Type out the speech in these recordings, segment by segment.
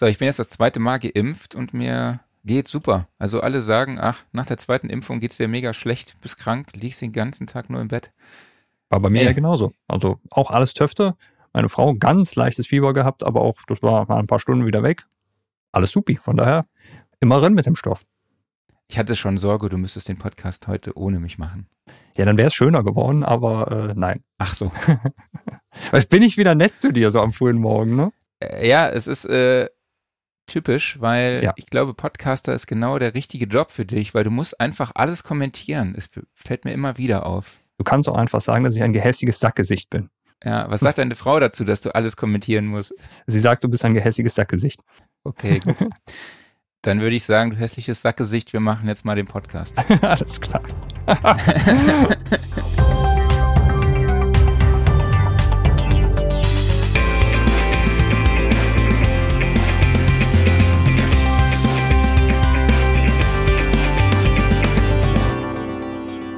So, ich bin jetzt das zweite Mal geimpft und mir geht super. Also alle sagen, ach, nach der zweiten Impfung geht's dir mega schlecht, bist krank, liegst den ganzen Tag nur im Bett. War bei mir ja genauso. Also auch alles Töfte. Meine Frau ganz leichtes Fieber gehabt, aber auch, das war mal ein paar Stunden wieder weg. Alles supi. Von daher immer rein mit dem Stoff. Ich hatte schon Sorge, du müsstest den Podcast heute ohne mich machen. Ja, dann wäre es schöner geworden, aber äh, nein. Ach so. Was bin ich wieder nett zu dir so am frühen Morgen, ne? Äh, ja, es ist äh, typisch, weil Ja. ich glaube, Podcaster ist genau der richtige Job für dich, weil du musst einfach alles kommentieren. Es fällt mir immer wieder auf. Du kannst auch einfach sagen, dass ich ein gehässiges Sackgesicht bin. Ja, was sagt deine Frau dazu, dass du alles kommentieren musst? Sie sagt, du bist ein gehässiges Sackgesicht. Okay, gut. Dann würde ich sagen, du hässliches Sackgesicht, wir machen jetzt mal den Podcast. Alles klar.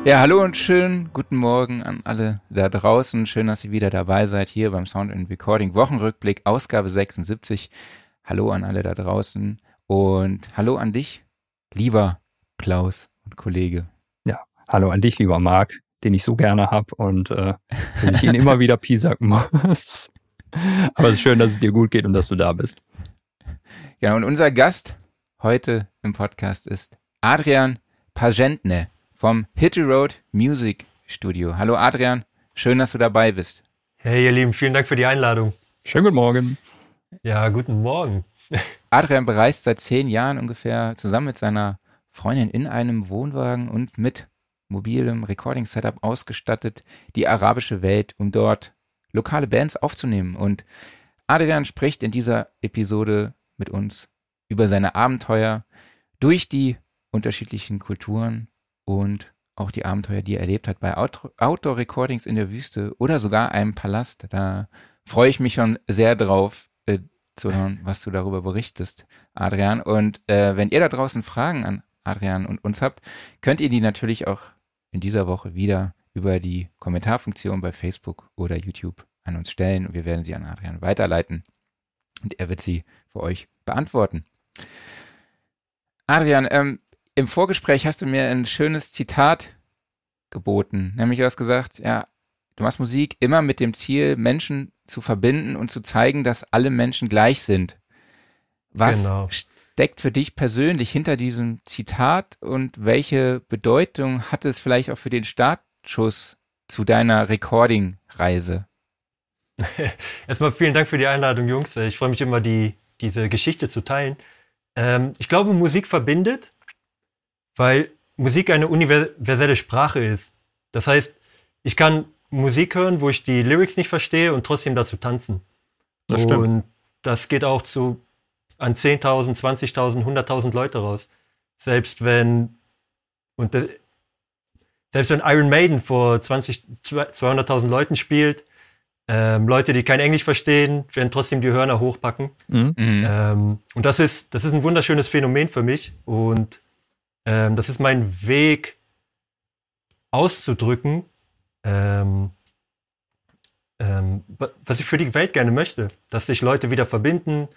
Ja, hallo und schönen guten Morgen an alle da draußen. Schön, dass ihr wieder dabei seid hier beim Sound and Recording Wochenrückblick, Ausgabe 76. Hallo an alle da draußen und hallo an dich, lieber Klaus und Kollege. Hallo an dich, lieber Marc, den ich so gerne hab und äh, dass ich ihn immer wieder piesacken muss. Aber es ist schön, dass es dir gut geht und dass du da bist. Ja, und unser Gast heute im Podcast ist Adrian Pagentne vom Hit the Road Music Studio. Hallo Adrian, schön, dass du dabei bist. Hey, ihr Lieben, vielen Dank für die Einladung. Schönen guten Morgen. Ja, guten Morgen. Adrian bereist seit zehn Jahren ungefähr zusammen mit seiner Freundin in einem Wohnwagen und mit mobilem Recording-Setup ausgestattet die arabische Welt, um dort lokale Bands aufzunehmen. Und Adrian spricht in dieser Episode mit uns über seine Abenteuer durch die unterschiedlichen Kulturen und auch die Abenteuer, die er erlebt hat bei Out- Outdoor-Recordings in der Wüste oder sogar einem Palast. Da freue ich mich schon sehr drauf, äh, zu hören, was du darüber berichtest, Adrian. Und äh, wenn ihr da draußen Fragen an Adrian und uns habt, könnt ihr die natürlich auch in dieser Woche wieder über die Kommentarfunktion bei Facebook oder YouTube an uns stellen. Wir werden sie an Adrian weiterleiten. Und er wird sie für euch beantworten. Adrian, ähm, im Vorgespräch hast du mir ein schönes Zitat geboten. Nämlich du hast gesagt, ja, du machst Musik immer mit dem Ziel, Menschen zu verbinden und zu zeigen, dass alle Menschen gleich sind. Was Genau. steckt für dich persönlich hinter diesem Zitat und welche Bedeutung hat es vielleicht auch für den Startschuss zu deiner Recording-Reise? Erstmal vielen Dank für die Einladung, Jungs. Ich freue mich immer, die, diese Geschichte zu teilen. Ähm, ich glaube, Musik verbindet, weil Musik eine universelle Sprache ist. Das heißt, ich kann Musik hören, wo ich die Lyrics nicht verstehe und trotzdem dazu tanzen. Das stimmt. Und das geht auch zu an 10.000, 20.000, 100.000 Leute raus. Selbst wenn und das, selbst wenn Iron Maiden vor 20, 200.000 Leuten spielt, ähm, Leute, die kein Englisch verstehen, werden trotzdem die Hörner hochpacken. Mhm. Mhm. Ähm, und das ist, das ist ein wunderschönes Phänomen für mich. Und ähm, das ist mein Weg auszudrücken, ähm, ähm, wa- was ich für die Welt gerne möchte. Dass sich Leute wieder verbinden,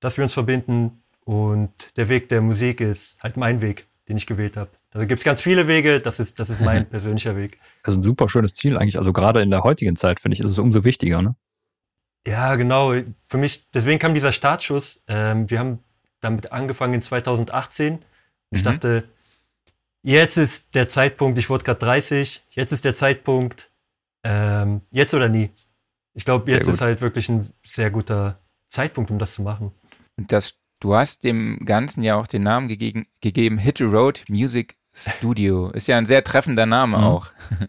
dass wir uns verbinden. Und der Weg der Musik ist halt mein Weg, den ich gewählt habe. Da gibt es ganz viele Wege, das ist, das ist mein persönlicher Weg. Das ist ein super schönes Ziel eigentlich. Also gerade in der heutigen Zeit, finde ich, ist es umso wichtiger, ne? Ja, genau. Für mich, deswegen kam dieser Startschuss. Ähm, wir haben damit angefangen in 2018. Ich Mhm. dachte, jetzt ist der Zeitpunkt, ich wurde gerade 30, jetzt ist der Zeitpunkt, ähm, jetzt oder nie. Ich glaube, jetzt ist halt wirklich ein sehr guter Zeitpunkt, um das zu machen. Und das, du hast dem Ganzen ja auch den Namen gegeben, gegeben Hit the Road Music Studio. Ist ja ein sehr treffender Name Mhm. auch.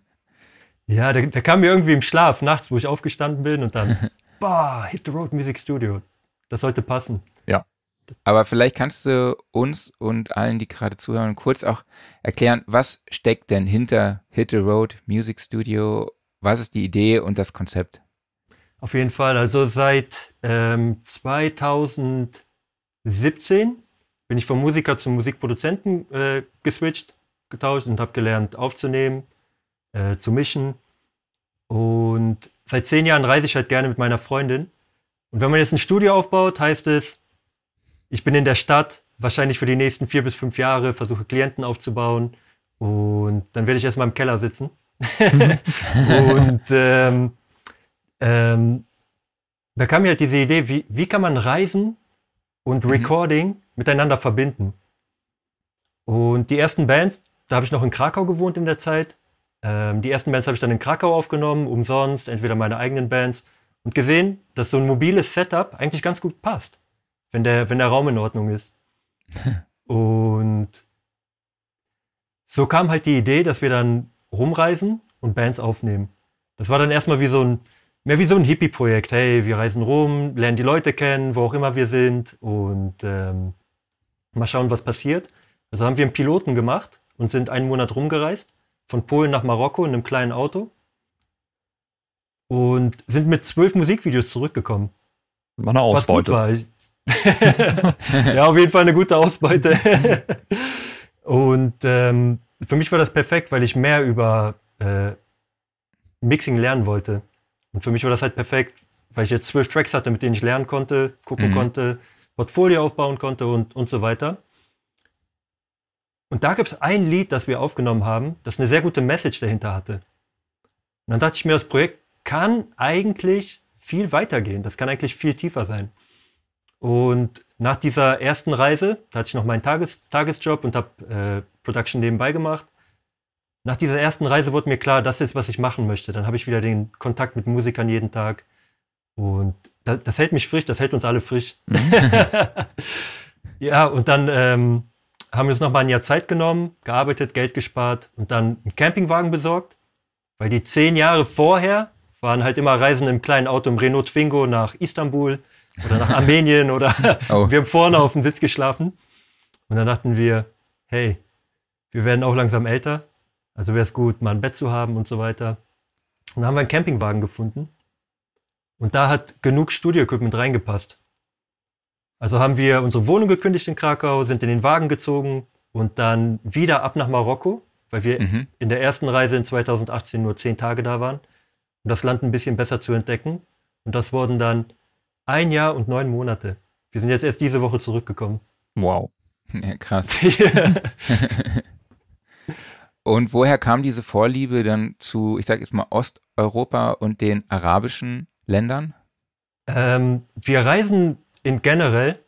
Ja, der, der kam mir irgendwie im Schlaf nachts, wo ich aufgestanden bin und dann, boah, Hit the Road Music Studio. Das sollte passen. Aber vielleicht kannst du uns und allen, die gerade zuhören, kurz auch erklären, was steckt denn hinter Hit the Road Music Studio? Was ist die Idee und das Konzept? Auf jeden Fall. Also seit ähm, 2017 bin ich vom Musiker zum Musikproduzenten äh, geswitcht, getauscht und habe gelernt aufzunehmen, äh, zu mischen. Und seit zehn Jahren reise ich halt gerne mit meiner Freundin. Und wenn man jetzt ein Studio aufbaut, heißt es, ich bin in der Stadt, wahrscheinlich für die nächsten vier bis fünf Jahre, versuche Klienten aufzubauen und dann werde ich erstmal im Keller sitzen. und ähm, ähm, da kam mir halt diese Idee, wie, wie kann man Reisen und mhm. Recording miteinander verbinden? Und die ersten Bands, da habe ich noch in Krakau gewohnt in der Zeit. Ähm, die ersten Bands habe ich dann in Krakau aufgenommen, umsonst, entweder meine eigenen Bands. Und gesehen, dass so ein mobiles Setup eigentlich ganz gut passt, wenn der, wenn der Raum in Ordnung ist. und so kam halt die Idee, dass wir dann rumreisen und Bands aufnehmen. Das war dann erstmal wie so ein, mehr wie so ein Hippie-Projekt. Hey, wir reisen rum, lernen die Leute kennen, wo auch immer wir sind und ähm, mal schauen, was passiert. Also haben wir einen Piloten gemacht und sind einen Monat rumgereist, von Polen nach Marokko in einem kleinen Auto und sind mit zwölf Musikvideos zurückgekommen. War eine Ausbeute. War. ja, auf jeden Fall eine gute Ausbeute. und ähm, für mich war das perfekt, weil ich mehr über äh, Mixing lernen wollte. Und für mich war das halt perfekt, weil ich jetzt zwölf Tracks hatte, mit denen ich lernen konnte, gucken mhm. konnte, Portfolio aufbauen konnte und, und so weiter. Und da gibt es ein Lied, das wir aufgenommen haben, das eine sehr gute Message dahinter hatte. Und dann dachte ich mir, das Projekt kann eigentlich viel weitergehen. Das kann eigentlich viel tiefer sein. Und nach dieser ersten Reise, da hatte ich noch meinen Tages Tagesjob und habe äh, Production nebenbei gemacht. Nach dieser ersten Reise wurde mir klar, das ist, was ich machen möchte. Dann habe ich wieder den Kontakt mit Musikern jeden Tag. Und das, das hält mich frisch, das hält uns alle frisch. Mhm. ja, und dann ähm, haben wir uns noch mal ein Jahr Zeit genommen, gearbeitet, Geld gespart und dann einen Campingwagen besorgt, weil die zehn Jahre vorher waren halt immer Reisen im kleinen Auto im Renault Twingo nach Istanbul oder nach Armenien oder oh. wir haben vorne auf dem Sitz geschlafen. Und dann dachten wir, hey, wir werden auch langsam älter, also wäre es gut, mal ein Bett zu haben und so weiter. Und dann haben wir einen Campingwagen gefunden und da hat genug Studio-Equipment reingepasst. Also haben wir unsere Wohnung gekündigt in Krakau, sind in den Wagen gezogen und dann wieder ab nach Marokko, weil wir mhm. in der ersten Reise in 2018 nur zehn Tage da waren, um das Land ein bisschen besser zu entdecken. Und das wurden dann ein Jahr und neun Monate. Wir sind jetzt erst diese Woche zurückgekommen. Wow. Ja, krass. und woher kam diese Vorliebe dann zu, ich sage jetzt mal, Osteuropa und den arabischen Ländern? Ähm, wir reisen in generell,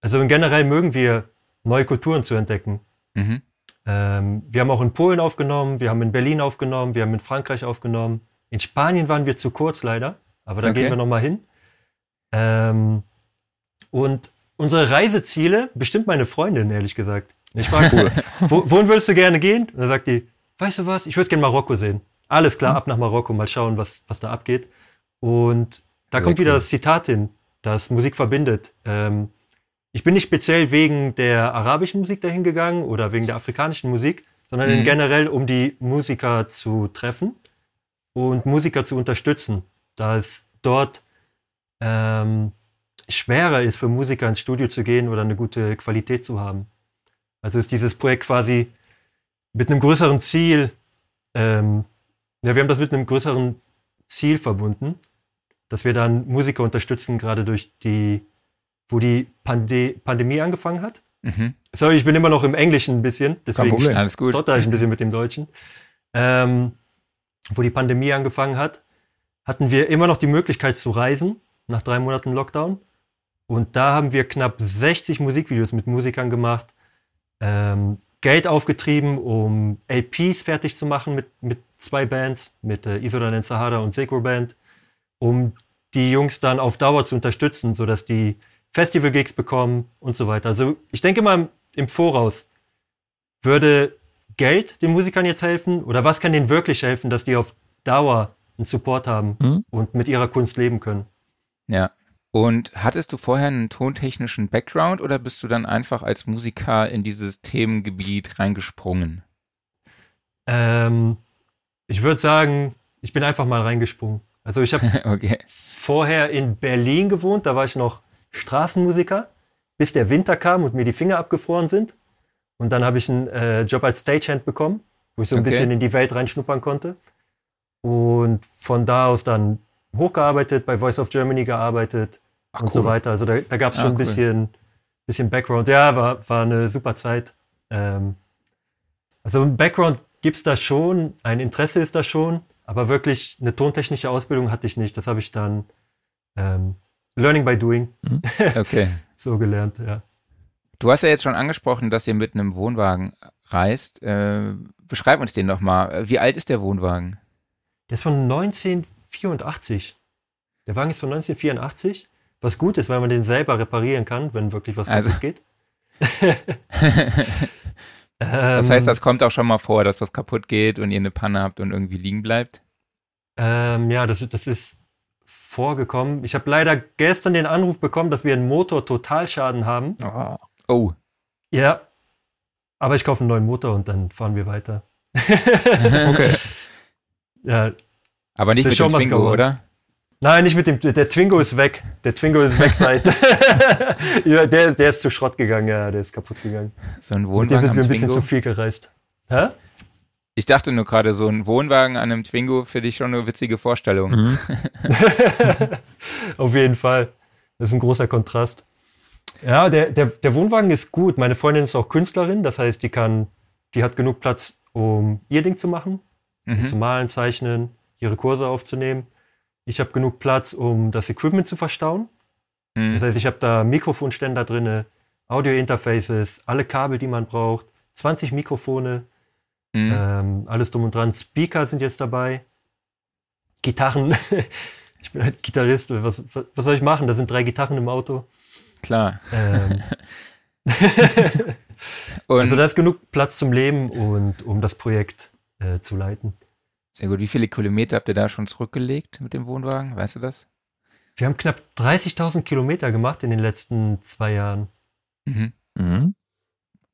also in generell mögen wir neue Kulturen zu entdecken. Mhm. Ähm, wir haben auch in Polen aufgenommen, wir haben in Berlin aufgenommen, wir haben in Frankreich aufgenommen. In Spanien waren wir zu kurz leider, aber da okay. gehen wir nochmal hin. Ähm, und unsere Reiseziele bestimmt meine Freundin, ehrlich gesagt. Ich frage, cool. wo, wohin würdest du gerne gehen? Und dann sagt die, weißt du was, ich würde gerne Marokko sehen. Alles klar, mhm. ab nach Marokko, mal schauen, was, was da abgeht. Und da Sehr kommt wieder das Zitat hin das Musik verbindet. Ähm, ich bin nicht speziell wegen der arabischen Musik dahin gegangen oder wegen der afrikanischen Musik, sondern mhm. generell, um die Musiker zu treffen und Musiker zu unterstützen, da es dort ähm, schwerer ist für Musiker ins Studio zu gehen oder eine gute Qualität zu haben. Also ist dieses Projekt quasi mit einem größeren Ziel, ähm, ja, wir haben das mit einem größeren Ziel verbunden dass wir dann Musiker unterstützen, gerade durch die, wo die Pande Pandemie angefangen hat. Mhm. Sorry, ich bin immer noch im Englischen ein bisschen, deswegen stotter ich ein bisschen mit dem Deutschen. Ähm, wo die Pandemie angefangen hat, hatten wir immer noch die Möglichkeit zu reisen, nach drei Monaten Lockdown. Und da haben wir knapp 60 Musikvideos mit Musikern gemacht, ähm, Geld aufgetrieben, um LPs fertig zu machen mit, mit zwei Bands, mit äh, Isodan Sahara und Segro Band um die Jungs dann auf Dauer zu unterstützen, sodass die Festival-Gigs bekommen und so weiter. Also ich denke mal im Voraus, würde Geld den Musikern jetzt helfen oder was kann denen wirklich helfen, dass die auf Dauer einen Support haben mhm. und mit ihrer Kunst leben können? Ja. Und hattest du vorher einen tontechnischen Background oder bist du dann einfach als Musiker in dieses Themengebiet reingesprungen? Ähm, ich würde sagen, ich bin einfach mal reingesprungen. Also ich habe okay. vorher in Berlin gewohnt, da war ich noch Straßenmusiker, bis der Winter kam und mir die Finger abgefroren sind. Und dann habe ich einen äh, Job als Stagehand bekommen, wo ich so ein okay. bisschen in die Welt reinschnuppern konnte. Und von da aus dann hochgearbeitet, bei Voice of Germany gearbeitet Ach, und cool. so weiter. Also da, da gab es schon ein bisschen bisschen Background. Ja, war, war eine super Zeit. Ähm, also ein Background gibt es da schon, ein Interesse ist da schon, aber wirklich eine tontechnische Ausbildung hatte ich nicht. Das habe ich dann ähm, Learning by Doing mhm. okay. so gelernt, ja. Du hast ja jetzt schon angesprochen, dass ihr mit einem Wohnwagen reist. Äh, beschreib uns den nochmal. Wie alt ist der Wohnwagen? Der ist von 1984. Der Wagen ist von 1984. Was gut ist, weil man den selber reparieren kann, wenn wirklich was also. kaputt geht. das heißt, das kommt auch schon mal vor, dass was kaputt geht und ihr eine Panne habt und irgendwie liegen bleibt? Ähm, ja, das, das ist vorgekommen. Ich habe leider gestern den Anruf bekommen, dass wir einen Motor-Totalschaden haben. Oh. oh. Ja. Aber ich kaufe einen neuen Motor und dann fahren wir weiter. okay. Ja. Aber nicht mit dem Twingo, oder? Nein, nicht mit dem. Der Twingo ist weg. Der Twingo ist weg seit. ja, der, der ist zu Schrott gegangen, ja, der ist kaputt gegangen. So ein Wohnwagen. Mit dem sind wir ein bisschen zu viel gereist. Hä? Ich dachte nur gerade, so ein Wohnwagen an einem Twingo finde ich schon eine witzige Vorstellung. Mhm. Auf jeden Fall. Das ist ein großer Kontrast. Ja, der, der, der Wohnwagen ist gut. Meine Freundin ist auch Künstlerin, das heißt, die kann, die hat genug Platz, um ihr Ding zu machen, mhm. zu malen, zeichnen, ihre Kurse aufzunehmen. Ich habe genug Platz, um das Equipment zu verstauen. Mhm. Das heißt, ich habe da Mikrofonständer drin, Audio-Interfaces, alle Kabel, die man braucht, 20 Mikrofone, Mhm. Ähm, alles drum und dran. Speaker sind jetzt dabei. Gitarren. ich bin halt Gitarrist. Was, was, soll ich machen? Da sind drei Gitarren im Auto. Klar. Ähm. also da ist genug Platz zum Leben und um das Projekt äh, zu leiten. Sehr gut. Wie viele Kilometer habt ihr da schon zurückgelegt mit dem Wohnwagen? Weißt du das? Wir haben knapp 30.000 Kilometer gemacht in den letzten zwei Jahren. Mhm. Mhm.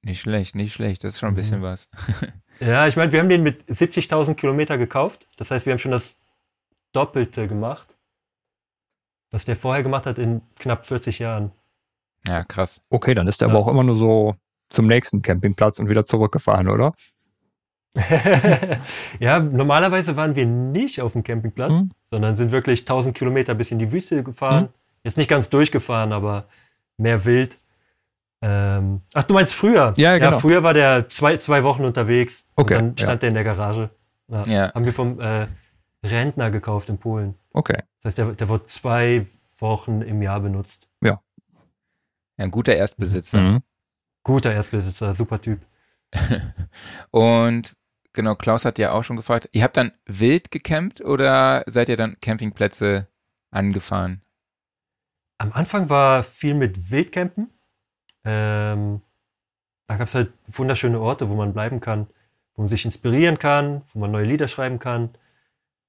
Nicht schlecht, nicht schlecht. Das ist schon ein bisschen mhm. was. ja, ich meine, wir haben den mit 70.000 Kilometer gekauft. Das heißt, wir haben schon das Doppelte gemacht, was der vorher gemacht hat in knapp 40 Jahren. Ja, krass. Okay, dann ist er ja. aber auch immer nur so zum nächsten Campingplatz und wieder zurückgefahren, oder? ja, normalerweise waren wir nicht auf dem Campingplatz, mhm. sondern sind wirklich 1000 Kilometer bis in die Wüste gefahren. Mhm. Jetzt nicht ganz durchgefahren, aber mehr wild. Ähm, ach, du meinst früher? Ja, genau. Ja, früher war der zwei, zwei Wochen unterwegs. Okay. Und dann stand ja. der in der Garage. Ja, ja. Haben wir vom äh, Rentner gekauft in Polen. Okay. Das heißt, der, der wird zwei Wochen im Jahr benutzt. Ja. ja ein guter Erstbesitzer. Mhm. Guter Erstbesitzer, super Typ. und genau, Klaus hat ja auch schon gefragt, ihr habt dann wild gecampt oder seid ihr dann Campingplätze angefahren? Am Anfang war viel mit Wildcampen. Ähm, da gab es halt wunderschöne Orte, wo man bleiben kann, wo man sich inspirieren kann, wo man neue Lieder schreiben kann.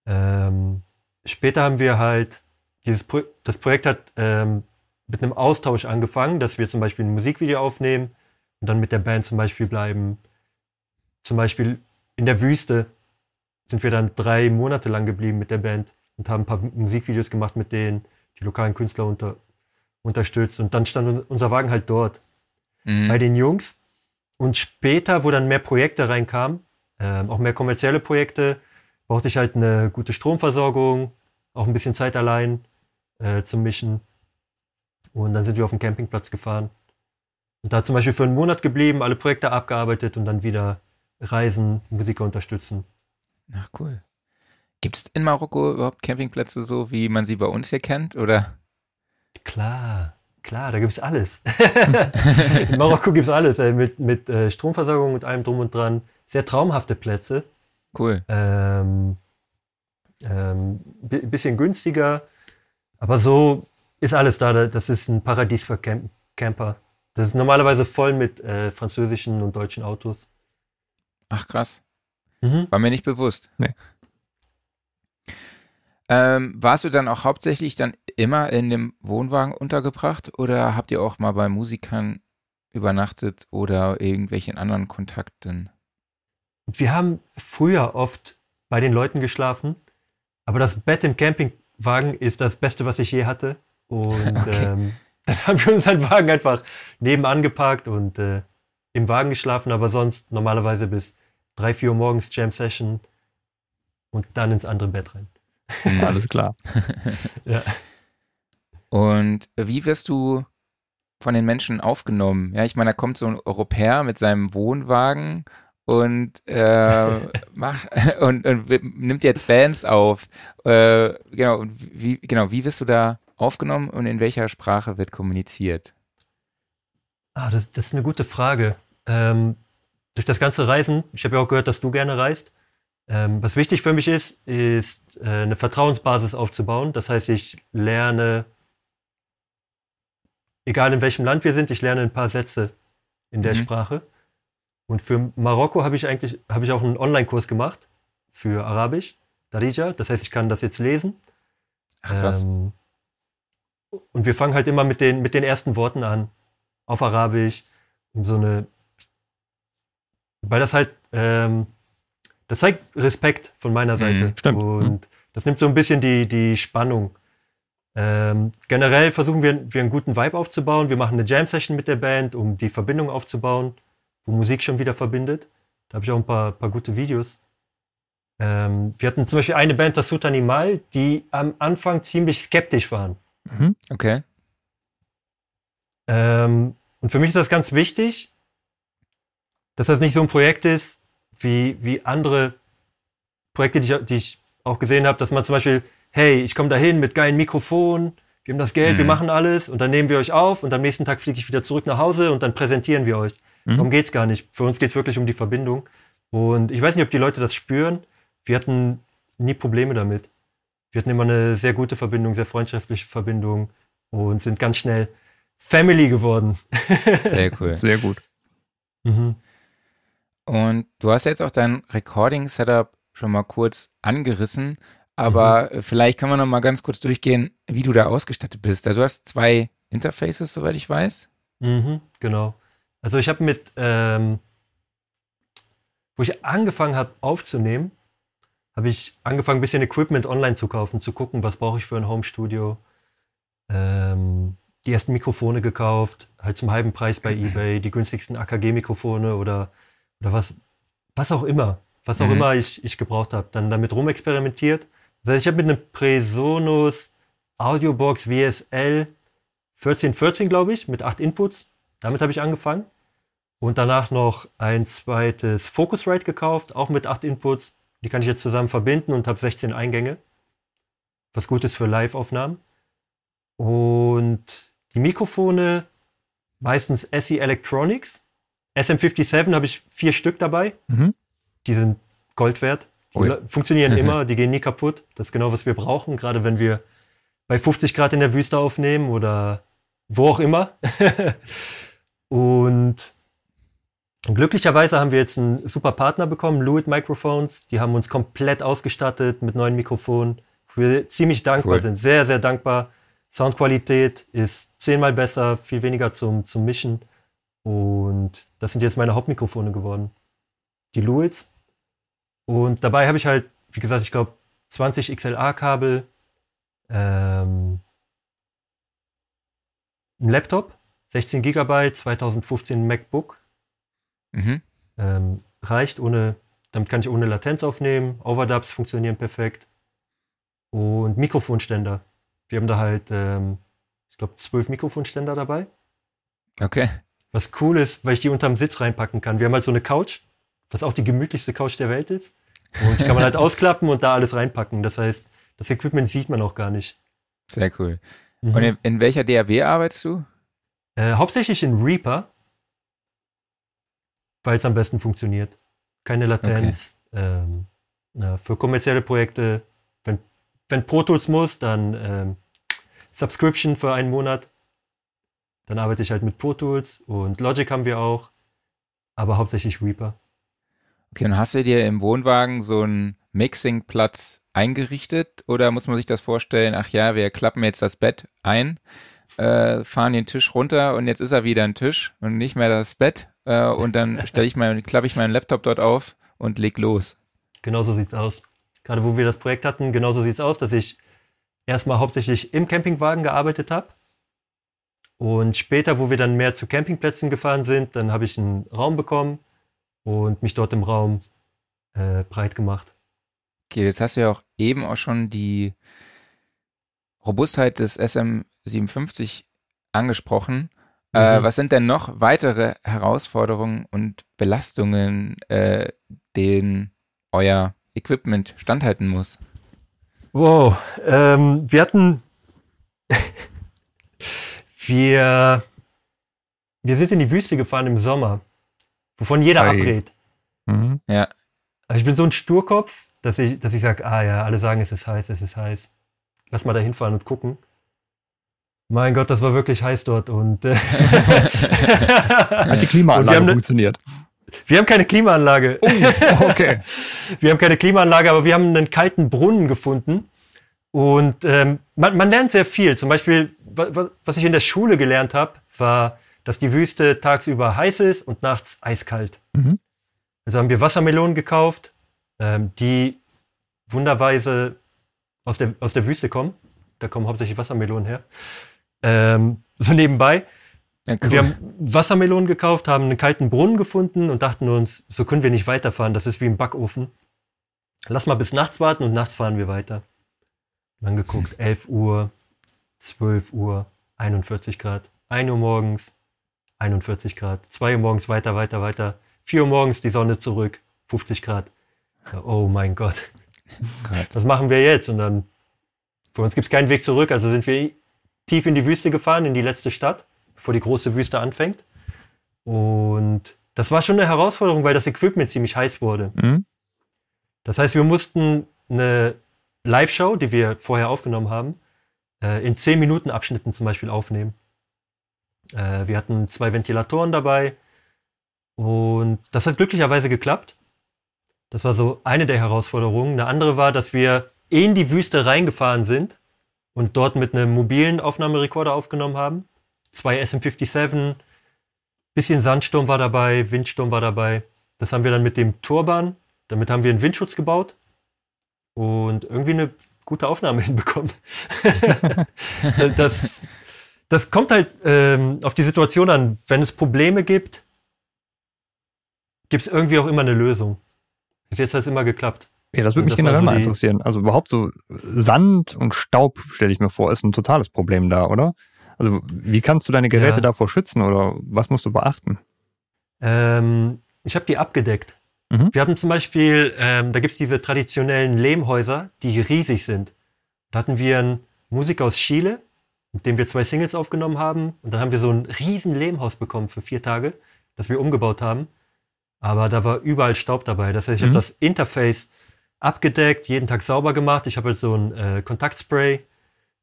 Ähm, später haben wir halt dieses Pro das Projekt hat ähm, mit einem Austausch angefangen, dass wir zum Beispiel ein Musikvideo aufnehmen und dann mit der Band zum Beispiel bleiben. Zum Beispiel in der Wüste sind wir dann drei Monate lang geblieben mit der Band und haben ein paar Musikvideos gemacht mit denen, die lokalen Künstler unter, unterstützt. Und dann stand unser Wagen halt dort mhm. bei den Jungs. Und später, wo dann mehr Projekte reinkamen, äh, auch mehr kommerzielle Projekte, brauchte ich halt eine gute Stromversorgung, auch ein bisschen Zeit allein äh, zum Mischen. Und dann sind wir auf den Campingplatz gefahren. Und da zum Beispiel für einen Monat geblieben, alle Projekte abgearbeitet und dann wieder reisen, Musiker unterstützen. Ach cool. Gibt es in Marokko überhaupt Campingplätze so, wie man sie bei uns hier kennt? Oder? Klar, klar, da gibt es alles. In Marokko gibt es alles, ey, mit, mit äh, Stromversorgung und allem drum und dran. Sehr traumhafte Plätze. Cool. Ähm, ähm, bisschen günstiger, aber so ist alles da. Das ist ein Paradies für Camp Camper. Das ist normalerweise voll mit äh, französischen und deutschen Autos. Ach krass. Mhm. War mir nicht bewusst. Nee. Ähm, warst du dann auch hauptsächlich dann immer in dem Wohnwagen untergebracht oder habt ihr auch mal bei Musikern übernachtet oder irgendwelchen anderen Kontakten? Wir haben früher oft bei den Leuten geschlafen, aber das Bett im Campingwagen ist das Beste, was ich je hatte. Und okay. ähm, dann haben wir unseren Wagen einfach nebenan geparkt und äh, im Wagen geschlafen, aber sonst normalerweise bis 3, 4 Uhr morgens Jam Session und dann ins andere Bett rein. Alles klar. ja. Und wie wirst du von den Menschen aufgenommen? Ja, ich meine, da kommt so ein Europäer mit seinem Wohnwagen und äh, mach und, und, nimmt jetzt Bands auf. Äh, genau, wie, genau, wie wirst du da aufgenommen und in welcher Sprache wird kommuniziert? Ah, das, das ist eine gute Frage. Ähm, durch das ganze Reisen, ich habe ja auch gehört, dass du gerne reist. Ähm, was wichtig für mich ist, ist äh, eine Vertrauensbasis aufzubauen. Das heißt, ich lerne, egal in welchem Land wir sind, ich lerne ein paar Sätze in der mhm. Sprache. Und für Marokko habe ich eigentlich habe ich auch einen Online-Kurs gemacht für Arabisch, Darija. Das heißt, ich kann das jetzt lesen. Ach, krass. Ähm, und wir fangen halt immer mit den, mit den ersten Worten an. Auf Arabisch. Um so eine. Weil das halt. Ähm, das zeigt Respekt von meiner mhm, Seite. Mhm, stimmt. Und mhm. das nimmt so ein bisschen die, die Spannung. Ähm, generell versuchen wir, wir einen guten Vibe aufzubauen. Wir machen eine Jam-Session mit der Band, um die Verbindung aufzubauen wo Musik schon wieder verbindet. Da habe ich auch ein paar, paar gute Videos. Ähm, wir hatten zum Beispiel eine Band, das Sut Animal, die am Anfang ziemlich skeptisch waren. Mhm. Okay. Ähm, und für mich ist das ganz wichtig, dass das nicht so ein Projekt ist, wie, wie andere Projekte, die ich, die ich auch gesehen habe, dass man zum Beispiel, hey, ich komme dahin mit geilen Mikrofonen, wir haben das Geld, mhm. wir machen alles und dann nehmen wir euch auf und am nächsten Tag fliege ich wieder zurück nach Hause und dann präsentieren wir euch. Mhm. Darum geht es gar nicht. Für uns geht es wirklich um die Verbindung. Und ich weiß nicht, ob die Leute das spüren. Wir hatten nie Probleme damit. Wir hatten immer eine sehr gute Verbindung, sehr freundschaftliche Verbindung und sind ganz schnell Family geworden. Sehr cool. Sehr gut. Mhm. Und du hast jetzt auch dein Recording-Setup schon mal kurz angerissen, aber mhm. vielleicht kann man noch mal ganz kurz durchgehen, wie du da ausgestattet bist. Also du hast zwei Interfaces, soweit ich weiß. Mhm, genau. Also ich habe mit, ähm, wo ich angefangen habe aufzunehmen, habe ich angefangen, ein bisschen Equipment online zu kaufen, zu gucken, was brauche ich für ein Home-Studio. Ähm, die ersten Mikrofone gekauft, halt zum halben Preis bei eBay, die günstigsten AKG-Mikrofone oder, oder was, was auch immer, was auch mhm. immer ich, ich gebraucht habe. Dann damit rumexperimentiert. Das heißt, ich habe mit einem Presonus Audiobox WSL 1414, glaube ich, mit acht Inputs damit habe ich angefangen. Und danach noch ein zweites Focusrite gekauft, auch mit acht Inputs. Die kann ich jetzt zusammen verbinden und habe 16 Eingänge. Was gut ist für Live-Aufnahmen. Und die Mikrofone, meistens SE Electronics. SM57 habe ich vier Stück dabei. Mhm. Die sind Gold wert. Die oh funktionieren immer, die gehen nie kaputt. Das ist genau, was wir brauchen, gerade wenn wir bei 50 Grad in der Wüste aufnehmen oder wo auch immer. Und glücklicherweise haben wir jetzt einen super Partner bekommen, Lewitt Microphones. Die haben uns komplett ausgestattet mit neuen Mikrofonen. Wir ziemlich dankbar cool. sind, sehr, sehr dankbar. Soundqualität ist zehnmal besser, viel weniger zum, zum Mischen. Und das sind jetzt meine Hauptmikrofone geworden. Die Lewitts. Und dabei habe ich halt, wie gesagt, ich glaube, 20 XLA-Kabel, ähm, ein Laptop 16 GB, 2015 MacBook. Mhm. Ähm, reicht ohne, damit kann ich ohne Latenz aufnehmen. Overdubs funktionieren perfekt. Und Mikrofonständer. Wir haben da halt, ähm, ich glaube, zwölf Mikrofonständer dabei. Okay. Was cool ist, weil ich die unterm Sitz reinpacken kann. Wir haben halt so eine Couch, was auch die gemütlichste Couch der Welt ist. Und die kann man halt ausklappen und da alles reinpacken. Das heißt, das Equipment sieht man auch gar nicht. Sehr cool. Mhm. Und in, in welcher DAW arbeitest du? Äh, hauptsächlich in Reaper, weil es am besten funktioniert. Keine Latenz. Okay. Ähm, ja, für kommerzielle Projekte, wenn, wenn Pro Tools muss, dann ähm, Subscription für einen Monat. Dann arbeite ich halt mit Pro Tools und Logic haben wir auch, aber hauptsächlich Reaper. Okay, und hast du dir im Wohnwagen so einen Mixing-Platz eingerichtet oder muss man sich das vorstellen, ach ja, wir klappen jetzt das Bett ein äh, fahren den Tisch runter und jetzt ist er wieder ein Tisch und nicht mehr das Bett. Äh, und dann stelle ich mein, klappe ich meinen Laptop dort auf und leg los. Genauso sieht's aus. Gerade wo wir das Projekt hatten, genauso sieht's aus, dass ich erstmal hauptsächlich im Campingwagen gearbeitet habe. Und später, wo wir dann mehr zu Campingplätzen gefahren sind, dann habe ich einen Raum bekommen und mich dort im Raum äh, breit gemacht. Okay, jetzt hast du ja auch eben auch schon die Robustheit des SM57 angesprochen. Äh, Mhm. was sind denn noch weitere Herausforderungen und Belastungen, äh, denen euer Equipment standhalten muss? Wow. Ähm, wir hatten. wir. Wir sind in die Wüste gefahren im Sommer, wovon jeder Ei. abrät. Mhm. Aber ich bin so ein Sturkopf, dass ich, dass ich sage, ah ja, alle sagen, es ist heiß, es ist heiß. Lass mal da hinfahren und gucken. Mein Gott, das war wirklich heiß dort und äh, Hat die Klimaanlage haben ne- funktioniert? wir haben keine Klimaanlage. Okay. Wir haben keine Klimaanlage, aber wir haben einen kalten Brunnen gefunden. Und ähm, man, man lernt sehr viel. Zum Beispiel, wa- wa- was ich in der Schule gelernt habe, war, dass die Wüste tagsüber heiß ist und nachts eiskalt. Mhm. Also haben wir Wassermelonen gekauft, ähm, die wunderweise aus der, aus der Wüste kommen. Da kommen hauptsächlich Wassermelonen her. Ähm, so nebenbei. Ja, Und Wir haben Wassermelonen gekauft, haben einen kalten Brunnen gefunden und dachten uns, so können wir nicht weiterfahren. Das ist wie im Backofen. Lass mal bis nachts warten und nachts fahren wir weiter. Dann geguckt, 11 Uhr, 12 Uhr, 41 Grad, 1 Uhr morgens, 41 Grad, 2 Uhr morgens weiter, weiter, weiter, 4 Uhr morgens die Sonne zurück, 50 Grad. Ja, Oh mein Gott, Grad. was machen wir jetzt? Und dann, für uns gibt es keinen Weg zurück, also sind wir tief in die Wüste gefahren, in die letzte Stadt, bevor die große Wüste anfängt. Und das war schon eine Herausforderung, weil das Equipment ziemlich heiß wurde. Mhm. Das heißt, wir mussten eine Live-Show, die wir vorher aufgenommen haben, äh, in 10 Minuten Abschnitten zum Beispiel aufnehmen. Äh, wir hatten zwei Ventilatoren dabei und das hat glücklicherweise geklappt. Das war so eine der Herausforderungen. Eine andere war, dass wir in die Wüste reingefahren sind und dort mit einem mobilen Aufnahmerekorder aufgenommen haben. Zwei SM57, bisschen Sandsturm war dabei, Windsturm war dabei. Das haben wir dann mit dem Turban, damit haben wir einen Windschutz gebaut und irgendwie eine gute Aufnahme hinbekommen. das, das kommt halt ähm, auf die Situation an. Wenn es Probleme gibt, gibt es irgendwie auch immer eine Lösung. Bis jetzt hat es immer geklappt. Ja, das würde mich Das generell so mal interessieren. Also überhaupt so Sand und Staub, stelle ich mir vor, ist ein totales Problem da, oder? Also wie kannst du deine Geräte Ja. davor schützen oder was musst du beachten? Ähm, ich habe die abgedeckt. Mhm. Wir hatten zum Beispiel, ähm, da gibt es diese traditionellen Lehmhäuser, die riesig sind. Da hatten wir einen Musiker aus Chile, mit dem wir zwei Singles aufgenommen haben. Und dann haben wir so ein riesen Lehmhaus bekommen für vier Tage, das wir umgebaut haben. Aber da war überall Staub dabei. Das heißt, ich Mhm. habe das Interface abgedeckt, jeden Tag sauber gemacht. Ich habe halt so ein äh, Kontaktspray.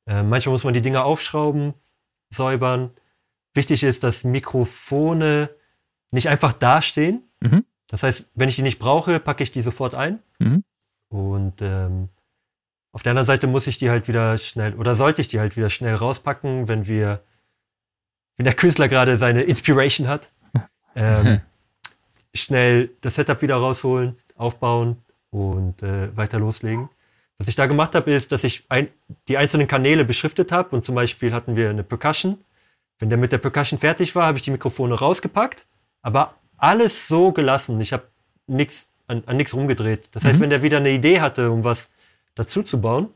Äh, manchmal muss man die Dinger aufschrauben, säubern. Wichtig ist, dass Mikrofone nicht einfach dastehen. Mhm. Das heißt, wenn ich die nicht brauche, packe ich die sofort ein. Mhm. Und ähm, auf der anderen Seite muss ich die halt wieder schnell, oder sollte ich die halt wieder schnell rauspacken, wenn wir, wenn der Künstler gerade seine Inspiration hat. Ähm, schnell das Setup wieder rausholen, aufbauen und äh, weiter loslegen. Was ich da gemacht habe, ist, dass ich ein, die einzelnen Kanäle beschriftet habe und zum Beispiel hatten wir eine Percussion. Wenn der mit der Percussion fertig war, habe ich die Mikrofone rausgepackt, aber alles so gelassen. Ich habe nichts an, an nichts rumgedreht. Das heißt, Mhm. wenn der wieder eine Idee hatte, um was dazu zu bauen,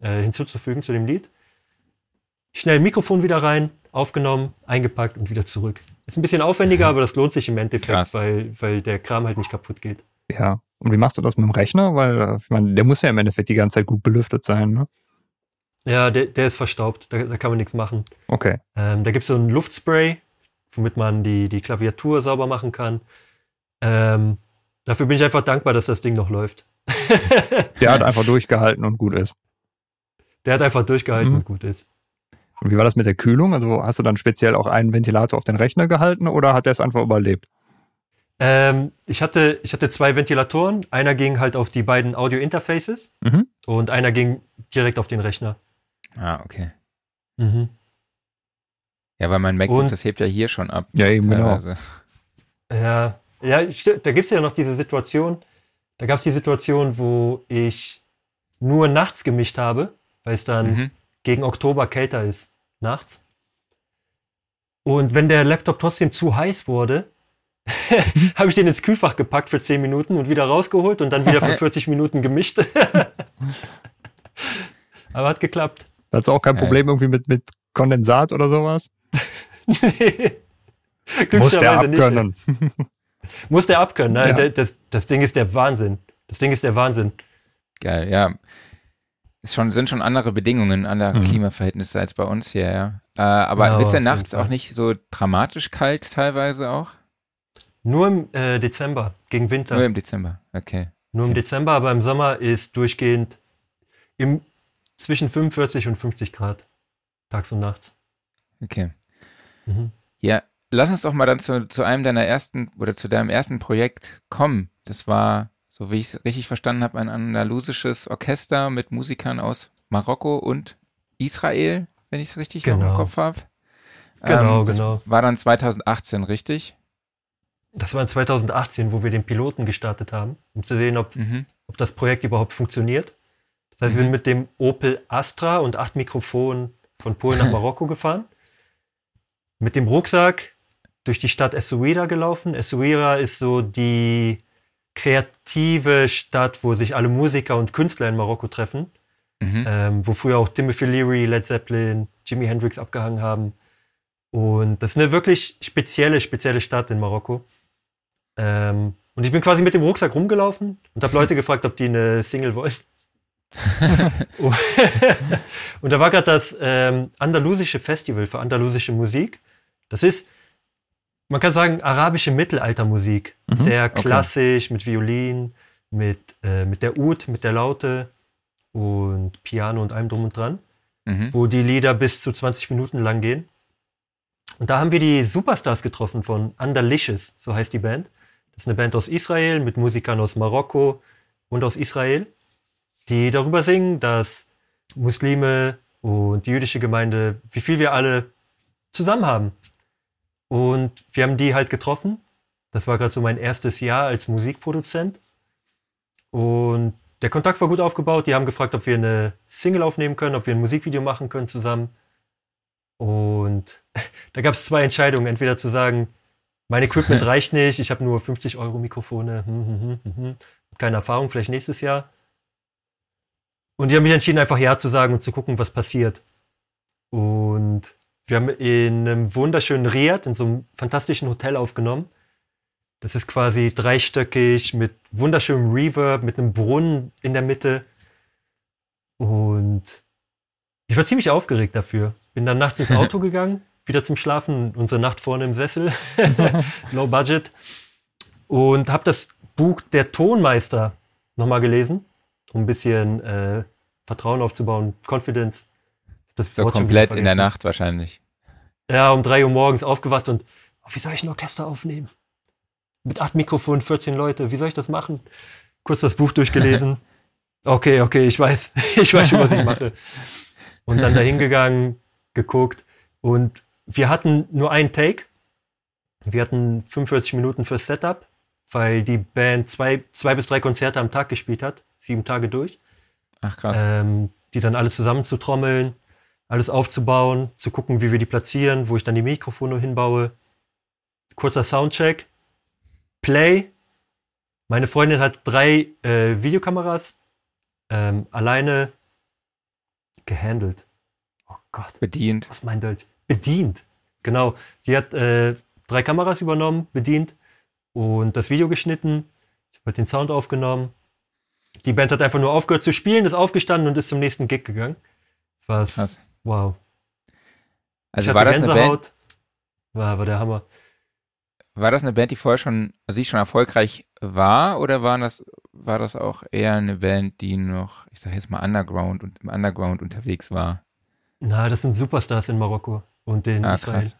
äh, hinzuzufügen zu dem Lied, schnell Mikrofon wieder rein, aufgenommen, eingepackt und wieder zurück. Ist ein bisschen aufwendiger, aber das lohnt sich im Endeffekt, Krass. weil, weil der Kram halt nicht kaputt geht. Ja. Und wie machst du das mit dem Rechner? Weil, äh, ich meine, der muss ja im Endeffekt die ganze Zeit gut belüftet sein, ne? Ja, der, der ist verstaubt, da, da kann man nichts machen. Okay. Ähm, da gibt es so ein Luftspray, womit man die, die Klaviatur sauber machen kann. Ähm, dafür bin ich einfach dankbar, dass das Ding noch läuft. Der hat einfach durchgehalten und gut ist. Der hat einfach durchgehalten Mhm. und gut ist. Und wie war das mit der Kühlung? Also hast du dann speziell auch einen Ventilator auf den Rechner gehalten oder hat der es einfach überlebt? Ähm, ich, hatte, ich hatte zwei Ventilatoren. Einer ging halt auf die beiden Audio-Interfaces Mhm. und einer ging direkt auf den Rechner. Ah, okay. Mhm. Ja, weil mein MacBook, Und- das hebt ja hier schon ab. Ja, eben genau. Ja, ja da gibt es ja noch diese Situation. Da gab es die Situation, wo ich nur nachts gemischt habe, weil es dann Mhm. gegen Oktober kälter ist, nachts. Und wenn der Laptop trotzdem zu heiß wurde, habe ich den ins Kühlfach gepackt für 10 Minuten und wieder rausgeholt und dann wieder für 40 Minuten gemischt. Aber hat geklappt. Da hast du auch kein Geil. Problem irgendwie mit, mit Kondensat oder sowas? Muss der abkönnen. Nicht. Muss der abkönnen. Ne? Ja. Das, das Ding ist der Wahnsinn. Das Ding ist der Wahnsinn. Geil, ja. Es schon, sind schon andere Bedingungen, andere mhm. Klimaverhältnisse als bei uns hier, ja. Äh, aber ja, wird es ja nachts auch nicht so dramatisch kalt teilweise auch? Nur im äh, Dezember, gegen Winter. Nur im Dezember, okay. Nur okay. im Dezember, aber im Sommer ist durchgehend im, zwischen 45 und 50 Grad, tags und nachts. Okay. Mhm. Ja, lass uns doch mal dann zu, zu einem deiner ersten oder zu deinem ersten Projekt kommen. Das war so wie ich es richtig verstanden habe, ein andalusisches Orchester mit Musikern aus Marokko und Israel, wenn ich es richtig genau. im Kopf habe. Genau, ähm, das genau. War dann 2018, richtig? Das war in 2018, wo wir den Piloten gestartet haben, um zu sehen, ob, mhm. ob das Projekt überhaupt funktioniert. Das heißt, mhm. wir sind mit dem Opel Astra und acht Mikrofonen von Polen nach Marokko gefahren. Mit dem Rucksack durch die Stadt Essaouira gelaufen. Essaouira ist so die kreative Stadt, wo sich alle Musiker und Künstler in Marokko treffen. Mhm. Ähm, wo früher auch Timothy Leary, Led Zeppelin, Jimi Hendrix abgehangen haben. Und das ist eine wirklich spezielle, spezielle Stadt in Marokko. Ähm, und ich bin quasi mit dem Rucksack rumgelaufen und habe Leute gefragt, ob die eine Single wollen. und da war gerade das ähm, andalusische Festival für andalusische Musik. Das ist man kann sagen, arabische Mittelaltermusik. Mhm. Sehr klassisch, okay. mit Violin, mit, äh, mit der Ud, mit der Laute und Piano und allem drum und dran, mhm. wo die Lieder bis zu 20 Minuten lang gehen. Und da haben wir die Superstars getroffen von Andalicious, so heißt die Band. Ist eine Band aus Israel mit Musikern aus Marokko und aus Israel, die darüber singen, dass Muslime und die jüdische Gemeinde, wie viel wir alle zusammen haben. Und wir haben die halt getroffen. Das war gerade so mein erstes Jahr als Musikproduzent. Und der Kontakt war gut aufgebaut. Die haben gefragt, ob wir eine Single aufnehmen können, ob wir ein Musikvideo machen können zusammen. Und da gab es zwei Entscheidungen. Entweder zu sagen, mein Equipment reicht nicht, ich habe nur 50 Euro Mikrofone, hm, hm, hm, hm, keine Erfahrung, vielleicht nächstes Jahr. Und die haben mich entschieden, einfach Ja zu sagen und zu gucken, was passiert. Und wir haben in einem wunderschönen Riad, in so einem fantastischen Hotel aufgenommen. Das ist quasi dreistöckig mit wunderschönem Reverb, mit einem Brunnen in der Mitte. Und ich war ziemlich aufgeregt dafür. Bin dann nachts ins Auto gegangen, wieder zum Schlafen, unsere Nacht vorne im Sessel, low budget. Und habe das Buch Der Tonmeister nochmal gelesen, um ein bisschen äh, Vertrauen aufzubauen, Confidence. Das so komplett in der Nacht wahrscheinlich. Ja, um drei Uhr morgens aufgewacht und oh, wie soll ich ein Orchester aufnehmen? Mit acht Mikrofonen, 14 Leute, wie soll ich das machen? Kurz das Buch durchgelesen. Okay, okay, ich weiß, ich weiß schon, was ich mache. Und dann dahin gegangen, geguckt und wir hatten nur einen Take. Wir hatten 45 Minuten fürs Setup, weil die Band zwei, zwei bis drei Konzerte am Tag gespielt hat, sieben Tage durch. Ach krass. Ähm, die dann alle zusammen zu trommeln, alles aufzubauen, zu gucken, wie wir die platzieren, wo ich dann die Mikrofone hinbaue. Kurzer Soundcheck. Play. Meine Freundin hat drei äh, Videokameras ähm, alleine gehandelt. Oh Gott. Bedient. Was meint Deutsch? Bedient. Genau. Die hat äh, drei Kameras übernommen, bedient und das Video geschnitten. Ich habe halt den Sound aufgenommen. Die Band hat einfach nur aufgehört zu spielen, ist aufgestanden und ist zum nächsten Gig gegangen. Was Krass. Wow. Also war das eine Band? War, war der Hammer. War das eine Band, die vorher schon, also die schon erfolgreich war, oder war das, war das auch eher eine Band, die noch, ich sag jetzt mal Underground und im Underground unterwegs war? Na, das sind Superstars in Marokko und in ah, Israel. Krass.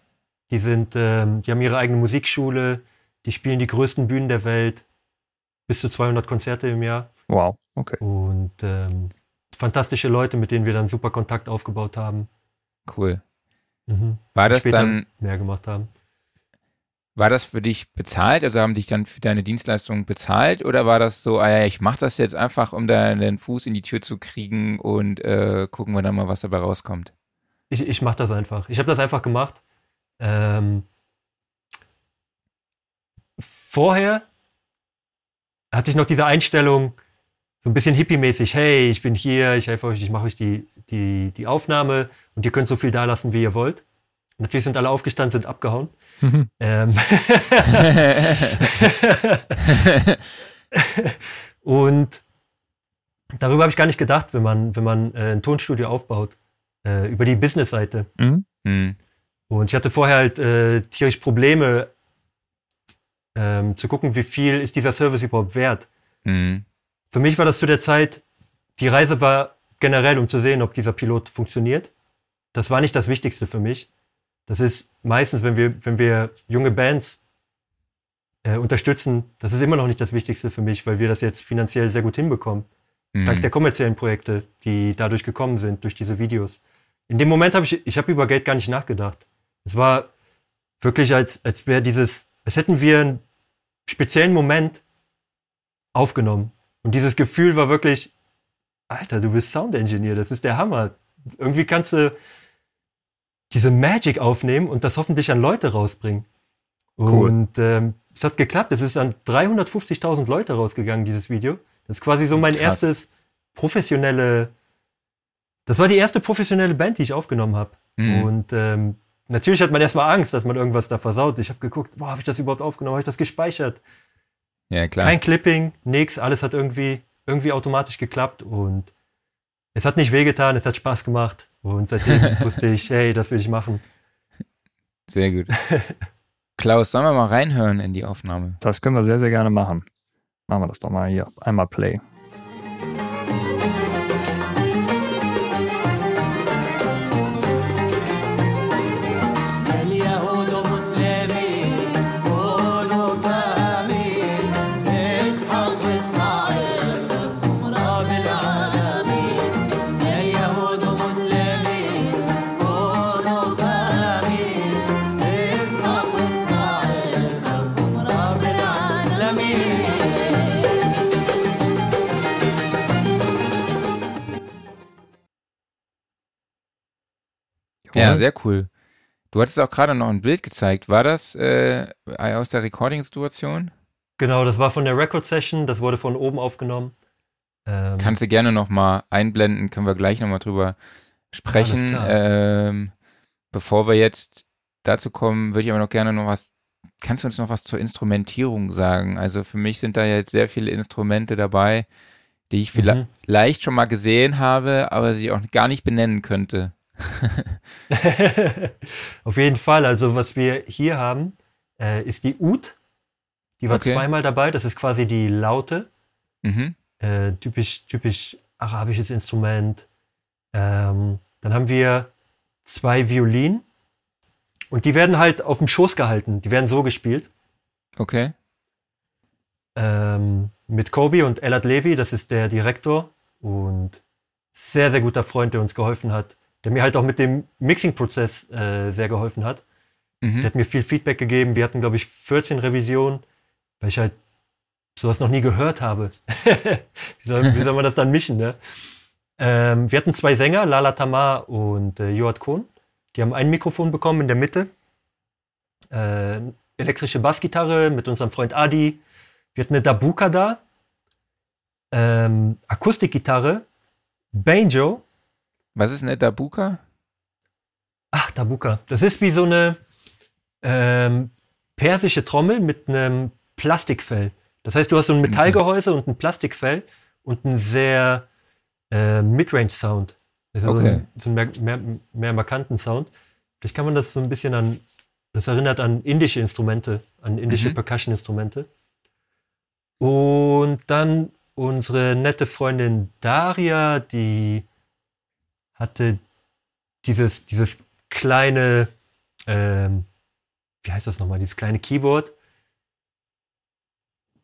Die sind, ähm, die haben ihre eigene Musikschule, die spielen die größten Bühnen der Welt, bis zu 200 Konzerte im Jahr. Wow, okay. Und ähm, fantastische Leute, mit denen wir dann super Kontakt aufgebaut haben. Cool. Mhm. War das dann mehr gemacht haben? War das für dich bezahlt? Also haben dich dann für deine Dienstleistung bezahlt? Oder war das so, ah ja, ich mache das jetzt einfach, um deinen Fuß in die Tür zu kriegen und äh, gucken wir dann mal, was dabei rauskommt? Ich, ich mache das einfach. Ich habe das einfach gemacht. Ähm, vorher hatte ich noch diese Einstellung, so ein bisschen hippie-mäßig, hey, ich bin hier, ich helfe euch, ich mache euch die, die, die Aufnahme und ihr könnt so viel da lassen, wie ihr wollt. Natürlich sind alle aufgestanden, sind abgehauen. Mhm. Ähm und darüber habe ich gar nicht gedacht, wenn man, wenn man äh, ein Tonstudio aufbaut, äh, über die Business-Seite. Mhm. Mhm. Und ich hatte vorher halt äh, tierisch Probleme ähm, zu gucken, wie viel ist dieser Service überhaupt wert. Mhm. Für mich war das zu der Zeit, die Reise war generell, um zu sehen, ob dieser Pilot funktioniert. Das war nicht das Wichtigste für mich. Das ist meistens, wenn wir, wenn wir junge Bands äh, unterstützen, das ist immer noch nicht das Wichtigste für mich, weil wir das jetzt finanziell sehr gut hinbekommen. Mhm. Dank der kommerziellen Projekte, die dadurch gekommen sind, durch diese Videos. In dem Moment habe ich, ich habe über Geld gar nicht nachgedacht. Es war wirklich, als, als wäre dieses, als hätten wir einen speziellen Moment aufgenommen. Und dieses Gefühl war wirklich, Alter, du bist Sound Engineer, das ist der Hammer. Irgendwie kannst du diese Magic aufnehmen und das hoffentlich an Leute rausbringen. Cool. Und ähm, es hat geklappt. Es ist an 350.000 Leute rausgegangen, dieses Video. Das ist quasi so mein Krass. erstes professionelle. Das war die erste professionelle Band, die ich aufgenommen habe. Mhm. Und ähm, natürlich hat man erstmal Angst, dass man irgendwas da versaut. Ich habe geguckt, boah, habe ich das überhaupt aufgenommen? Habe ich das gespeichert? Ja, klar. Kein Clipping, nix, alles hat irgendwie, irgendwie automatisch geklappt und es hat nicht wehgetan, es hat Spaß gemacht. Und seitdem wusste ich, hey, das will ich machen. Sehr gut. Klaus, sollen wir mal reinhören in die Aufnahme? Das können wir sehr, sehr gerne machen. Machen wir das doch mal hier. Einmal Play. Ja, sehr cool. Du hattest auch gerade noch ein Bild gezeigt. War das äh, aus der Recording-Situation? Genau, das war von der Record-Session. Das wurde von oben aufgenommen. Ähm, Kannst du gerne noch mal einblenden, können wir gleich noch mal drüber sprechen. Ähm, bevor wir jetzt dazu kommen, würde ich aber noch gerne noch was, kannst du uns noch was zur Instrumentierung sagen? Also für mich sind da jetzt sehr viele Instrumente dabei, die ich mhm. vielleicht schon mal gesehen habe, aber sie auch gar nicht benennen könnte. Auf jeden Fall. Also was wir hier haben, äh, ist die Ud. Die war okay. zweimal dabei. Das ist quasi die Laute. Mhm. Äh, typisch, typisch arabisches Instrument. Ähm, dann haben wir zwei Violinen. Und die werden halt auf dem Schoß gehalten. Die werden so gespielt. Okay. Ähm, mit Kobi und Elad Levi, das ist der Direktor und sehr, sehr guter Freund, der uns geholfen hat, der mir halt auch mit dem Mixing-Prozess äh, sehr geholfen hat. Mhm. Der hat mir viel Feedback gegeben. Wir hatten, glaube ich, 14 Revisionen, weil ich halt sowas noch nie gehört habe. wie, soll, wie, soll, man das dann mischen, ne? Ähm, wir hatten zwei Sänger, Lala Tamar und äh, Joad Kohn. Die haben ein Mikrofon bekommen in der Mitte. Äh, elektrische Bassgitarre mit unserem Freund Adi. Wir hatten eine Dabuka da. Ähm, Akustikgitarre. Banjo was ist eine Dabuka? Ach, Dabuka. Das ist wie so eine ähm, persische Trommel mit einem Plastikfell. Das heißt, du hast so ein Metallgehäuse und ein Plastikfell und einen sehr äh, Midrange-Sound. Also okay. so einen, so einen mehr, mehr, mehr, markanten Sound. Vielleicht kann man das so ein bisschen an, das erinnert an indische Instrumente, an indische mhm. Percussion-Instrumente. Und dann unsere nette Freundin Daria, die hatte dieses, dieses kleine, ähm, wie heißt das nochmal, dieses kleine Keyboard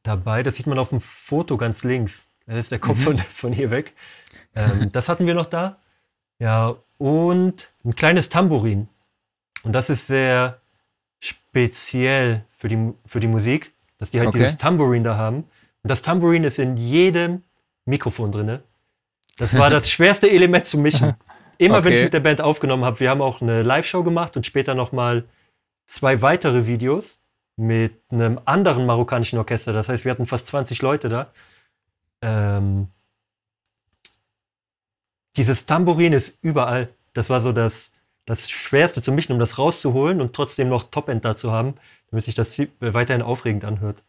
dabei. Das sieht man auf dem Foto ganz links. Da ist der Kopf mhm. von, von hier weg. Ähm, das hatten wir noch da. Ja, und ein kleines Tambourin. Und das ist sehr speziell für die, für die Musik, dass die halt okay. dieses Tambourin da haben. Und das Tambourin ist in jedem Mikrofon drin. Das war das schwerste Element zu mischen. Immer okay. wenn ich mit der Band aufgenommen habe, wir haben auch eine Live-Show gemacht und später nochmal zwei weitere Videos mit einem anderen marokkanischen Orchester. Das heißt, wir hatten fast 20 Leute da. Ähm, dieses Tambourin ist überall. Das war so das, das Schwerste zu mischen, um das rauszuholen und trotzdem noch Top-End da zu haben, damit sich das weiterhin aufregend anhört.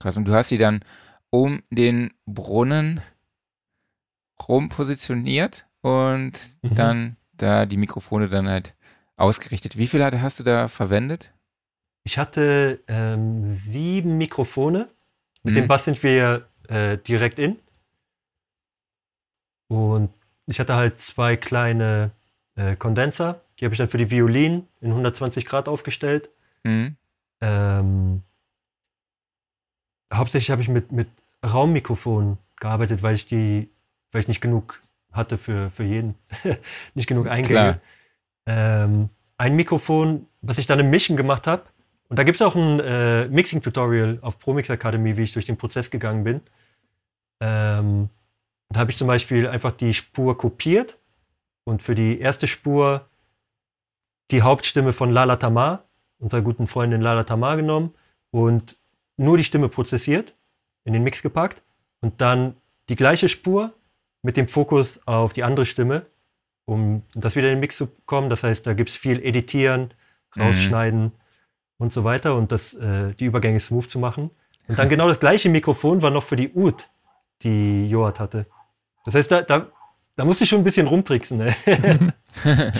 Krass, und du hast sie dann um den Brunnen rum positioniert und mhm. dann da die Mikrofone dann halt ausgerichtet. Wie viele hast du da verwendet? Ich hatte ähm, sieben Mikrofone. Mit mhm. dem Bass sind wir äh, direkt in. Und ich hatte halt zwei kleine äh, Kondenser. Die habe ich dann für die Violinen in 120 Grad aufgestellt. Mhm. Ähm, hauptsächlich habe ich mit, mit Raummikrofonen gearbeitet, weil ich die, weil ich nicht genug hatte für, für jeden. nicht genug Eingänge. Ähm, ein Mikrofon, was ich dann im Mischen gemacht habe. Und da gibt es auch ein äh, Mixing-Tutorial auf ProMix Academy, wie ich durch den Prozess gegangen bin. Ähm, da habe ich zum Beispiel einfach die Spur kopiert und für die erste Spur die Hauptstimme von Lala Tamar, unserer guten Freundin Lala Tamar, genommen und nur die Stimme prozessiert, in den Mix gepackt und dann die gleiche Spur mit dem Fokus auf die andere Stimme, um das wieder in den Mix zu kommen. Das heißt, da gibt es viel Editieren, mhm. rausschneiden mhm. und so weiter und das, äh, die Übergänge smooth zu machen. Und dann genau das gleiche Mikrofon war noch für die Ud, die Joat hatte. Das heißt, da, da, da musste ich schon ein bisschen rumtricksen. Ne?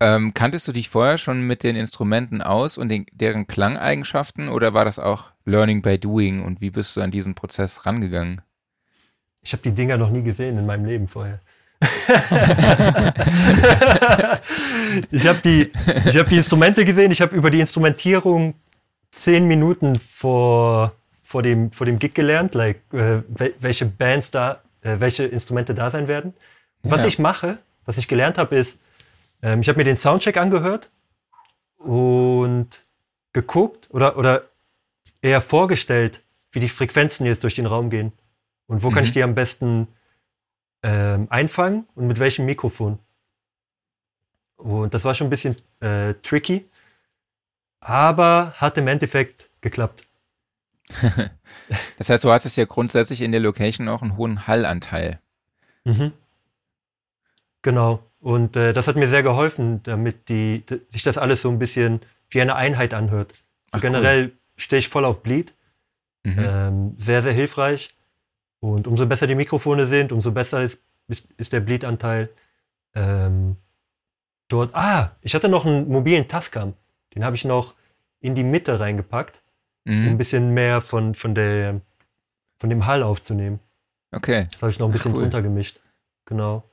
ähm, kanntest du dich vorher schon mit den Instrumenten aus und den, deren Klangeigenschaften oder war das auch Learning by Doing und wie bist du an diesen Prozess rangegangen? Ich habe die Dinger noch nie gesehen in meinem Leben vorher. ich habe die, hab die Instrumente gesehen, ich habe über die Instrumentierung zehn Minuten vor vor dem, vor dem Gig gelernt, like, äh, welche Bands da, äh, welche Instrumente da sein werden. Ja. Was ich mache, was ich gelernt habe, ist, ähm, ich habe mir den Soundcheck angehört und geguckt oder, oder eher vorgestellt, wie die Frequenzen jetzt durch den Raum gehen und wo mhm. kann ich die am besten ähm, einfangen und mit welchem Mikrofon. Und das war schon ein bisschen äh, tricky, aber hat im Endeffekt geklappt. das heißt, du hattest ja grundsätzlich in der Location auch einen hohen Hallanteil. Mhm. Genau. Und äh, das hat mir sehr geholfen, damit die, sich das alles so ein bisschen wie eine Einheit anhört. Also generell cool. stehe ich voll auf Bleed. Mhm. Ähm, sehr, sehr hilfreich. Und umso besser die Mikrofone sind, umso besser ist, ist, ist der Bleed-Anteil. Ähm, dort. Ah, ich hatte noch einen mobilen Tascam. Den habe ich noch in die Mitte reingepackt mhm. um ein bisschen mehr von, von, der, von dem Hall aufzunehmen. Okay. Das habe ich noch ein bisschen cool. drunter gemischt. Genau.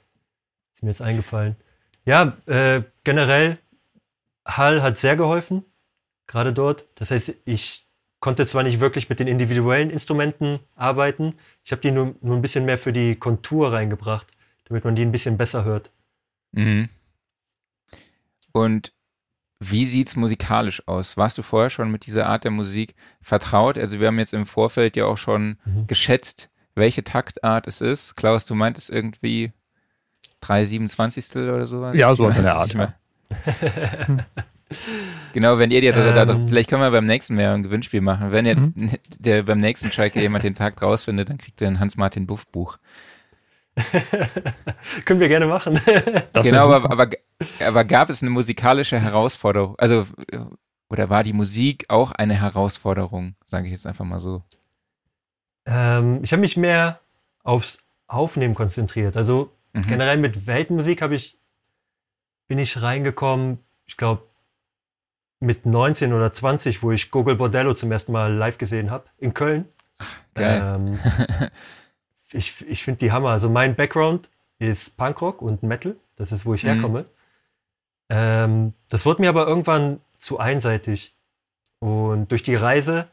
Ist mir jetzt eingefallen. Ja, äh, generell, Hall hat sehr geholfen, gerade dort. Das heißt, ich konnte zwar nicht wirklich mit den individuellen Instrumenten arbeiten, ich habe die nur, nur ein bisschen mehr für die Kontur reingebracht, damit man die ein bisschen besser hört. Mhm. Und wie sieht's musikalisch aus? Warst du vorher schon mit dieser Art der Musik vertraut? Also wir haben jetzt im Vorfeld ja auch schon mhm. geschätzt, welche Taktart es ist. Klaus, du meintest irgendwie 327 oder sowas? Ja, sowas in der Art. Genau, wenn ihr dir da, da, ähm. vielleicht können wir beim nächsten Mal ein Gewinnspiel machen. Wenn jetzt mhm. der, beim nächsten Track jemand den Takt rausfindet, dann kriegt er ein Hans-Martin Buff Buch. Können wir gerne machen. genau, aber, aber, aber gab es eine musikalische Herausforderung? Also, oder war die Musik auch eine Herausforderung, sage ich jetzt einfach mal so? Ähm, ich habe mich mehr aufs Aufnehmen konzentriert. Also mhm. generell mit Weltmusik habe ich, bin ich reingekommen, ich glaube, mit 19 oder 20, wo ich Google Bordello zum ersten Mal live gesehen habe, in Köln. Geil. Ähm, ich, ich finde die Hammer. Also mein Background ist Punkrock und Metal. Das ist, wo ich mhm. herkomme. Ähm, das wurde mir aber irgendwann zu einseitig. Und durch die Reise,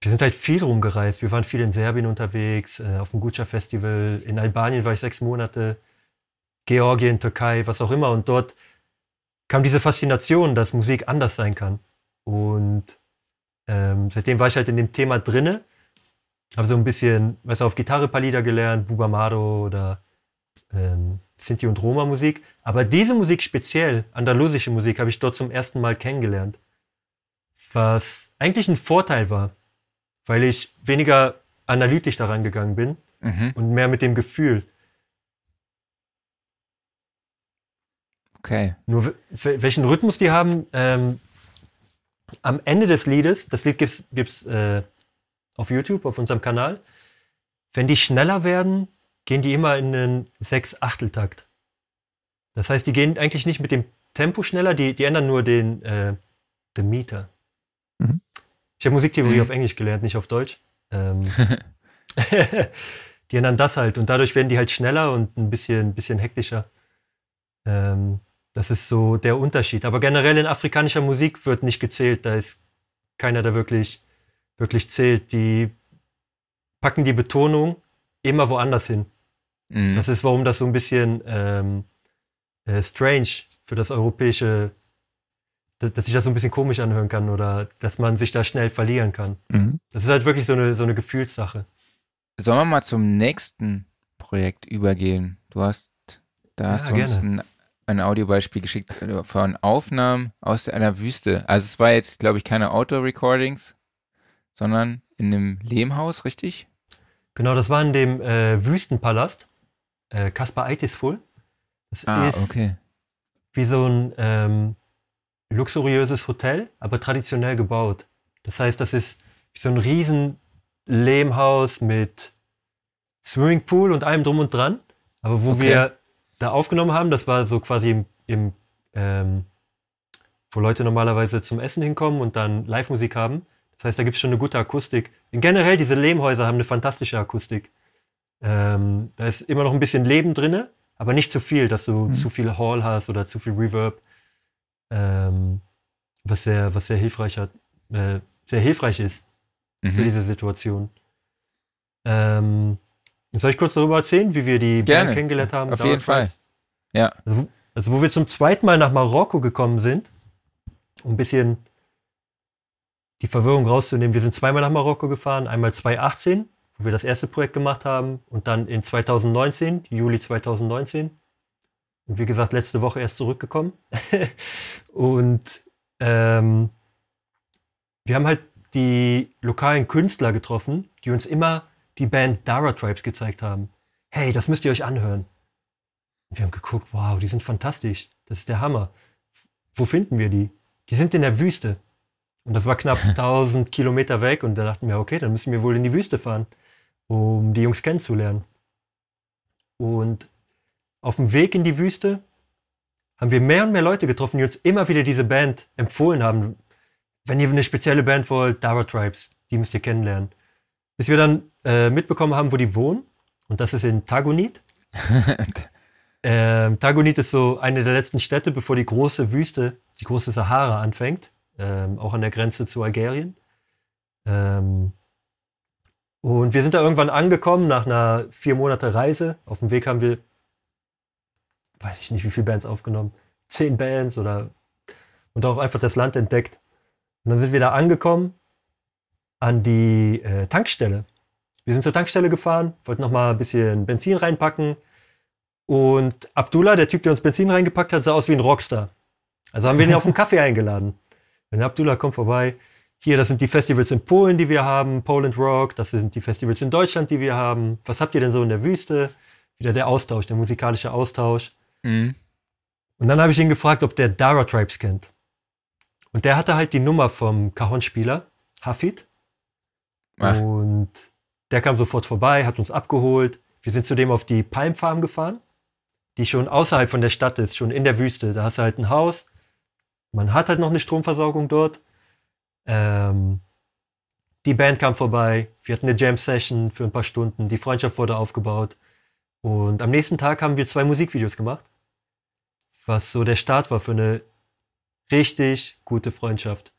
wir sind halt viel rumgereist. Wir waren viel in Serbien unterwegs, äh, auf dem Guccia Festival. In Albanien war ich sechs Monate. Georgien, Türkei, was auch immer. Und dort kam diese Faszination, dass Musik anders sein kann. Und ähm, seitdem war ich halt in dem Thema drinne habe so ein bisschen, weißt du, auf Gitarre ein paar Lieder gelernt, Bubamado oder ähm, Sinti und Roma Musik. Aber diese Musik speziell, andalusische Musik, habe ich dort zum ersten Mal kennengelernt. Was eigentlich ein Vorteil war, weil ich weniger analytisch daran gegangen bin mhm. und mehr mit dem Gefühl. Okay. Nur welchen Rhythmus die haben, ähm, am Ende des Liedes, das Lied gibt's, gibt's äh, auf YouTube, auf unserem Kanal, wenn die schneller werden, gehen die immer in einen Sechs-Achtel-Takt. Das heißt, die gehen eigentlich nicht mit dem Tempo schneller, die, die ändern nur den, äh, den Meter. Mhm. Ich habe Musiktheorie mhm. auf Englisch gelernt, nicht auf Deutsch. Ähm, die ändern das halt und dadurch werden die halt schneller und ein bisschen, bisschen hektischer. Ähm, das ist so der Unterschied. Aber generell in afrikanischer Musik wird nicht gezählt. Da ist keiner, der wirklich, wirklich zählt. Die packen die Betonung immer woanders hin. Mhm. Das ist, warum das so ein bisschen ähm, äh, strange für das europäische, dass sich das so ein bisschen komisch anhören kann oder dass man sich da schnell verlieren kann. Mhm. Das ist halt wirklich so eine, so eine Gefühlssache. Sollen wir mal zum nächsten Projekt übergehen? Du hast, da hast ja, du uns ein, ein Audiobeispiel geschickt äh, von Aufnahmen aus einer Wüste. Also es war jetzt, glaube ich, keine Outdoor-Recordings, sondern in einem Lehmhaus, richtig? Genau, das war in dem äh, Wüstenpalast, äh, Kaspar Eitisful. Das ah, ist okay. wie so ein ähm, luxuriöses Hotel, aber traditionell gebaut. Das heißt, das ist wie so ein riesen Lehmhaus mit Swimmingpool und allem drum und dran. Aber wo okay. wir da aufgenommen haben, das war so quasi im, im ähm, wo Leute normalerweise zum Essen hinkommen und dann Live-Musik haben. Das heißt, da gibt es schon eine gute Akustik. Und generell, diese Lehmhäuser haben eine fantastische Akustik. Ähm, da ist immer noch ein bisschen Leben drin, aber nicht zu viel, dass du mhm. zu viel Hall hast oder zu viel Reverb. Ähm, was sehr, was sehr hilfreich hat, äh, sehr hilfreich ist mhm. für diese Situation. Ähm, soll ich kurz darüber erzählen, wie wir die Gerne. Band kennengelernt haben? Auf jeden Fall. Ja. Also, also, wo wir zum zweiten Mal nach Marokko gekommen sind, um ein bisschen die Verwirrung rauszunehmen. Wir sind zweimal nach Marokko gefahren, einmal 2018, wo wir das erste Projekt gemacht haben, und dann in 2019, Juli 2019. Und wie gesagt, letzte Woche erst zurückgekommen. und ähm, wir haben halt die lokalen Künstler getroffen, die uns immer die Band Dara Tribes gezeigt haben. Hey, das müsst ihr euch anhören. Und wir haben geguckt, wow, die sind fantastisch. Das ist der Hammer. Wo finden wir die? Die sind in der Wüste. Und das war knapp 1000 Kilometer weg. Und da dachten wir, okay, dann müssen wir wohl in die Wüste fahren, um die Jungs kennenzulernen. Und auf dem Weg in die Wüste haben wir mehr und mehr Leute getroffen, die uns immer wieder diese Band empfohlen haben. Wenn ihr eine spezielle Band wollt, Dara Tribes, die müsst ihr kennenlernen. Bis wir dann äh, mitbekommen haben, wo die wohnen. Und das ist in Tagonit. ähm, Tagonit ist so eine der letzten Städte, bevor die große Wüste, die große Sahara anfängt. Ähm, auch an der Grenze zu Algerien. Ähm, und wir sind da irgendwann angekommen nach einer vier Monate Reise. Auf dem Weg haben wir, weiß ich nicht, wie viele Bands aufgenommen. Zehn Bands oder und auch einfach das Land entdeckt. Und dann sind wir da angekommen an die äh, Tankstelle. Wir sind zur Tankstelle gefahren, wollten noch mal ein bisschen Benzin reinpacken. Und Abdullah, der Typ, der uns Benzin reingepackt hat, sah aus wie ein Rockstar. Also haben wir ihn auf einen Kaffee eingeladen. Und Abdullah, komm vorbei. Hier, das sind die Festivals in Polen, die wir haben, Poland Rock, das sind die Festivals in Deutschland, die wir haben. Was habt ihr denn so in der Wüste? Wieder der Austausch, der musikalische Austausch. Mhm. Und dann habe ich ihn gefragt, ob der Dara Tribes kennt. Und der hatte halt die Nummer vom Cajon-Spieler, Hafid. Ach. Und der kam sofort vorbei, hat uns abgeholt. Wir sind zudem auf die Palmfarm gefahren, die schon außerhalb von der Stadt ist, schon in der Wüste. Da hast du halt ein Haus. Man hat halt noch eine Stromversorgung dort. Ähm, die Band kam vorbei. Wir hatten eine Jam-Session für ein paar Stunden. Die Freundschaft wurde aufgebaut. Und am nächsten Tag haben wir zwei Musikvideos gemacht, was so der Start war für eine richtig gute Freundschaft.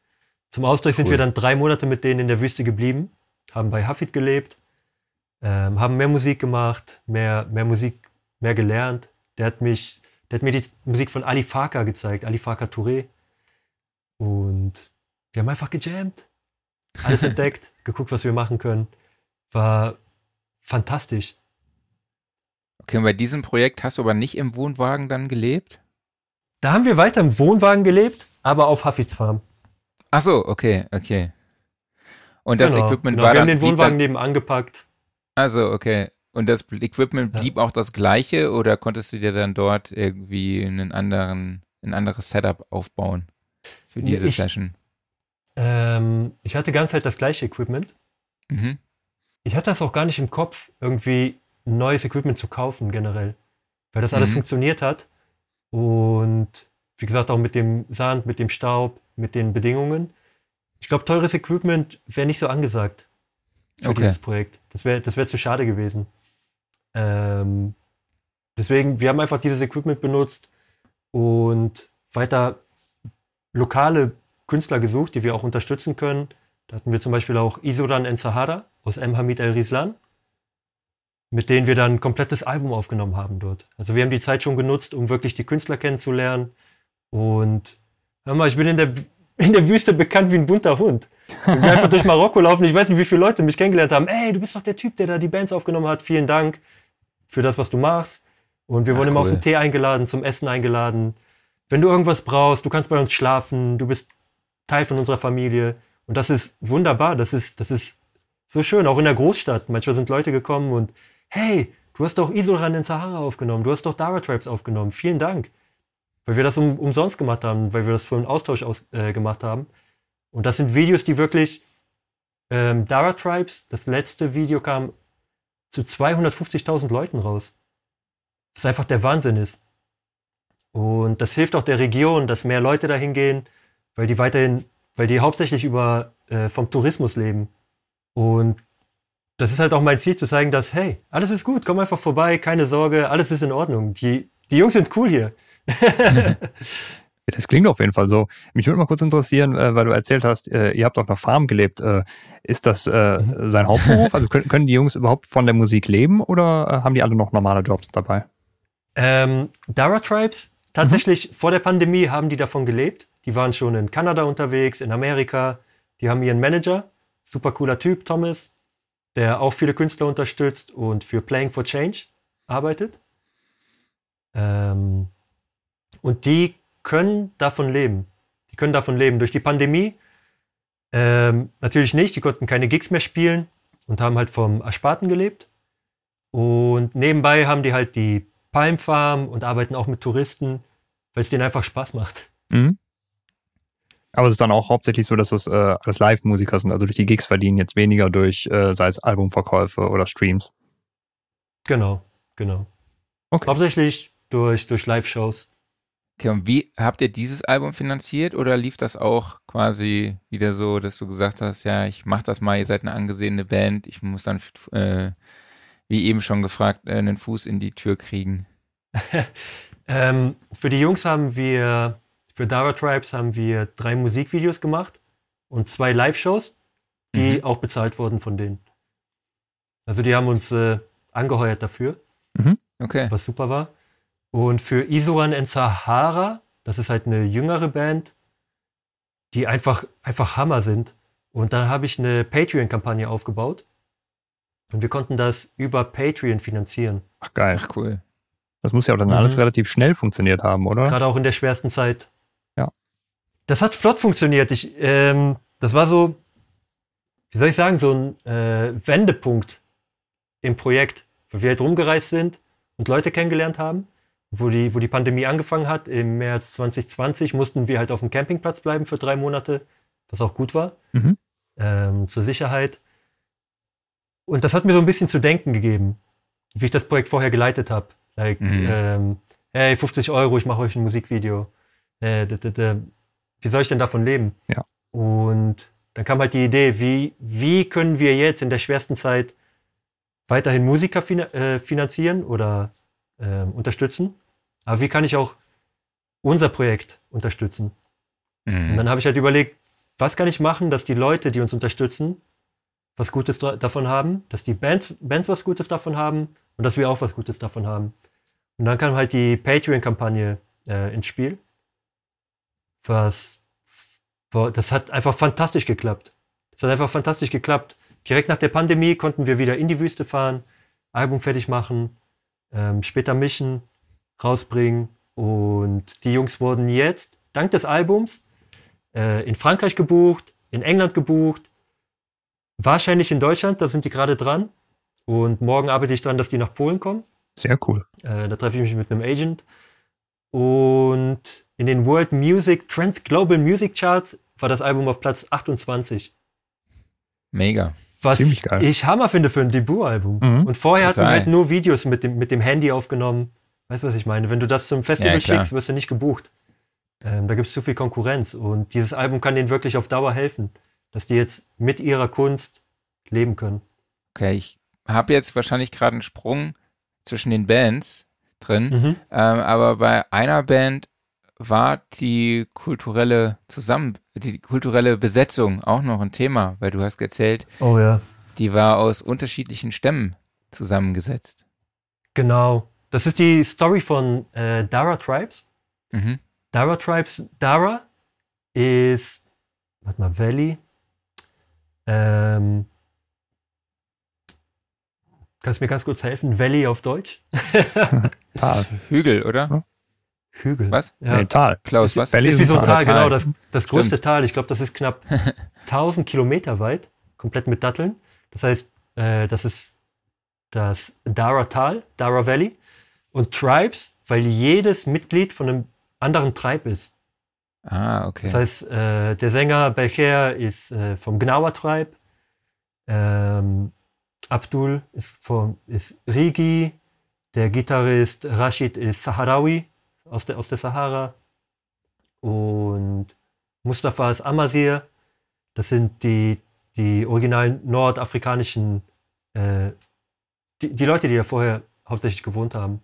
Zum Ausdruck cool. sind wir dann drei Monate mit denen in der Wüste geblieben haben bei Hafid gelebt, ähm, haben mehr Musik gemacht, mehr, mehr Musik, mehr gelernt. Der hat mich, der hat mir die Musik von Ali Farka gezeigt, Ali Farka Touré. Und wir haben einfach gejammt, alles entdeckt, geguckt, was wir machen können. War fantastisch. Okay, und bei diesem Projekt hast du aber nicht im Wohnwagen dann gelebt? Da haben wir weiter im Wohnwagen gelebt, aber auf Hafids Farm. Ach so, okay, okay. Und das genau, Equipment genau. war Wir dann, haben den Wohnwagen nebenan gepackt. Also, okay. Und das Equipment blieb ja. auch das gleiche oder konntest du dir dann dort irgendwie einen anderen, ein anderes Setup aufbauen für diese ich, Session? Ähm, ich hatte die ganze Zeit das gleiche Equipment. Mhm. Ich hatte das auch gar nicht im Kopf, irgendwie neues Equipment zu kaufen generell, weil das alles mhm. funktioniert hat. Und wie gesagt, auch mit dem Sand, mit dem Staub, mit den Bedingungen. Ich glaube, teures Equipment wäre nicht so angesagt für okay. dieses Projekt. Das wäre das wär zu schade gewesen. Ähm, deswegen, wir haben einfach dieses Equipment benutzt und weiter lokale Künstler gesucht, die wir auch unterstützen können. Da hatten wir zum Beispiel auch Isodan En Sahara aus M. Hamid El Rislan, mit denen wir dann ein komplettes Album aufgenommen haben dort. Also wir haben die Zeit schon genutzt, um wirklich die Künstler kennenzulernen. Und hör mal, ich bin in der, in der Wüste bekannt wie ein bunter Hund. Und wir einfach durch Marokko laufen. Ich weiß nicht, wie viele Leute mich kennengelernt haben. Ey, du bist doch der Typ, der da die Bands aufgenommen hat. Vielen Dank für das, was du machst. Und wir wurden Ach, immer auf den Tee eingeladen, zum Essen eingeladen. Wenn du irgendwas brauchst, du kannst bei uns schlafen, du bist Teil von unserer Familie. Und das ist wunderbar, das ist, das ist so schön, auch in der Großstadt. Manchmal sind Leute gekommen und, hey, du hast doch Isoran in Sahara aufgenommen, du hast doch Dara Tribes aufgenommen, vielen Dank. Weil wir das um, umsonst gemacht haben, weil wir das für einen Austausch aus, äh, gemacht haben. Und das sind Videos, die wirklich, ähm, Dara Tribes, das letzte Video kam zu 250.000 Leuten raus. Was einfach der Wahnsinn ist. Und das hilft auch der Region, dass mehr Leute dahin gehen, weil die weiterhin, weil die hauptsächlich über äh, vom Tourismus leben. Und das ist halt auch mein Ziel, zu zeigen, dass, hey, alles ist gut, komm einfach vorbei, keine Sorge, alles ist in Ordnung. Die, die Jungs sind cool hier. Das klingt auf jeden Fall so. Mich würde mal kurz interessieren, äh, weil du erzählt hast, äh, ihr habt auf einer Farm gelebt. Äh, ist das mhm. sein Hauptberuf? Also können, können die Jungs überhaupt von der Musik leben oder haben die alle noch normale Jobs dabei? Ähm, Dara Tribes, tatsächlich mhm. vor der Pandemie haben die davon gelebt. Die waren schon in Kanada unterwegs, in Amerika. Die haben ihren Manager, super cooler Typ, Thomas, der auch viele Künstler unterstützt und für Playing for Change arbeitet. Ähm, und die können davon leben. Die können davon leben. Durch die Pandemie ähm, natürlich nicht. Die konnten keine Gigs mehr spielen und haben halt vom Ersparten gelebt. Und nebenbei haben die halt die Palm Farm und arbeiten auch mit Touristen, weil es denen einfach Spaß macht. Mhm. Aber es ist dann auch hauptsächlich so, dass es äh, alles Live-Musiker sind, also durch die Gigs verdienen jetzt weniger durch, äh, sei es Albumverkäufe oder Streams. Genau, genau. Okay. Hauptsächlich durch, durch Live-Shows. Okay, und wie habt ihr dieses Album finanziert oder lief das auch quasi wieder so, dass du gesagt hast, ja, ich mach das mal, ihr seid eine angesehene Band, ich muss dann, äh, wie eben schon gefragt, äh, einen Fuß in die Tür kriegen? ähm, für die Jungs haben wir für Dara Tribes haben wir drei Musikvideos gemacht und zwei Live-Shows, die mhm. auch bezahlt wurden von denen. Also die haben uns äh, angeheuert dafür, mhm. okay. was super war. Und für Isuan en Sahara, das ist halt eine jüngere Band, die einfach, einfach Hammer sind. Und da habe ich eine Patreon-Kampagne aufgebaut. Und wir konnten das über Patreon finanzieren. Ach geil. Ach cool. Das muss ja auch dann mhm. alles relativ schnell funktioniert haben, oder? Gerade auch in der schwersten Zeit das hat flott funktioniert. Ich, ähm, das war so, wie soll ich sagen, so ein äh, Wendepunkt im Projekt, weil wir halt rumgereist sind und Leute kennengelernt haben. Wo die, wo die Pandemie angefangen hat, im März 2020, mussten wir halt auf dem Campingplatz bleiben für drei Monate, was auch gut war, mhm. ähm, zur Sicherheit. Und das hat mir so ein bisschen zu denken gegeben, wie ich das Projekt vorher geleitet habe. Like, mhm. ähm, hey, 50 Euro, ich mache euch ein Musikvideo. Äh, wie soll ich denn davon leben? Ja. Und dann kam halt die Idee, wie, wie können wir jetzt in der schwersten Zeit weiterhin Musiker äh, finanzieren oder äh, unterstützen? Aber wie kann ich auch unser Projekt unterstützen? Mhm. Und dann habe ich halt überlegt, was kann ich machen, dass die Leute, die uns unterstützen, was Gutes davon haben, dass die Band, Bands was Gutes davon haben und dass wir auch was Gutes davon haben. Und dann kam halt die Patreon-Kampagne äh, ins Spiel was, das hat einfach fantastisch geklappt. Das hat einfach fantastisch geklappt. Direkt nach der Pandemie konnten wir wieder in die Wüste fahren, Album fertig machen, ähm, später mischen, rausbringen. Und die Jungs wurden jetzt, dank des Albums, äh, in Frankreich gebucht, in England gebucht, wahrscheinlich in Deutschland, da sind die gerade dran. Und morgen arbeite ich daran, dass die nach Polen kommen. Sehr cool. Äh, da treffe ich mich mit einem Agent. Und in den World Music, Trans Global Music Charts war das Album auf Platz 28. Mega. Was ich Hammer finde für ein Debütalbum. Mhm. Und vorher hatten wir Total. halt nur Videos mit dem, mit dem Handy aufgenommen. Weißt du, was ich meine? Wenn du das zum Festival Ja, schickst, wirst du nicht gebucht. Ähm, da gibt es zu viel Konkurrenz. Und dieses Album kann denen wirklich auf Dauer helfen, dass die jetzt mit ihrer Kunst leben können. Okay, ich habe jetzt wahrscheinlich gerade einen Sprung zwischen den Bands drin, Mhm. ähm, aber bei einer Band war die kulturelle Zusammen, die kulturelle Besetzung auch noch ein Thema, weil du hast erzählt, Oh ja. die war aus unterschiedlichen Stämmen zusammengesetzt. Genau. Das ist die Story von äh, Dara Tribes. Mhm. Dara Tribes, Dara ist, warte mal, Valley. Ähm, kannst du mir ganz kurz helfen? Valley auf Deutsch? Hügel, oder? Hügel. Was? Ja. Nee, Tal. Klaus, was? Valley ist wie so ein Tal, Tal. genau. Das, das größte Stimmt. Tal. Ich glaube, das ist knapp 1000 Kilometer weit, komplett mit Datteln. Das heißt, äh, das ist das Dara Tal, Dara Valley. Und Tribes, weil jedes Mitglied von einem anderen Tribe ist. Ah, okay. Das heißt, äh, der Sänger Belcher ist äh, vom Gnawa Tribe. Ähm, Abdul ist, vom, ist Rigi. Der Gitarrist Rashid ist Saharawi aus der, aus der Sahara. Und Mustafa ist Amazir. Das sind die, die originalen nordafrikanischen, äh, die, die Leute, die da vorher hauptsächlich gewohnt haben.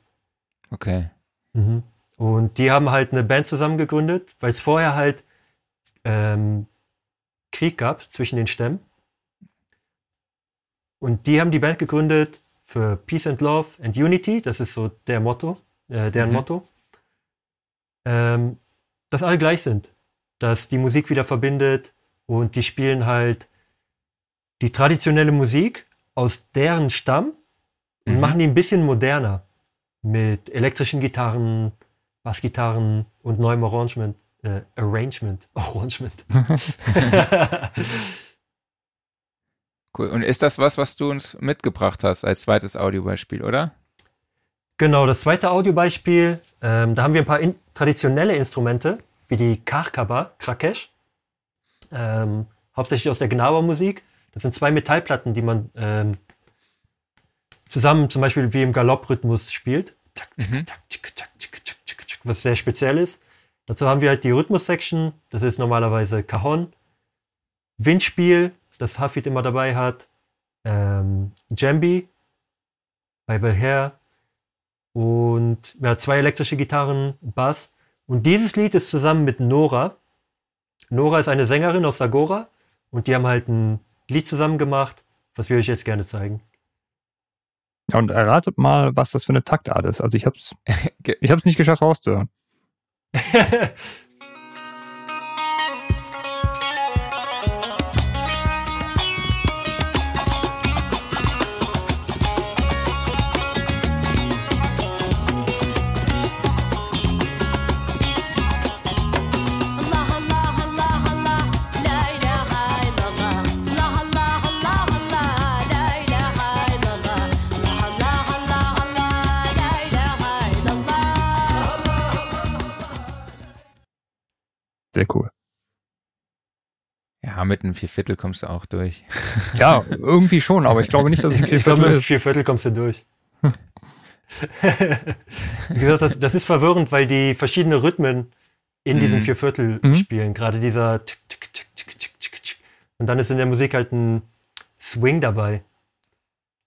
okay. Mhm. Und die haben halt eine Band zusammen gegründet, weil es vorher halt ähm, Krieg gab zwischen den Stämmen. Und die haben die Band gegründet für Peace and Love and Unity. Das ist so der Motto, äh, deren Mhm. Motto. Ähm, dass alle gleich sind. Dass die Musik wieder verbindet und die spielen halt die traditionelle Musik aus deren Stamm und Mhm. machen die ein bisschen moderner. Mit elektrischen Gitarren, Bassgitarren und neuem Arrangement. Äh, Arrangement. Arrangement. Cool. Und ist das was, was du uns mitgebracht hast als zweites Audiobeispiel, oder? Genau, das zweite Audiobeispiel, ähm, da haben wir ein paar in traditionelle Instrumente, wie die Karkaba, Krakesh, ähm, hauptsächlich aus der Gnawa-Musik. Das sind zwei Metallplatten, die man ähm, zusammen zum Beispiel wie im Galopprhythmus spielt. Mhm. Was sehr speziell ist. Dazu haben wir halt die Rhythmus-Section, das ist normalerweise Cajon, Windspiel, das Hafid immer dabei hat, ähm, Djembe bei Belher und ja, zwei elektrische Gitarren, Bass. Und dieses Lied ist zusammen mit Nora. Nora ist eine Sängerin aus Sagora und die haben halt ein Lied zusammen gemacht, was wir euch jetzt gerne zeigen. Ja, und erratet mal, was das für eine Taktart ist. Also ich hab's, ich hab's nicht geschafft rauszuhören. Sehr cool. Ja, mit einem Vierviertel kommst du auch durch. Ja, irgendwie schon, aber ich glaube nicht, dass es ein Ich glaube, Vierviertel mit ist. vier Viertel kommst du durch. Wie gesagt, das, das ist verwirrend, weil die verschiedene Rhythmen in diesem Mhm. Vierviertel Mhm. spielen. Gerade dieser tick, tick, tick, tick, tick, tick, tick. Und dann ist in der Musik halt ein Swing dabei,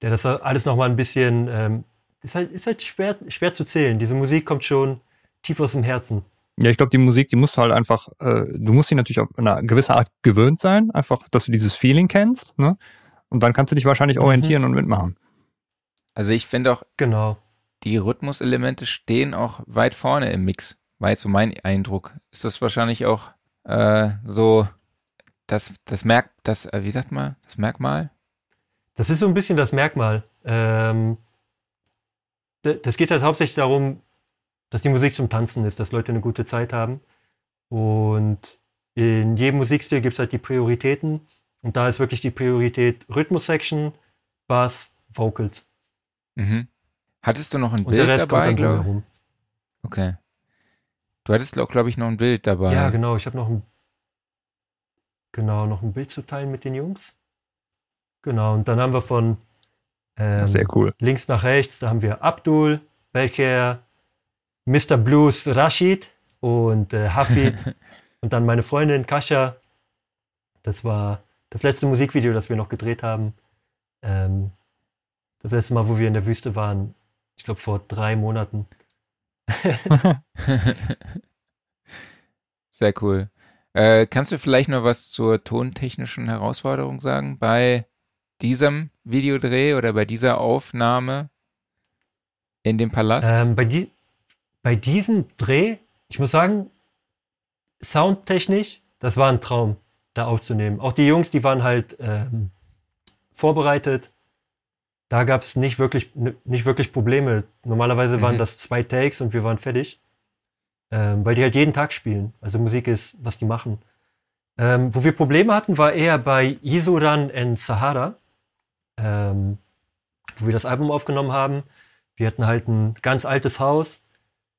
der das alles nochmal ein bisschen, ähm, ist halt, ist halt schwer, schwer zu zählen. Diese Musik kommt schon tief aus dem Herzen. Ja, ich glaube, die Musik, die musst du halt einfach, äh, du musst sie natürlich auf eine gewisse Art gewöhnt sein, einfach, dass du dieses Feeling kennst, ne? Und dann kannst du dich wahrscheinlich Mhm. orientieren und mitmachen. Also ich finde auch, Genau. die Rhythmuselemente stehen auch weit vorne im Mix. War jetzt so mein Eindruck. Ist das wahrscheinlich auch äh, so das, das Merk, das, äh, wie sagt man, das Merkmal? Das ist so ein bisschen das Merkmal. Ähm, das geht halt hauptsächlich darum, dass die Musik zum Tanzen ist, dass Leute eine gute Zeit haben. Und in jedem Musikstil gibt es halt die Prioritäten. Und da ist wirklich die Priorität Rhythmus-Section, Bass, Vocals. Mhm. Hattest du noch ein Und Bild der Rest dabei? kommt dann Glaub? drumherum. Okay. Du hattest auch, glaube ich, noch ein Bild dabei. Ja, genau. Ich habe noch ein, genau, noch ein Bild zu teilen mit den Jungs. Genau, und dann haben wir von ähm, Sehr cool. links nach rechts, da haben wir Abdul, Belcher, Mr. Blues Rashid und äh, Hafid und dann meine Freundin Kascha. Das war das letzte Musikvideo, das wir noch gedreht haben. Ähm, das letzte Mal, wo wir in der Wüste waren, ich glaube vor drei Monaten. Sehr cool. Äh, kannst du vielleicht noch was zur tontechnischen Herausforderung sagen bei diesem Videodreh oder bei dieser Aufnahme in dem Palast? Ähm, bei, die, bei diesem Dreh, ich muss sagen, soundtechnisch, das war ein Traum, da aufzunehmen. Auch die Jungs, die waren halt ähm, vorbereitet. Da gab es nicht wirklich, nicht wirklich Probleme. Normalerweise waren Mhm. das zwei Takes und wir waren fertig. Ähm, weil die halt jeden Tag spielen. Also Musik ist, was die machen. Ähm, wo wir Probleme hatten, war eher bei Isuran and Sahara, ähm, wo wir das Album aufgenommen haben. Wir hatten halt ein ganz altes Haus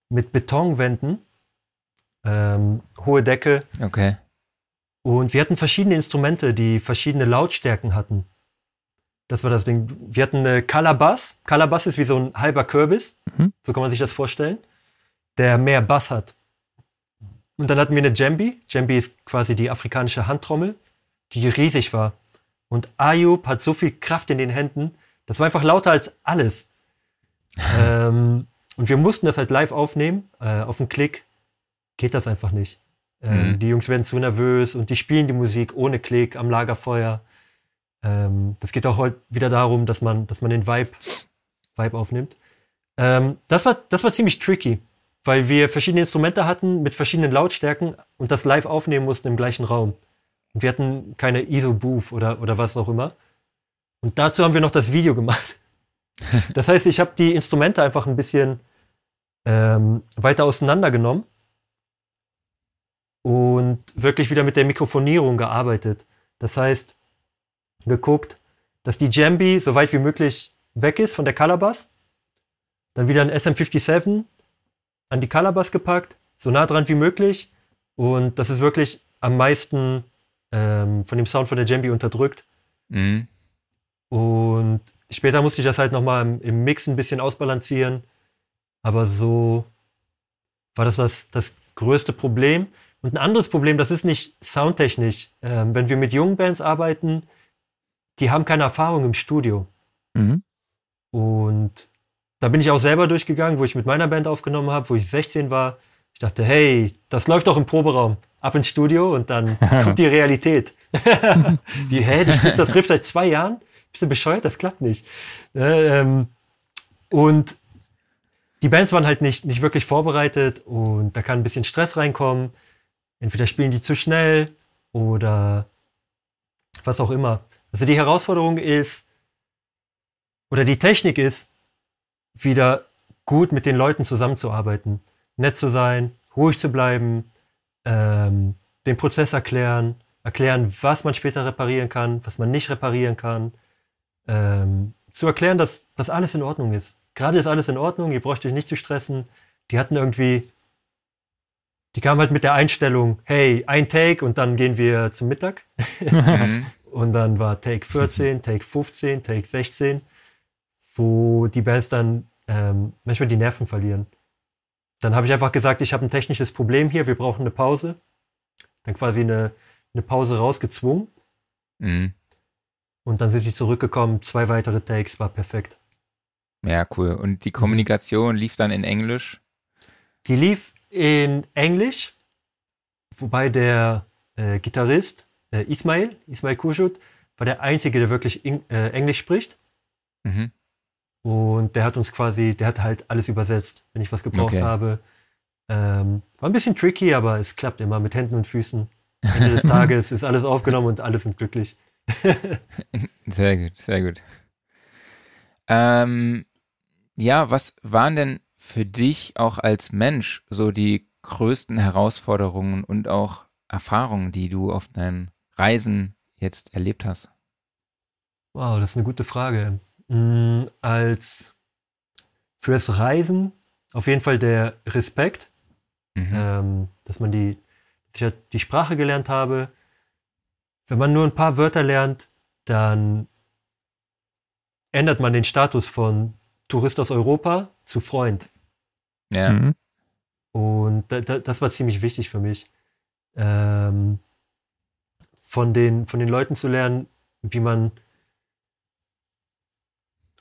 mit Betonwänden, ähm, hohe Decke okay. und wir hatten verschiedene Instrumente, die verschiedene Lautstärken hatten. Das war das Ding. Wir hatten eine Calabass. Calabass ist wie so ein halber Kürbis. Mhm. So kann man sich das vorstellen. Der mehr Bass hat. Und dann hatten wir eine Djembe. Djembe ist quasi die afrikanische Handtrommel, die riesig war. Und Ayub hat so viel Kraft in den Händen. Das war einfach lauter als alles. ähm, und wir mussten das halt live aufnehmen. Äh, auf den Klick geht das einfach nicht. Ähm, Mhm. Die Jungs werden zu nervös und die spielen die Musik ohne Klick am Lagerfeuer. Ähm, das geht auch heute wieder darum, dass man, dass man den Vibe, Vibe aufnimmt. Ähm, das, war, das war ziemlich tricky, weil wir verschiedene Instrumente hatten mit verschiedenen Lautstärken und das live aufnehmen mussten im gleichen Raum. Und wir hatten keine ISO-Booth oder, oder was auch immer. Und dazu haben wir noch das Video gemacht. Das heißt, ich habe die Instrumente einfach ein bisschen ähm, weiter auseinandergenommen und wirklich wieder mit der Mikrofonierung gearbeitet. Das heißt, geguckt, dass die Djembe so weit wie möglich weg ist von der Calabass. Dann wieder ein SM57 an die Calabass gepackt, so nah dran wie möglich. Und das ist wirklich am meisten ähm, von dem Sound von der Djembe unterdrückt. Mhm. Und später musste ich das halt nochmal im, im Mix ein bisschen ausbalancieren. Aber so war das das, das größte Problem. Und ein anderes Problem, das ist nicht soundtechnisch. Ähm, wenn wir mit jungen Bands arbeiten, die haben keine Erfahrung im Studio. Mhm. Und da bin ich auch selber durchgegangen, wo ich mit meiner Band aufgenommen habe, wo ich 16 war. Ich dachte, hey, das läuft doch im Proberaum. Ab ins Studio und dann kommt die Realität. Wie, hä, du spielst das Riff seit zwei Jahren? Bist du bescheuert? Das klappt nicht. Äh, ähm, und die Bands waren halt nicht, nicht wirklich vorbereitet und da kann ein bisschen Stress reinkommen. Entweder spielen die zu schnell oder was auch immer. Also die Herausforderung ist, oder die Technik ist, wieder gut mit den Leuten zusammenzuarbeiten, nett zu sein, ruhig zu bleiben, ähm, den Prozess erklären, erklären, was man später reparieren kann, was man nicht reparieren kann, ähm, zu erklären, dass, dass alles in Ordnung ist. Gerade ist alles in Ordnung, ihr braucht euch nicht zu stressen. Die hatten irgendwie, die kamen halt mit der Einstellung, hey, ein Take und dann gehen wir zum Mittag. Mhm. Und dann war Take 14, Take 15, Take 16, wo die Bands dann ähm, manchmal die Nerven verlieren. Dann habe ich einfach gesagt, ich habe ein technisches Problem hier, wir brauchen eine Pause. Dann quasi eine, eine Pause rausgezwungen. Mhm. Und dann sind die zurückgekommen, zwei weitere Takes, war perfekt. Ja, cool. Und die Kommunikation lief dann in Englisch? Die lief in Englisch, wobei der äh, Gitarrist äh, Ismail, Ismail Kujut, war der Einzige, der wirklich in, äh, Englisch spricht. Mhm. Und der hat uns quasi, der hat halt alles übersetzt, wenn ich was gebraucht Okay. habe. Ähm, war ein bisschen tricky, aber es klappt immer mit Händen und Füßen. Ende des Tages ist alles aufgenommen und alle sind glücklich. Sehr gut, sehr gut. Ähm, ja, was waren denn für dich auch als Mensch so die größten Herausforderungen und auch Erfahrungen, die du auf deinen Reisen jetzt erlebt hast? Wow, das ist eine gute Frage. mh, als fürs Reisen auf jeden Fall der Respekt, Mhm. ähm, dass man die, dass ich halt die Sprache gelernt habe. Wenn man nur ein paar Wörter lernt, dann ändert man den Status von Tourist aus Europa zu Freund. Ja. Mhm. Und da, da, das war ziemlich wichtig für mich. Ähm, von, den, von den Leuten zu lernen, wie man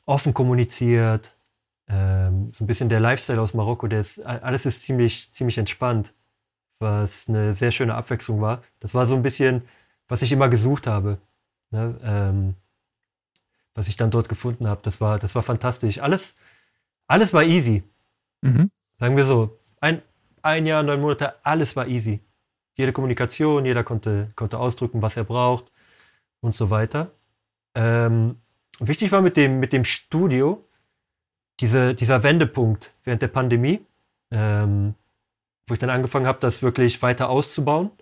offen kommuniziert. Ähm, so ein bisschen der Lifestyle aus Marokko, der ist, alles ist ziemlich, ziemlich entspannt, was eine sehr schöne Abwechslung war. Das war so ein bisschen, was ich immer gesucht habe. Ne? Ähm, was ich dann dort gefunden habe. Das war, das war fantastisch. Alles, alles war easy. Mhm. Sagen wir so, ein, ein Jahr, neun Monate, alles war easy. Jede Kommunikation, jeder konnte, konnte ausdrücken, was er braucht und so weiter. Ähm, wichtig war mit dem, mit dem Studio diese, dieser Wendepunkt während der Pandemie, ähm, wo ich dann angefangen habe, das wirklich weiter auszubauen.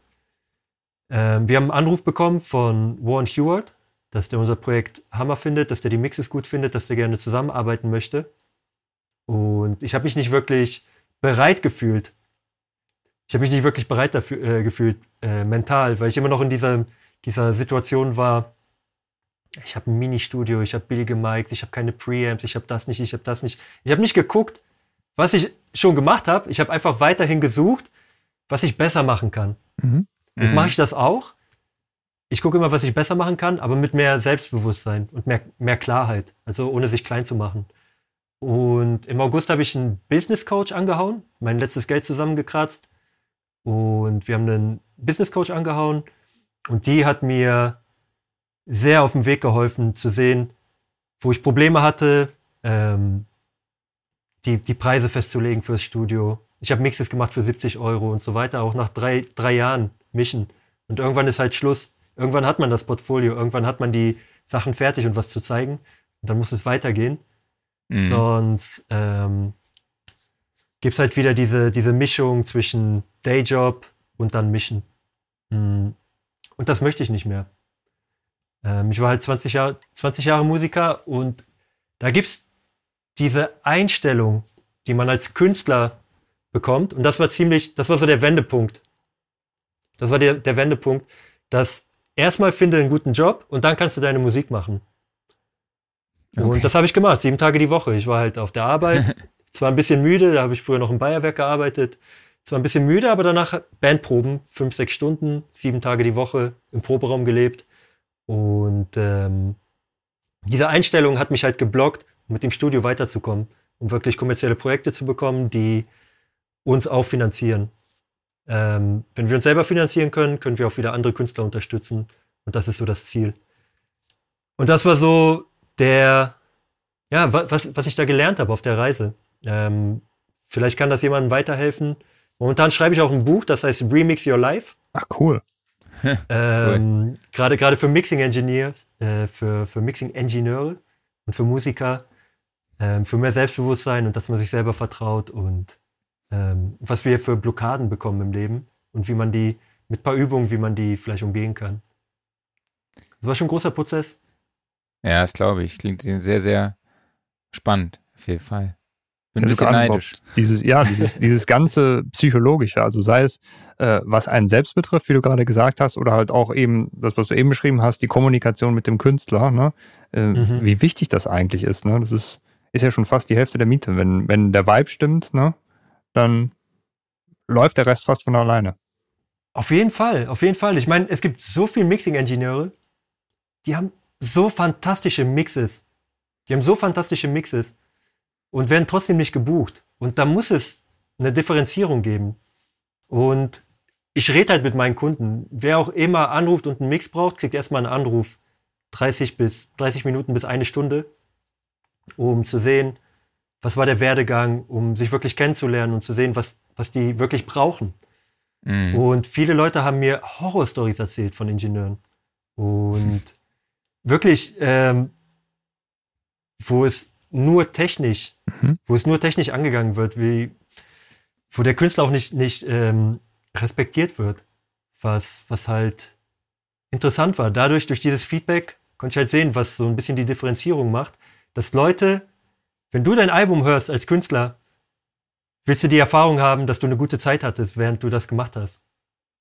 Ähm, wir haben einen Anruf bekommen von Warren Hewart, dass der unser Projekt Hammer findet, dass der die Mixes gut findet, dass der gerne zusammenarbeiten möchte. Und ich habe mich nicht wirklich bereit gefühlt. Ich habe mich nicht wirklich bereit dafür äh, gefühlt, äh, mental, weil ich immer noch in dieser, dieser Situation war, ich habe ein Ministudio, ich habe billige Mics, ich habe keine Preamps, ich habe das nicht, ich habe das nicht. Ich habe nicht geguckt, was ich schon gemacht habe. Ich habe einfach weiterhin gesucht, was ich besser machen kann. Mhm. Jetzt Mhm. mache ich das auch. Ich gucke immer, was ich besser machen kann, aber mit mehr Selbstbewusstsein und mehr, mehr Klarheit. Also ohne sich klein zu machen. Und im August habe ich einen Business Coach angehauen, mein letztes Geld zusammengekratzt. Und wir haben einen Business Coach angehauen. Und die hat mir sehr auf dem Weg geholfen zu sehen, wo ich Probleme hatte, ähm, die, die Preise festzulegen fürs Studio. Ich habe Mixes gemacht für 70 Euro und so weiter, auch nach drei, drei Jahren mischen. Und irgendwann ist halt Schluss. Irgendwann hat man das Portfolio, irgendwann hat man die Sachen fertig und was zu zeigen. Und dann muss es weitergehen. Mhm. Sonst ähm, gibt es halt wieder diese, diese Mischung zwischen Dayjob und dann Mischen. Mm. Und das möchte ich nicht mehr. Ähm, ich war halt 20 Jahre, 20 Jahre Musiker und da gibt es diese Einstellung, die man als Künstler bekommt. Und das war ziemlich, das war so der Wendepunkt. Das war der, der Wendepunkt, dass erstmal finde einen guten Job und dann kannst du deine Musik machen. Okay. Und das habe ich gemacht, sieben Tage die Woche. Ich war halt auf der Arbeit, zwar ein bisschen müde, da habe ich früher noch im Bayerwerk gearbeitet. Zwar ein bisschen müde, aber danach Bandproben, fünf, sechs Stunden, sieben Tage die Woche im Proberaum gelebt. Und ähm, diese Einstellung hat mich halt geblockt, um mit dem Studio weiterzukommen, um wirklich kommerzielle Projekte zu bekommen, die uns auch finanzieren. Ähm, wenn wir uns selber finanzieren können, können wir auch wieder andere Künstler unterstützen. Und das ist so das Ziel. Und das war so der, ja, wa- was, was ich da gelernt habe auf der Reise. Ähm, vielleicht kann das jemandem weiterhelfen. Momentan schreibe ich auch ein Buch, das heißt Remix Your Life. Ach, cool. Ähm, Gerade gerade für Mixing Engineer, äh, für, für Mixing Ingenieure und für Musiker, ähm, für mehr Selbstbewusstsein und dass man sich selber vertraut und ähm, was wir für Blockaden bekommen im Leben und wie man die, mit ein paar Übungen, wie man die vielleicht umgehen kann. Das war schon ein großer Prozess. Ja, das glaube ich. Klingt sehr, sehr spannend, auf jeden Fall. Bin ein bisschen neidisch. Dieses, ja, dieses, dieses ganze Psychologische, also sei es, äh, was einen selbst betrifft, wie du gerade gesagt hast, oder halt auch eben, das, was du eben beschrieben hast, die Kommunikation mit dem Künstler, ne? äh, Mhm. wie wichtig das eigentlich ist. Ne? Das ist, ist ja schon fast die Hälfte der Miete. Wenn, wenn der Vibe stimmt, ne? Dann läuft der Rest fast von alleine. Auf jeden Fall, auf jeden Fall. Ich meine, es gibt so viele Mixing-Ingenieure, die haben so fantastische Mixes. Die haben so fantastische Mixes und werden trotzdem nicht gebucht. Und da muss es eine Differenzierung geben. Und ich rede halt mit meinen Kunden. Wer auch immer anruft und einen Mix braucht, kriegt erstmal einen Anruf. 30 bis 30 Minuten bis eine Stunde, um zu sehen, was war der Werdegang, um sich wirklich kennenzulernen und zu sehen, was, was die wirklich brauchen. Mhm. Und viele Leute haben mir Horrorstories erzählt von Ingenieuren. Und wirklich, ähm, wo es nur technisch, Mhm. wo es nur technisch angegangen wird, wie, wo der Künstler auch nicht, nicht ähm, respektiert wird, was, was halt interessant war. Dadurch, durch dieses Feedback, konnte ich halt sehen, was so ein bisschen die Differenzierung macht, dass Leute, wenn du dein Album hörst als Künstler, willst du die Erfahrung haben, dass du eine gute Zeit hattest, während du das gemacht hast.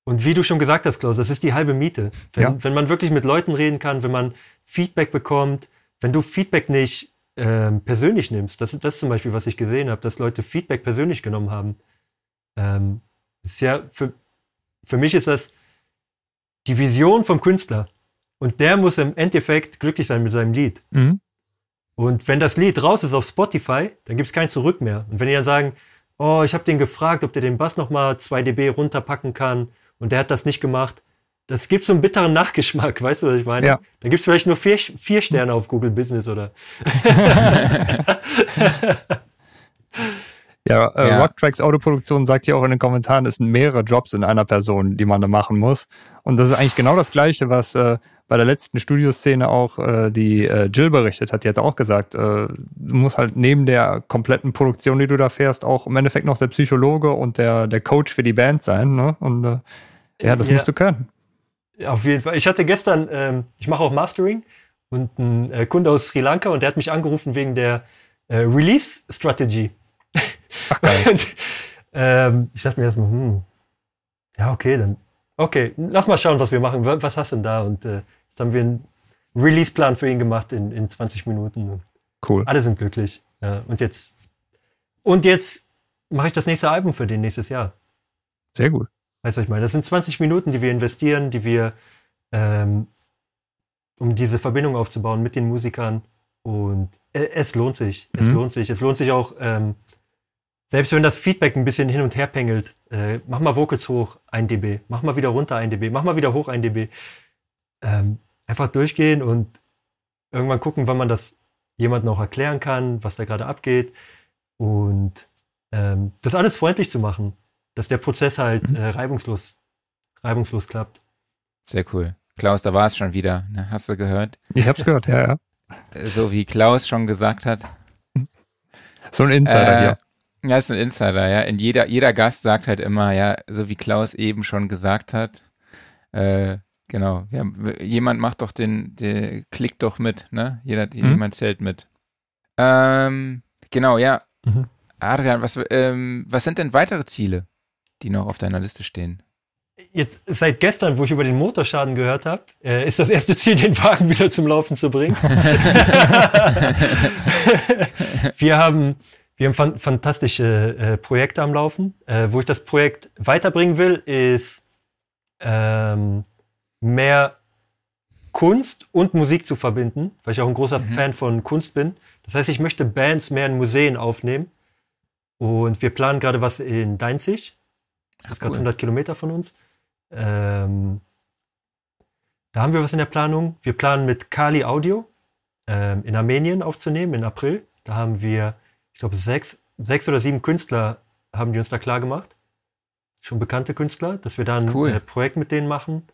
Und wie du schon gesagt hast, Klaus, das ist die halbe Miete. Wenn, Ja. wenn man wirklich mit Leuten reden kann, wenn man Feedback bekommt, wenn du Feedback nicht ähm, persönlich nimmst, das, ist- das ist zum Beispiel, was ich gesehen habe, dass Leute Feedback persönlich genommen haben. Ähm, ist ja für, für mich ist das die Vision vom Künstler. Und der muss im Endeffekt glücklich sein mit seinem Lied. Mhm. Und wenn das Lied raus ist auf Spotify, dann gibt es kein Zurück mehr. Und wenn die dann sagen, oh, ich habe den gefragt, ob der den Bass nochmal 2 dB runterpacken kann und der hat das nicht gemacht, das gibt so einen bitteren Nachgeschmack, weißt du, was ich meine? Ja. Dann gibt es vielleicht nur vier, vier Sterne auf Google Business oder. Ja, äh, Ja. Rocktracks Autoproduktion sagt hier auch in den Kommentaren, es sind mehrere Jobs in einer Person, die man da machen muss. Und das ist eigentlich genau das Gleiche, was äh, bei der letzten Studioszene auch äh, die äh, Jill berichtet hat. Die hat auch gesagt, äh, du musst halt neben der kompletten Produktion, die du da fährst, auch im Endeffekt noch der Psychologe und der, der Coach für die Band sein. Ne? Und äh, ja, das Ja. musst du können. Auf jeden Fall. Ich hatte gestern, ähm, ich mache auch Mastering und ein äh, Kunde aus Sri Lanka und der hat mich angerufen wegen der äh, Release Strategy. Und, ähm, ich dachte mir erstmal, hm, ja, okay, dann, okay, lass mal schauen, was wir machen. Wa- Was hast du denn da? Und äh, jetzt haben wir einen Release-Plan für ihn gemacht in, in 20 Minuten. Cool. Alle sind glücklich. Ja, und jetzt, und jetzt mache ich das nächste Album für den nächstes Jahr. Sehr gut. Weißt du, ich meine? Das sind 20 Minuten, die wir investieren, die wir, ähm, um diese Verbindung aufzubauen mit den Musikern. Und äh, es lohnt sich. Es Mhm. lohnt sich. Es lohnt sich auch, ähm, selbst wenn das Feedback ein bisschen hin und her pendelt, äh, mach mal Vocals hoch, 1 dB. Mach mal wieder runter, 1 dB. Mach mal wieder hoch, 1 dB. Ähm, einfach durchgehen und irgendwann gucken, wann man das jemandem auch erklären kann, was da gerade abgeht. Und ähm, das alles freundlich zu machen dass der Prozess halt Mhm. äh, reibungslos, reibungslos klappt. Sehr cool. Klaus, da war es schon wieder. Ne? Hast du gehört? Ich hab's gehört, ja, ja. So wie Klaus schon gesagt hat. So ein Insider Äh, hier. Ja, ist ein Insider, ja. In jeder, jeder Gast sagt halt immer, ja, so wie Klaus eben schon gesagt hat. Äh, genau. Haben, jemand macht doch den, der klickt doch mit, ne? Jeder, Mhm. jemand zählt mit. Ähm, genau, ja. Mhm. Adrian, was, ähm, was sind denn weitere Ziele, die noch auf deiner Liste stehen? Jetzt seit gestern, wo ich über den Motorschaden gehört habe, äh, ist das erste Ziel, den Wagen wieder zum Laufen zu bringen. wir haben, wir haben fan fantastische äh, Projekte am Laufen. Äh, wo ich das Projekt weiterbringen will, ist ähm, mehr Kunst und Musik zu verbinden, weil ich auch ein großer Mhm. Fan von Kunst bin. Das heißt, ich möchte Bands mehr in Museen aufnehmen. Und wir planen gerade was in Deinzig. Das ist gerade 100 Kilometer von uns. Ähm, da haben wir was in der Planung. Wir planen mit Kali Audio ähm, in Armenien aufzunehmen im April. Da haben wir, ich glaube, sechs, sechs oder sieben Künstler haben die uns da klar gemacht. Schon bekannte Künstler, dass wir da ein Cool. äh, Projekt mit denen machen.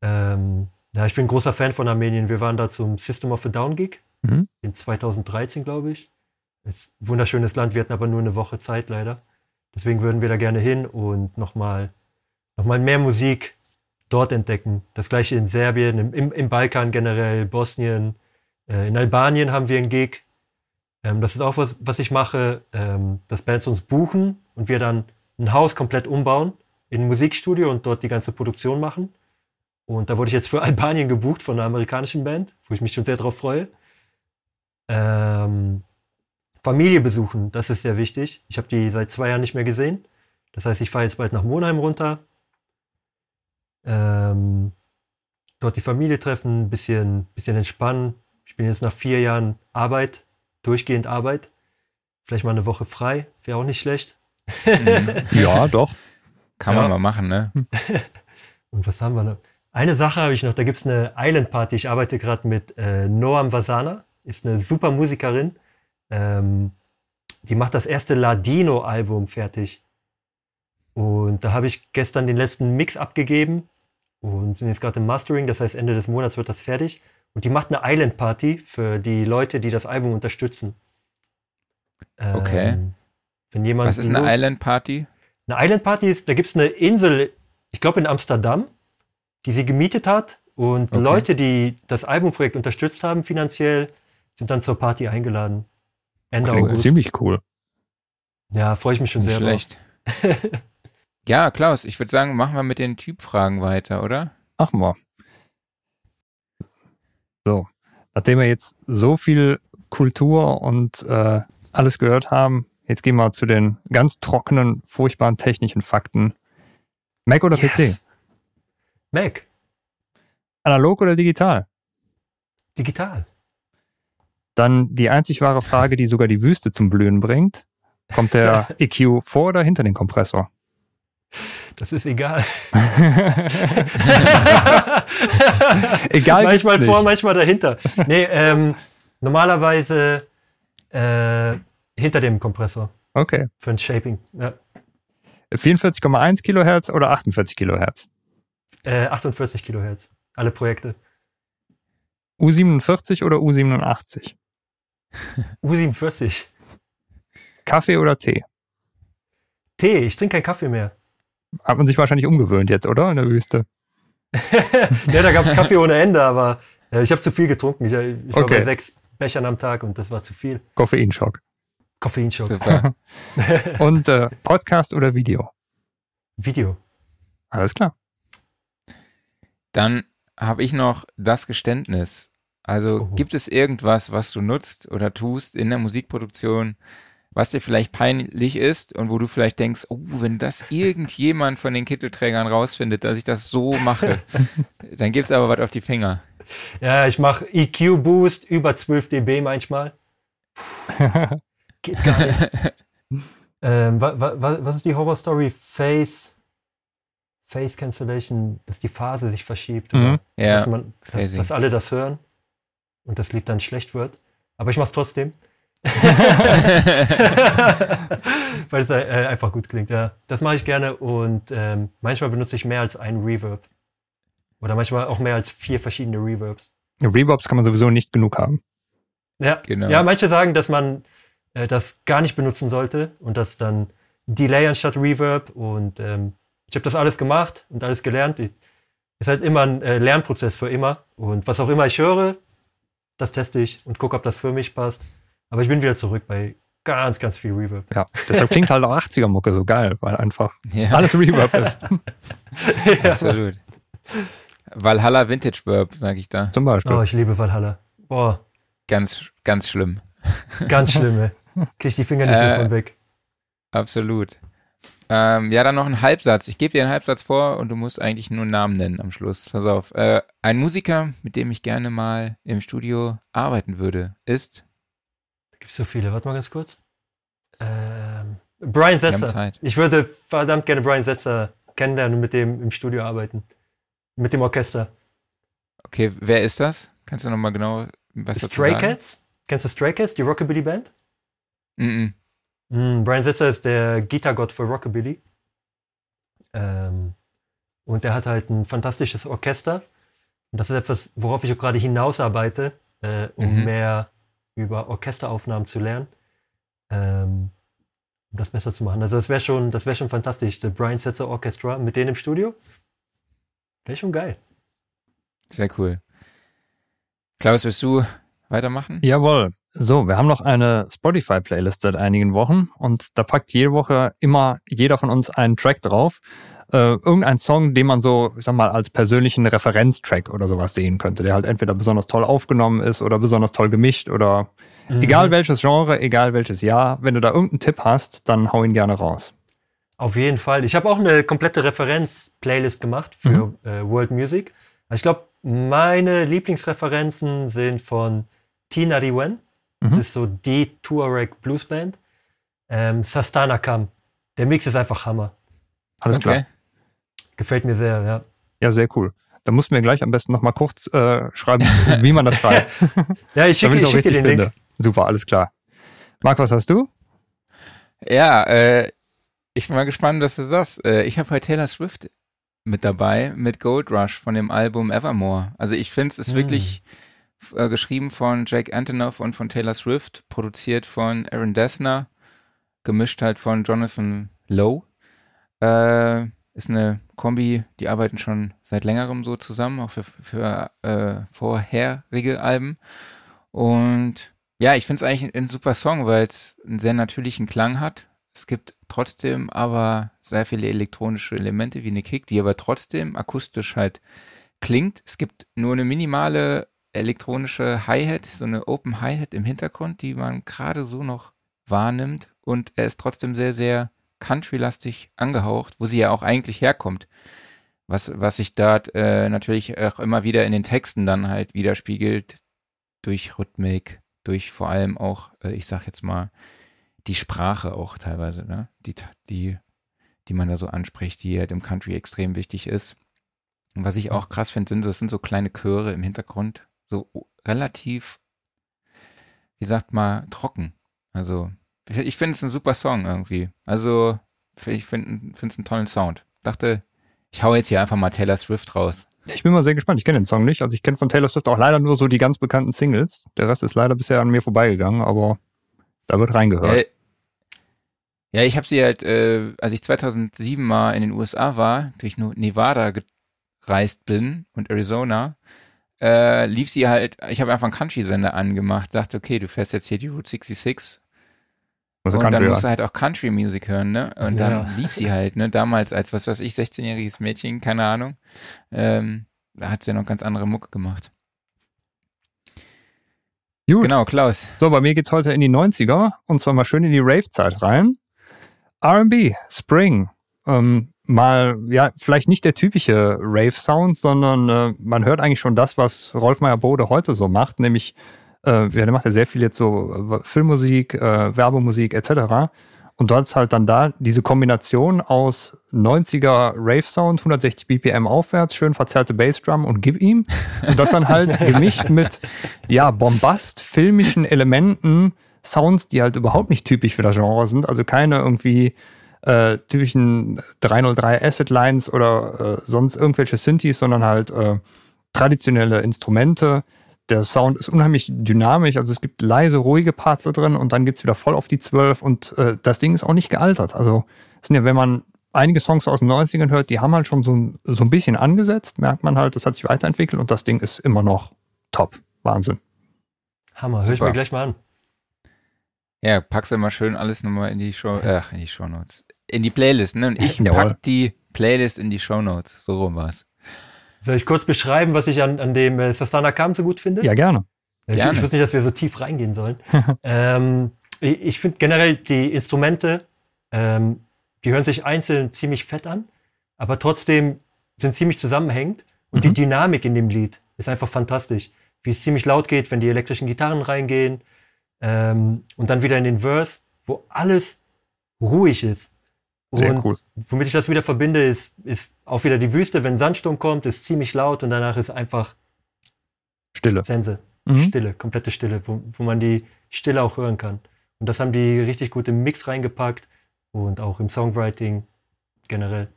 Ähm, ja, ich bin ein großer Fan von Armenien. Wir waren da zum System of a Down Gig Mhm. in 2013, glaube ich. Ist ein wunderschönes Land, wir hatten aber nur eine Woche Zeit leider. Deswegen würden wir da gerne hin und nochmal noch mal mehr Musik dort entdecken. Das gleiche in Serbien, im, im, im Balkan generell, Bosnien. Äh, in Albanien haben wir einen Gig. Ähm, das ist auch was, was ich mache, ähm, dass Bands uns buchen und wir dann ein Haus komplett umbauen in ein Musikstudio und dort die ganze Produktion machen. Und da wurde ich jetzt für Albanien gebucht von einer amerikanischen Band, wo ich mich schon sehr drauf freue. Ähm, Familie besuchen, das ist sehr wichtig. Ich habe die seit zwei Jahren nicht mehr gesehen. Das heißt, ich fahre jetzt bald nach Monheim runter. Ähm, dort die Familie treffen, bisschen, bisschen entspannen. Ich bin jetzt nach vier Jahren Arbeit, durchgehend Arbeit. Vielleicht mal eine Woche frei, wäre auch nicht schlecht. Mhm. Ja, doch. Kann Ja. man mal machen, ne? Und was haben wir noch? Eine Sache habe ich noch, da gibt es eine Island Party. Ich arbeite gerade mit äh, Noam Vasana, ist eine super Musikerin. Ähm, die macht das erste Ladino-Album fertig. Und da habe ich gestern den letzten Mix abgegeben und sind jetzt gerade im Mastering, das heißt Ende des Monats wird das fertig. Und die macht eine Island Party für die Leute, die das Album unterstützen. Ähm, Okay. Wenn jemand Was ist eine Lust- Island Party? eine Island Party ist, da gibt es eine Insel, ich glaube in Amsterdam, die sie gemietet hat. Und Okay. Leute, die das Albumprojekt unterstützt haben finanziell, sind dann zur Party eingeladen. Ende Klingt August. ziemlich cool. Ja, freue ich mich schon Nicht sehr schlecht. ja, Klaus, ich würde sagen, machen wir mit den Typfragen weiter, oder? Machen wir. So, nachdem wir jetzt so viel Kultur und äh, alles gehört haben, jetzt gehen wir zu den ganz trockenen, furchtbaren technischen Fakten. Mac oder drauf. PC? Yes. Mac, Analog oder digital? digital. Dann die einzig wahre Frage, die sogar die Wüste zum Blühen bringt. Kommt der EQ vor oder hinter den Kompressor? Das ist egal. Egal, manchmal vor, manchmal dahinter. Nee, ähm, normalerweise äh, hinter dem Kompressor Okay. für ein Shaping. Ja. 44,1 Kilohertz oder 48 Kilohertz? Äh, 48 Kilohertz. Alle Projekte. U47 oder U87? U47. Kaffee oder Tee? Tee, ich trinke keinen Kaffee mehr. Hat man sich wahrscheinlich umgewöhnt jetzt, oder? In der Wüste. ja, da gab es Kaffee ohne Ende, aber äh, ich habe zu viel getrunken. Ich, ich war Okay. bei sechs Bechern am Tag und das war zu viel. Koffeinschock. Koffeinschock. Super. Und äh, Podcast oder Video? Video. Alles klar. Dann habe ich noch das Geständnis. Also Oh. gibt es irgendwas, was du nutzt oder tust in der Musikproduktion, was dir vielleicht peinlich ist und wo du vielleicht denkst, oh, wenn das irgendjemand von den Kittelträgern rausfindet, dass ich das so mache, dann gibt's aber was auf die Finger. Ja, ich mache EQ-Boost über 12 dB manchmal. Geht gar nicht. ähm, wa, wa, wa- was ist die Horror-Story? Face, Face Cancellation, dass die Phase sich verschiebt. Mhm. Oder Ja, dass, man, dass, dass alle das hören und das Lied dann schlecht wird. Aber ich mache es trotzdem. Weil es äh, einfach gut klingt, ja. Das mache ich gerne und ähm, manchmal benutze ich mehr als einen Reverb. Oder manchmal auch mehr als vier verschiedene Reverbs. Reverbs kann man sowieso nicht genug haben. Ja, Genau. ja manche sagen, dass man äh, das gar nicht benutzen sollte und das dann Delay anstatt Reverb. Und ähm, ich habe das alles gemacht und alles gelernt. Ist halt immer ein äh, Lernprozess für immer. Und was auch immer ich höre, das teste ich und gucke, ob das für mich passt. Aber ich bin wieder zurück bei ganz, ganz viel Reverb. Ja, deshalb klingt halt auch 80er-Mucke so geil, weil einfach Ja, alles Reverb ist. absolut. Valhalla Vintage Verb, sage ich da. Zum Beispiel. Oh, ich liebe Valhalla. Boah, Ganz, ganz schlimm. ganz schlimm, ey. Krieg ich die Finger nicht mehr Äh, von weg. Absolut. Ähm, ja, dann noch ein Halbsatz. Ich gebe dir einen Halbsatz vor und du musst eigentlich nur einen Namen nennen am Schluss. Pass auf. Äh, ein Musiker, mit dem ich gerne mal im Studio arbeiten würde, ist. Da gibt's so viele. Warte mal ganz kurz. Ähm, Brian Setzer. Ich würde verdammt gerne Brian Setzer kennenlernen und mit dem im Studio arbeiten. Mit dem Orchester. Okay, wer ist das? Kannst du nochmal genau was dazu Stray sagen? Cats? Kennst du Stray Cats, die Rockabilly Band? Mm Mm, Brian Setzer ist der Gitargott für Rockabilly. Ähm, und der hat halt ein fantastisches Orchester. Und das ist etwas, worauf ich auch gerade hinausarbeite, äh, um Mhm. mehr über Orchesteraufnahmen zu lernen. Ähm, um das besser zu machen. Also das wäre schon, das wäre schon fantastisch. The Brian Setzer Orchestra mit denen im Studio. Wäre schon geil. Sehr cool. Klaus, willst du weitermachen? Jawohl. So, wir haben noch eine Spotify-Playlist seit einigen Wochen und da packt jede Woche immer jeder von uns einen Track drauf. Äh, irgendein Song, den man so, ich sag mal, als persönlichen Referenztrack oder sowas sehen könnte, der halt entweder besonders toll aufgenommen ist oder besonders toll gemischt oder Mhm. egal welches Genre, egal welches Jahr. Wenn du da irgendeinen Tipp hast, dann hau ihn gerne raus. Auf jeden Fall. Ich habe auch eine komplette Referenz-Playlist gemacht für äh, World Music. Also ich glaube, meine Lieblingsreferenzen sind von Tina Wen. Mhm. Das ist so die Tuareg Blues Band. Ähm, Sastana Kam. Der Mix ist einfach Hammer. Alles klar. Gefällt mir sehr, ja. Ja, sehr cool. Da musst du mir gleich am besten nochmal kurz äh, schreiben, wie man das schreibt. Ja, ich schicke, schicke dir richtig den Link. finde. Super, alles klar. Marc, was hast du? Ja, äh, ich bin mal gespannt, was du sagst. Äh, ich habe heute Taylor Swift mit dabei, mit Gold Rush von dem Album Evermore. Also ich finde es ist Hm. wirklich äh, geschrieben von Jake Antonoff und von Taylor Swift, produziert von Aaron Dessner, gemischt halt von Jonathan Lowe. Äh, ist eine Kombi, die arbeiten schon seit längerem so zusammen, auch für, für äh, vorherige Alben. Und ja, ich finde es eigentlich ein, ein super Song, weil es einen sehr natürlichen Klang hat. Es gibt trotzdem aber sehr viele elektronische Elemente wie eine Kick, die aber trotzdem akustisch halt klingt. Es gibt nur eine minimale elektronische Hi-Hat, so eine Open Hi-Hat im Hintergrund, die man gerade so noch wahrnimmt. Und er ist trotzdem sehr, sehr country-lastig angehaucht, wo sie ja auch eigentlich herkommt. Was, was sich dort äh, natürlich auch immer wieder in den Texten dann halt widerspiegelt, durch Rhythmik, durch vor allem auch, äh, ich sag jetzt mal, die Sprache auch teilweise, ne? Die, die, die man da so anspricht, die halt im Country extrem wichtig ist. Und was ich auch krass finde, sind, so- sind so kleine Chöre im Hintergrund, so relativ, wie sagt man, trocken. Also, ich, finde es ein super Song irgendwie. Also, ich finde es einen tollen Sound. Dachte, ich hau jetzt hier einfach mal Taylor Swift raus. Ich bin mal sehr gespannt. Ich kenne den Song nicht. Also ich kenne von Taylor Swift auch leider nur so die ganz bekannten Singles. Der Rest ist leider bisher an mir vorbeigegangen, aber da wird reingehört. Ja, ja ich habe sie halt, äh, als ich 2007 mal in den USA war, durch Nevada gereist bin und Arizona, äh, lief sie halt, ich habe einfach einen Country-Sender angemacht, dachte, okay, du fährst jetzt hier die Route 66 Also und Country, dann musst du halt auch Country-Music hören, ne? Und Ja. dann lief sie halt, ne? Damals als, was weiß ich, 16-jähriges Mädchen, keine Ahnung. Ähm, da hat sie ja noch ganz andere Mucke gemacht. Gut. Genau, Klaus. So, bei mir geht's heute in die 90er und zwar mal schön in die Rave-Zeit rein. R&B, Spring. Ähm, mal, ja, vielleicht nicht der typische Rave-Sound, sondern äh, man hört eigentlich schon das, was Rolf Meyer-Bode heute so macht, nämlich, äh, ja, der macht ja sehr viel jetzt so äh, Filmmusik, äh, Werbemusik etc. Und dort ist halt dann da diese Kombination aus 90er Rave-Sound, 160 BPM aufwärts, schön verzerrte Bassdrum und gib ihm. Und das dann halt gemischt mit, ja, Bombast, filmischen Elementen, Sounds, die halt überhaupt nicht typisch für das Genre sind. Also keine irgendwie äh, typischen 303 Asset Lines oder äh, sonst irgendwelche Synthes, sondern halt äh, traditionelle Instrumente. Der Sound ist unheimlich dynamisch, also es gibt leise, ruhige Parts da drin und dann geht's wieder voll auf die 12 und äh, das Ding ist auch nicht gealtert. Also es sind ja, wenn man einige Songs aus den 90ern hört, die haben halt schon so ein, so ein bisschen angesetzt, merkt man halt, das hat sich weiterentwickelt und das Ding ist immer noch top. Wahnsinn. Hammer, höre ich mir gleich mal an. Ja, packst du mal schön alles nochmal in die Show, ach, in die Show Notes. In die Playlist, ne? Und ich Jawohl. pack die Playlist in die Show Notes. So rum war's. Soll ich kurz beschreiben, was ich an, an dem äh, Sastana Kam so gut finde? Ja, gerne. Ich, Gerne. ich wusste nicht, dass wir so tief reingehen sollen. ähm, ich ich finde generell die Instrumente, ähm, die hören sich einzeln ziemlich fett an, aber trotzdem sind ziemlich zusammenhängend. Und die Mhm. Dynamik in dem Lied ist einfach fantastisch. Wie es ziemlich laut geht, wenn die elektrischen Gitarren reingehen. Ähm, und dann wieder in den Verse, wo alles ruhig ist. Sehr und cool. womit ich das wieder verbinde, ist, ist auch wieder die Wüste, wenn Sandsturm kommt, ist ziemlich laut und danach ist einfach Stille. Sense. Mhm. Stille, komplette Stille, wo, wo man die Stille auch hören kann. Und das haben die richtig gut im Mix reingepackt und auch im Songwriting generell.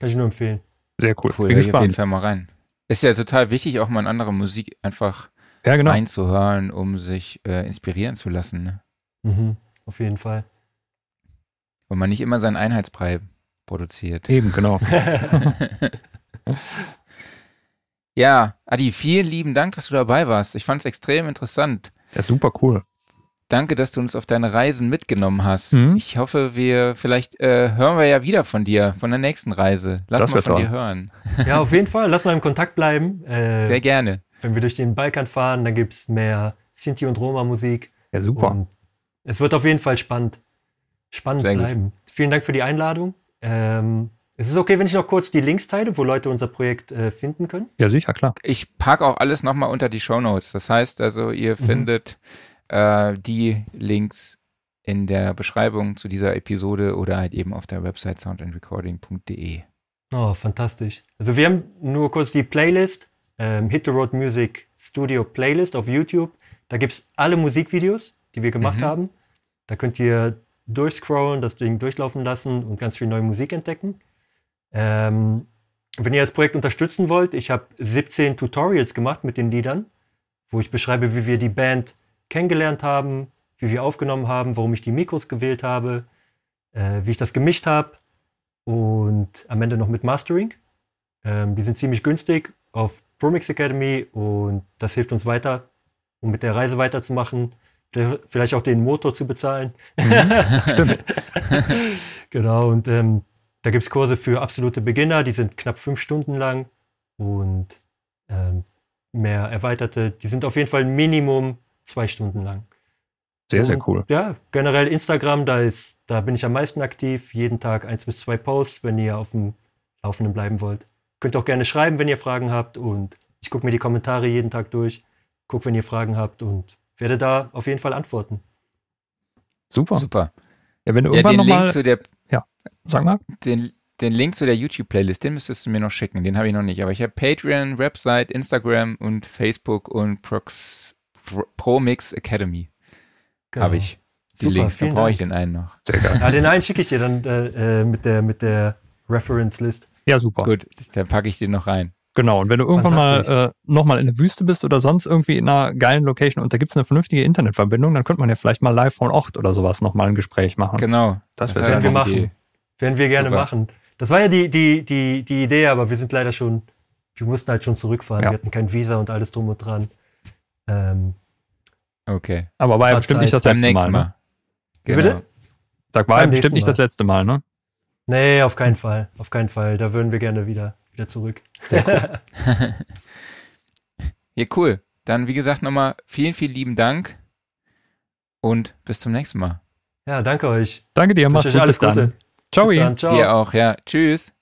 Kann ich nur empfehlen. Sehr cool. Cool, Bin ich auf jeden gespannt. Fall mal rein. Ist ja total wichtig, auch mal in andere Musik einfach Ja, genau. reinzuhören, um sich äh, inspirieren zu lassen. Ne? Mhm, auf jeden Fall. Und man nicht immer seinen Einheitsbrei produziert. Eben, genau. Ja, Adi, vielen lieben Dank, dass du dabei warst. Ich fand es extrem interessant. Ja, super cool. Danke, dass du uns auf deine Reisen mitgenommen hast. Mhm. Ich hoffe, wir vielleicht äh, hören wir ja wieder von dir, von der nächsten Reise. Lass Das mal von toll. dir hören. Ja, auf jeden Fall. Lass mal im Kontakt bleiben. Äh, Sehr gerne. wenn wir durch den Balkan fahren, dann gibt es mehr Sinti und Roma-Musik. Ja, super. Und es wird auf jeden Fall spannend. Spannend Sehr gut. bleiben. Vielen Dank für die Einladung. Ähm, es ist okay, wenn ich noch kurz die Links teile, wo Leute unser Projekt äh, finden können. Ja, sicher, klar. Ich packe auch alles nochmal unter die Show Notes. Das heißt also, ihr Mhm. findet äh, die Links in der Beschreibung zu dieser Episode oder halt eben auf der Website soundandrecording.de. Oh, fantastisch. Also wir haben nur kurz die Playlist, ähm, Hit the Road Music Studio Playlist auf YouTube. Da gibt es alle Musikvideos, die wir gemacht Mhm. haben. Da könnt ihr durchscrollen, das Ding durchlaufen lassen und ganz viel neue Musik entdecken. Ähm, wenn ihr das Projekt unterstützen wollt, ich habe 17 Tutorials gemacht mit den Liedern, wo ich beschreibe, wie wir die Band kennengelernt haben, wie wir aufgenommen haben, warum ich die Mikros gewählt habe, äh, wie ich das gemischt habe und am Ende noch mit Mastering. Ähm, die sind ziemlich günstig auf ProMix Academy und das hilft uns weiter, um mit der Reise weiterzumachen, vielleicht auch den Motor zu bezahlen. Stimmt. Genau, und ähm, da gibt es Kurse für absolute Beginner, die sind knapp fünf Stunden lang und ähm, mehr erweiterte, die sind auf jeden Fall Minimum zwei Stunden lang. Sehr, sehr Und, cool. Ja, generell Instagram, da ist, da bin ich am meisten aktiv. Jeden Tag eins bis zwei Posts, wenn ihr auf dem Laufenden bleiben wollt. Könnt auch gerne schreiben, wenn ihr Fragen habt und ich gucke mir die Kommentare jeden Tag durch, gucke, wenn ihr Fragen habt und werde da auf jeden Fall antworten. Super. Super. Ja, wenn du Ja, irgendwann den Link zu der sag mal, den, den Link zu der YouTube-Playlist, den müsstest du mir noch schicken. Den habe ich noch nicht. Aber ich habe Patreon, Website, Instagram und Facebook und Prox, Pro, Promix Academy Genau. habe ich. Die Super, Links, dann vielen brauche ich Dank. den einen noch. sehr geil. Ja, den einen schicke ich dir dann äh, äh, mit der, mit der Reference-List. Ja, super. Gut, dann packe ich den noch rein. Genau, und wenn du irgendwann mal äh, nochmal in der Wüste bist oder sonst irgendwie in einer geilen Location und da gibt's eine vernünftige Internetverbindung, dann könnte man ja vielleicht mal live von Ort oder sowas nochmal ein Gespräch machen. Genau. Das wäre werden wir machen. Idee. Werden wir gerne Super. machen. Das war ja die, die, die, die Idee, aber wir sind leider schon, wir mussten halt schon zurückfahren. Ja. Wir hatten kein Visa und alles drum und dran. Ähm, Okay. Aber war ja bestimmt Zeit. nicht das letzte Mal. Mal. Ne? Genau. bitte? Sag, war ja bestimmt nicht das letzte Mal, ne? nee, auf keinen Fall. Auf keinen Fall. Da würden wir gerne wieder, wieder zurück. Ja, cool. Dann, wie gesagt, nochmal vielen, vielen lieben Dank und bis zum nächsten Mal. Ja, danke euch. Danke dir, mach's gut, alles bis dann. Gute. Ciao. Bis dann. Ciao. Dir auch, ja. Tschüss.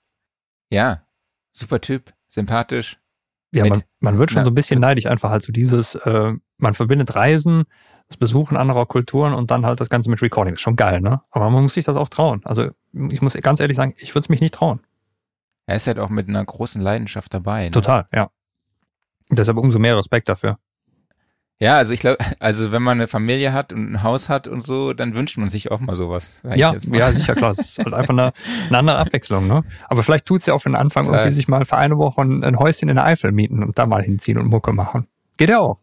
Ja, super Typ, sympathisch. Ja, man, man wird schon Na, so ein bisschen neidisch, einfach halt so dieses, äh, man verbindet Reisen, das Besuchen anderer Kulturen und dann halt das Ganze mit Recording. ist schon geil, ne? Aber man muss sich das auch trauen. Also ich muss ganz ehrlich sagen, ich würde es mich nicht trauen. Er ist halt auch mit einer großen Leidenschaft dabei. Ne? Total, ja. Deshalb umso mehr Respekt dafür. Ja, also ich glaube, also wenn man eine Familie hat und ein Haus hat und so, dann wünscht man sich auch mal sowas. Ja, mal. ja, sicher, klar. Es ist halt einfach eine, eine andere Abwechslung, ne? Aber vielleicht tut's ja auch für den Anfang Total. irgendwie sich mal für eine Woche ein, ein Häuschen in der Eifel mieten und da mal hinziehen und Mucke machen. Geht ja auch.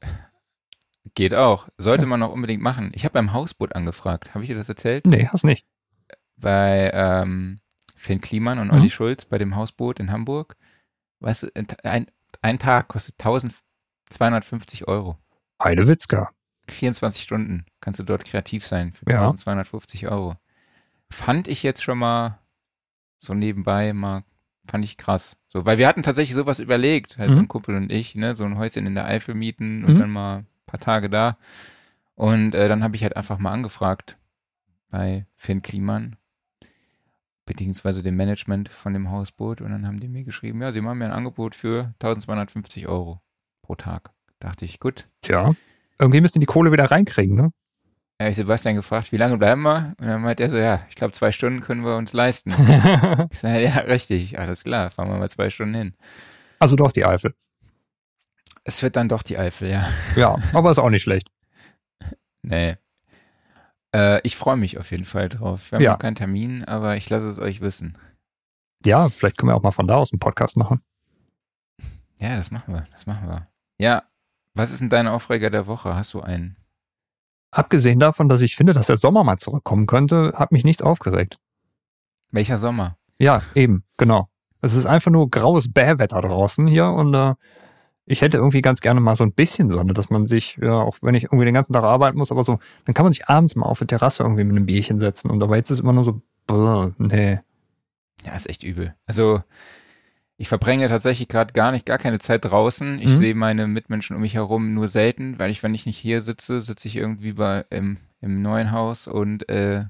Geht auch. Sollte man auch unbedingt machen. Ich habe beim Hausboot angefragt. Habe ich dir das erzählt? Nee, hast nicht. Bei ähm, Finn Kliman und Mhm. Olli Schulz bei dem Hausboot in Hamburg. Weißt du, ein, ein Tag kostet 1250 Euro. Heidewitzka. 24 Stunden kannst du dort kreativ sein für Ja. 1250 Euro. Fand ich jetzt schon mal so nebenbei mal, fand ich krass. So, weil wir hatten tatsächlich sowas überlegt, halt Mhm. ein Kumpel und ich, ne, so ein Häuschen in der Eifel mieten und Mhm. dann mal ein paar Tage da. Und äh, dann habe ich halt einfach mal angefragt bei Finn Kliman, beziehungsweise dem Management von dem Hausboot und dann haben die mir geschrieben, ja, sie machen mir ein Angebot für 1250 Euro pro Tag. Dachte ich, gut, Tja. Irgendwie müsst ihr die Kohle wieder reinkriegen, ne? Da habe ich Sebastian gefragt, wie lange bleiben wir? Und dann meint er so, ja, ich glaube, zwei Stunden können wir uns leisten. Ich sage, ja, richtig, alles klar, fahren wir mal zwei Stunden hin. also doch die Eifel. Es wird dann doch die Eifel, ja. Ja, aber ist auch nicht schlecht. Nee. Äh, ich freue mich auf jeden Fall drauf. Wir haben Ja. noch keinen Termin, aber ich lasse es euch wissen. Ja, vielleicht können wir auch mal von da aus einen Podcast machen. Ja, das machen wir, das machen wir. Ja, was ist denn dein Aufreger der Woche? Hast du einen? Abgesehen davon, dass ich finde, dass der Sommer mal zurückkommen könnte, hat mich nichts aufgeregt. Welcher Sommer? Ja, eben, genau. Es ist einfach nur graues Bähwetter draußen hier und äh, ich hätte irgendwie ganz gerne mal so ein bisschen Sonne, dass man sich, ja, auch wenn ich irgendwie den ganzen Tag arbeiten muss, aber so, dann kann man sich abends mal auf der Terrasse irgendwie mit einem Bierchen setzen und aber jetzt ist immer nur so, brr, nee. Ja, ist echt übel. Also, ich verbringe tatsächlich gerade gar nicht, gar keine Zeit draußen. Ich Mhm. sehe meine Mitmenschen um mich herum nur selten, weil ich, wenn ich nicht hier sitze, sitze ich irgendwie bei, im, im neuen Haus und äh,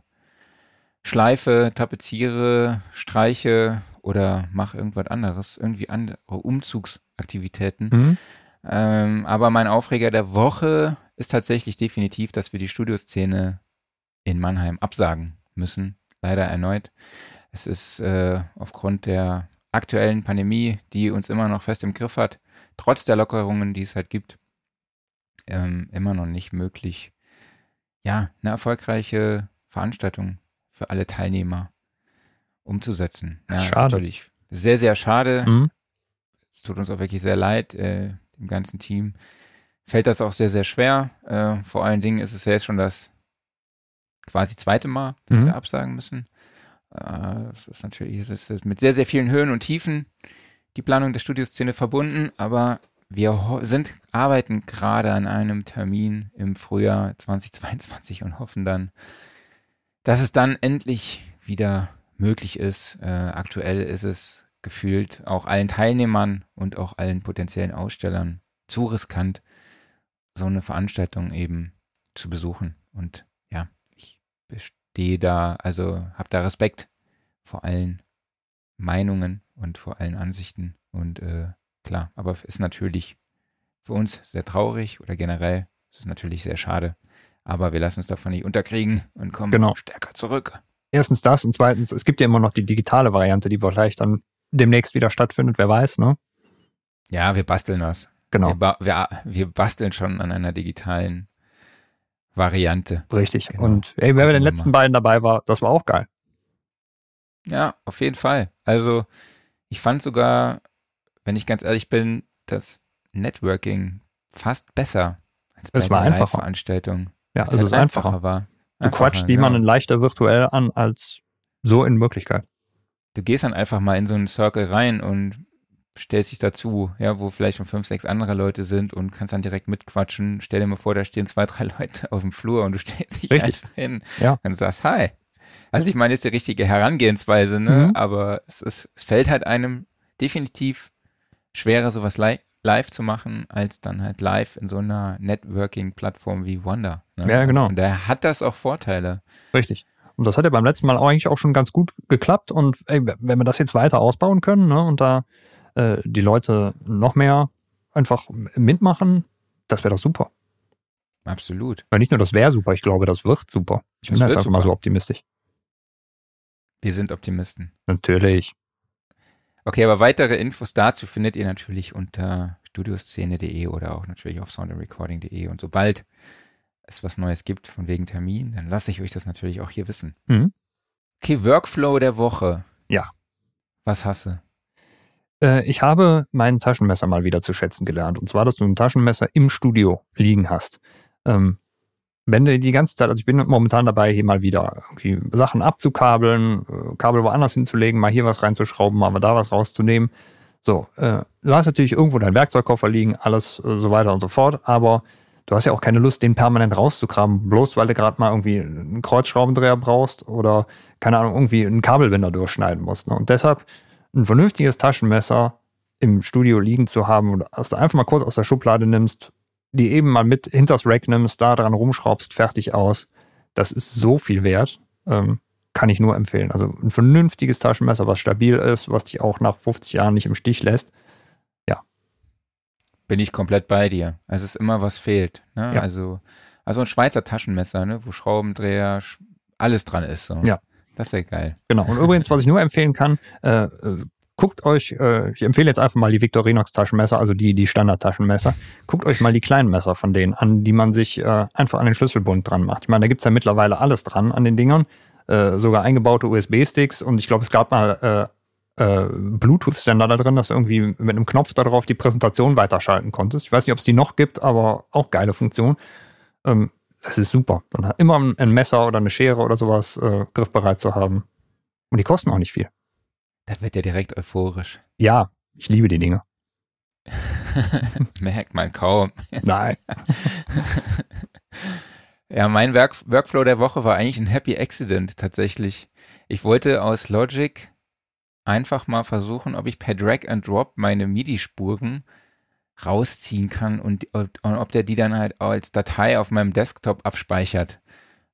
schleife, tapeziere, streiche oder mache irgendwas anderes, irgendwie andere Umzugsaktivitäten. Mhm. Ähm, aber mein Aufreger der Woche ist tatsächlich definitiv, dass wir die Studioszene in Mannheim absagen müssen. Leider erneut. Es ist äh, aufgrund der aktuellen Pandemie, die uns immer noch fest im Griff hat, trotz der Lockerungen, die es halt gibt, ähm, immer noch nicht möglich, ja, eine erfolgreiche Veranstaltung für alle Teilnehmer umzusetzen. Ja, ist Schade. natürlich sehr, sehr schade. Mhm. Es tut uns auch wirklich sehr leid, äh, dem ganzen Team. Fällt das auch sehr, sehr schwer. Äh, vor allen Dingen ist es ja jetzt schon das quasi zweite Mal, dass Mhm. wir absagen müssen. Äh, es ist natürlich es ist mit sehr, sehr vielen Höhen und Tiefen die Planung der Studioszene verbunden, aber wir sind, arbeiten gerade an einem Termin im Frühjahr 2022 und hoffen dann, dass es dann endlich wieder möglich ist. Äh, aktuell ist es gefühlt auch allen Teilnehmern und auch allen potenziellen Ausstellern zu riskant, so eine Veranstaltung eben zu besuchen. Und ja, ich bestehe da, also habe da Respekt vor allen Meinungen und vor allen Ansichten. Und äh, klar, aber ist natürlich für uns sehr traurig oder generell ist es natürlich sehr schade. Aber wir lassen uns davon nicht unterkriegen und kommen Genau. stärker zurück. Erstens das und zweitens, es gibt ja immer noch die digitale Variante, die vielleicht dann demnächst wieder stattfindet, wer weiß, ne? Ja, wir basteln was. Genau, Wir, ba wir, wir basteln schon an einer digitalen Variante. richtig. Genau. Und ey, wer bei den letzten beiden dabei war, das war auch geil. Ja, auf jeden Fall. Also ich fand sogar, wenn ich ganz ehrlich bin, das Networking fast besser als bei Es war der einfacher. Live-Veranstaltung. Ja, also es halt ist einfacher. war. Du Einfacher, quatschst genau. jemanden leichter virtuell an als so in Wirklichkeit. Du gehst dann einfach mal in so einen Circle rein und stellst dich dazu, ja, wo vielleicht schon fünf, sechs andere Leute sind und kannst dann direkt mitquatschen. Stell dir mal vor, da stehen zwei, drei Leute auf dem Flur und du stellst dich Richtig. einfach hin Ja. und sagst Hi. Also ich meine, ist die richtige Herangehensweise, ne? Mhm. Aber es, ist, es fällt halt einem definitiv schwerer, sowas li live zu machen, als dann halt live in so einer Networking-Plattform wie Wanda. Ne? Ja, genau. Also von daher hat das auch Vorteile. Richtig. Und das hat ja beim letzten Mal auch eigentlich auch schon ganz gut geklappt. Und ey, wenn wir das jetzt weiter ausbauen können ne, und da äh, die Leute noch mehr einfach mitmachen, das wäre doch super. Absolut. Weil nicht nur das wäre super, ich glaube, das wird super. Ich bin Das jetzt wird einfach mal super. so optimistisch. Wir sind Optimisten. Natürlich. Okay, aber weitere Infos dazu findet ihr natürlich unter studioszene.de oder auch natürlich auf soundandrecording.de. Und sobald es was Neues gibt, von wegen Termin, dann lasse ich euch das natürlich auch hier wissen. Mhm. Okay, Workflow der Woche. Ja. Was hast du? Äh, ich habe mein Taschenmesser mal wieder zu schätzen gelernt. Und zwar, dass du ein Taschenmesser im Studio liegen hast. Ähm, wenn du die ganze Zeit, also ich bin momentan dabei, hier mal wieder Sachen abzukabeln, äh, Kabel woanders hinzulegen, mal hier was reinzuschrauben, mal da was rauszunehmen. So, äh, du hast natürlich irgendwo deinen Werkzeugkoffer liegen, alles äh, so weiter und so fort, aber du hast ja auch keine Lust, den permanent rauszukramen, bloß weil du gerade mal irgendwie einen Kreuzschraubendreher brauchst oder, keine Ahnung, irgendwie einen Kabelbinder durchschneiden musst. Ne? Und deshalb ein vernünftiges Taschenmesser im Studio liegen zu haben und dass du einfach mal kurz aus der Schublade nimmst, die eben mal mit hinters Rack nimmst, da dran rumschraubst, fertig aus. Das ist so viel wert. Ähm, kann ich nur empfehlen. Also ein vernünftiges Taschenmesser, was stabil ist, was dich auch nach 50 Jahren nicht im Stich lässt. Bin ich komplett bei dir. Also es ist immer was fehlt. Ne? Ja. Also, also ein Schweizer Taschenmesser, ne? wo Schraubendreher, Sch- alles dran ist. So. Ja. Das ist ja geil. Genau. Und übrigens, was ich nur empfehlen kann, äh, äh, guckt euch, äh, ich empfehle jetzt einfach mal die Victorinox Taschenmesser, also die, die Standard-Taschenmesser. Guckt euch mal die kleinen Messer von denen an, die man sich äh, einfach an den Schlüsselbund dran macht. Ich meine, da gibt's ja mittlerweile alles dran an den Dingern, äh, sogar eingebaute USB-Sticks und ich glaube, es gab mal äh, Bluetooth-Ständer da drin, dass du irgendwie mit einem Knopf da drauf die Präsentation weiterschalten konntest. Ich weiß nicht, ob es die noch gibt, aber auch geile Funktion. Ähm, das ist super. Dann hat immer ein ein Messer oder eine Schere oder sowas äh, griffbereit zu haben. Und die kosten auch nicht viel. Da wird ja direkt euphorisch. Ja, ich liebe die Dinge. Merkt man kaum. Nein. Ja, mein Work Workflow der Woche war eigentlich ein Happy Accident tatsächlich. Ich wollte aus Logic einfach mal versuchen, ob ich per Drag and Drop meine MIDI-Spuren rausziehen kann und, und ob der die dann halt als Datei auf meinem Desktop abspeichert.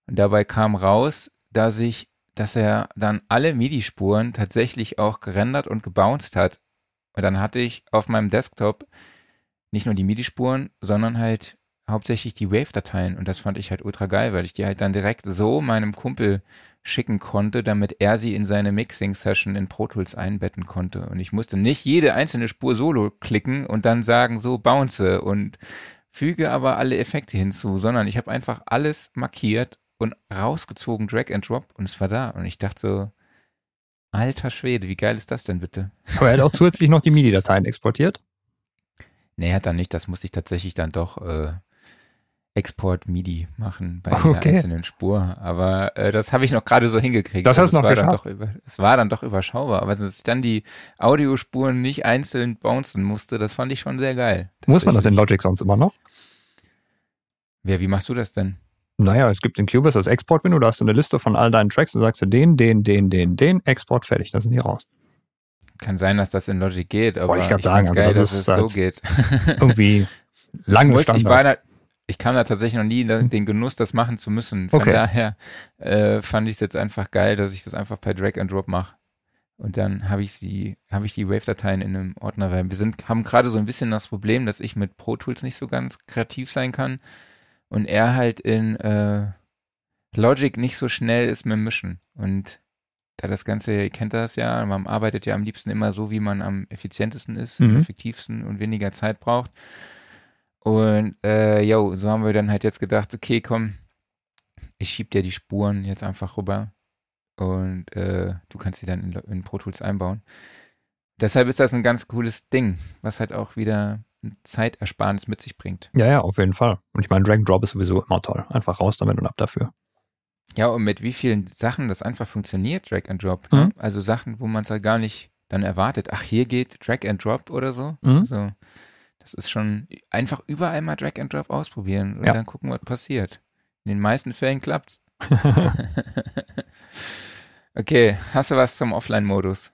Und dabei kam raus, dass ich, dass er dann alle MIDI-Spuren tatsächlich auch gerendert und gebounced hat. Und dann hatte ich auf meinem Desktop nicht nur die MIDI-Spuren, sondern halt hauptsächlich die Wave-Dateien und das fand ich halt ultra geil, weil ich die halt dann direkt so meinem Kumpel schicken konnte, damit er sie in seine Mixing-Session in Pro Tools einbetten konnte. Und ich musste nicht jede einzelne Spur solo klicken und dann sagen, so bounce und füge aber alle Effekte hinzu, sondern ich habe einfach alles markiert und rausgezogen, Drag and Drop und es war da. Und ich dachte so, alter Schwede, wie geil ist das denn bitte? Aber er hat auch zusätzlich noch die MIDI-Dateien exportiert. Nee, hat er nicht. Das musste ich tatsächlich dann doch äh, Export MIDI machen bei Okay. einzelnen Spur. Aber äh, das habe ich noch gerade so hingekriegt. Das hast du es noch war dann geschafft? doch über, Es war dann doch überschaubar. Aber dass ich dann die Audiospuren nicht einzeln bouncen musste, das fand ich schon sehr geil. Muss man das in. Logic sonst immer noch? Ja, wie machst du das denn? Naja, es gibt in Cubase das Export-Menü, da hast du eine Liste von all deinen Tracks und sagst du den, den, den, den, den, Export, fertig, dann sind die raus. Kann sein, dass das in Logic geht, aber Wollte ich ich sagen, also geil, das dass ist es so halt geht. Irgendwie lange ich, muss, ich, war da, ich kam da tatsächlich noch nie in den Genuss, das machen zu müssen. Von Okay. daher äh, fand ich es jetzt einfach geil, dass ich das einfach per Drag and Drop mache. Und dann habe ich sie, habe ich die Wave-Dateien in einem Ordner, weil wir sind, haben gerade so ein bisschen das Problem, dass ich mit Pro Tools nicht so ganz kreativ sein kann und er halt in äh, Logic nicht so schnell ist mit Mischen. Und da das Ganze, ihr kennt das ja, man arbeitet ja am liebsten immer so, wie man am effizientesten ist, am Mhm. effektivsten und weniger Zeit braucht. Und äh, yo, so haben wir dann halt jetzt gedacht, okay, komm, ich schieb dir die Spuren jetzt einfach rüber und äh, du kannst sie dann in, in Pro Tools einbauen. Deshalb ist das ein ganz cooles Ding, was halt auch wieder ein Zeitersparnis mit sich bringt. Ja, ja, auf jeden Fall. Und ich meine, Drag and Drop ist sowieso immer toll. Einfach raus damit und ab dafür. Ja, und mit wie vielen Sachen das einfach funktioniert, Drag and Drop. Ne? Mhm. Also Sachen, wo man es halt gar nicht dann erwartet. Ach, hier geht Drag and Drop oder so. Mhm. Also, das ist schon einfach überall mal Drag and Drop ausprobieren und Ja. dann gucken, was passiert. In den meisten Fällen klappt's. okay, hast du was zum Offline-Modus?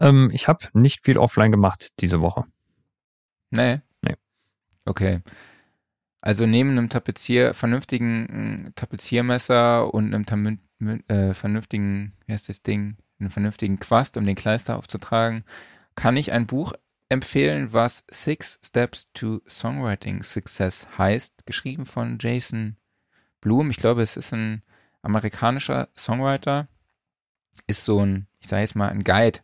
ähm, ich habe nicht viel offline gemacht diese Woche. Nee. Nee. Okay. Also neben einem Tapezier, vernünftigen äh, Tapeziermesser und einem mün- äh, vernünftigen, wie heißt das Ding, einen vernünftigen Quast, um den Kleister aufzutragen, kann ich ein Buch empfehlen, was Six Steps to Songwriting Success heißt, geschrieben von Jason Blum. Ich glaube, es ist ein amerikanischer Songwriter. Ist so ein, ich sage jetzt mal, ein Guide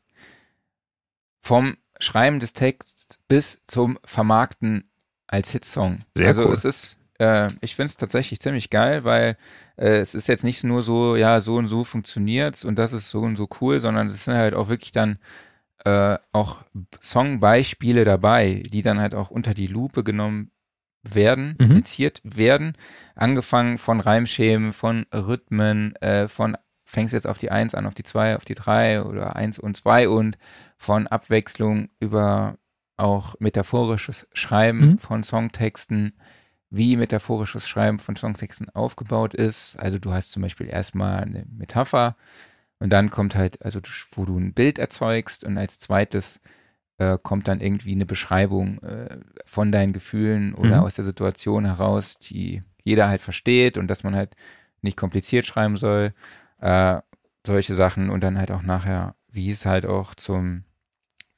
vom Schreiben des Texts bis zum Vermarkten als Hitsong. Sehr also cool. es ist, äh, ich finde es tatsächlich ziemlich geil, weil äh, es ist jetzt nicht nur so, ja, so und so funktioniert's und das ist so und so cool, sondern es sind halt auch wirklich dann äh, auch Songbeispiele dabei, die dann halt auch unter die Lupe genommen werden, Mhm. seziert werden, angefangen von Reimschemen, von Rhythmen, äh, von fängst jetzt auf die Eins an, auf die Zwei, auf die Drei oder Eins und Zwei und von Abwechslung über auch metaphorisches Schreiben Mhm. von Songtexten, wie metaphorisches Schreiben von Songtexten aufgebaut ist. Also du hast zum Beispiel erstmal eine Metapher und dann kommt halt, also wo du ein Bild erzeugst und als zweites äh, kommt dann irgendwie eine Beschreibung äh, von deinen Gefühlen oder Mhm. aus der Situation heraus, die jeder halt versteht und dass man halt nicht kompliziert schreiben soll. Äh, solche Sachen und dann halt auch nachher, wie es halt auch zum,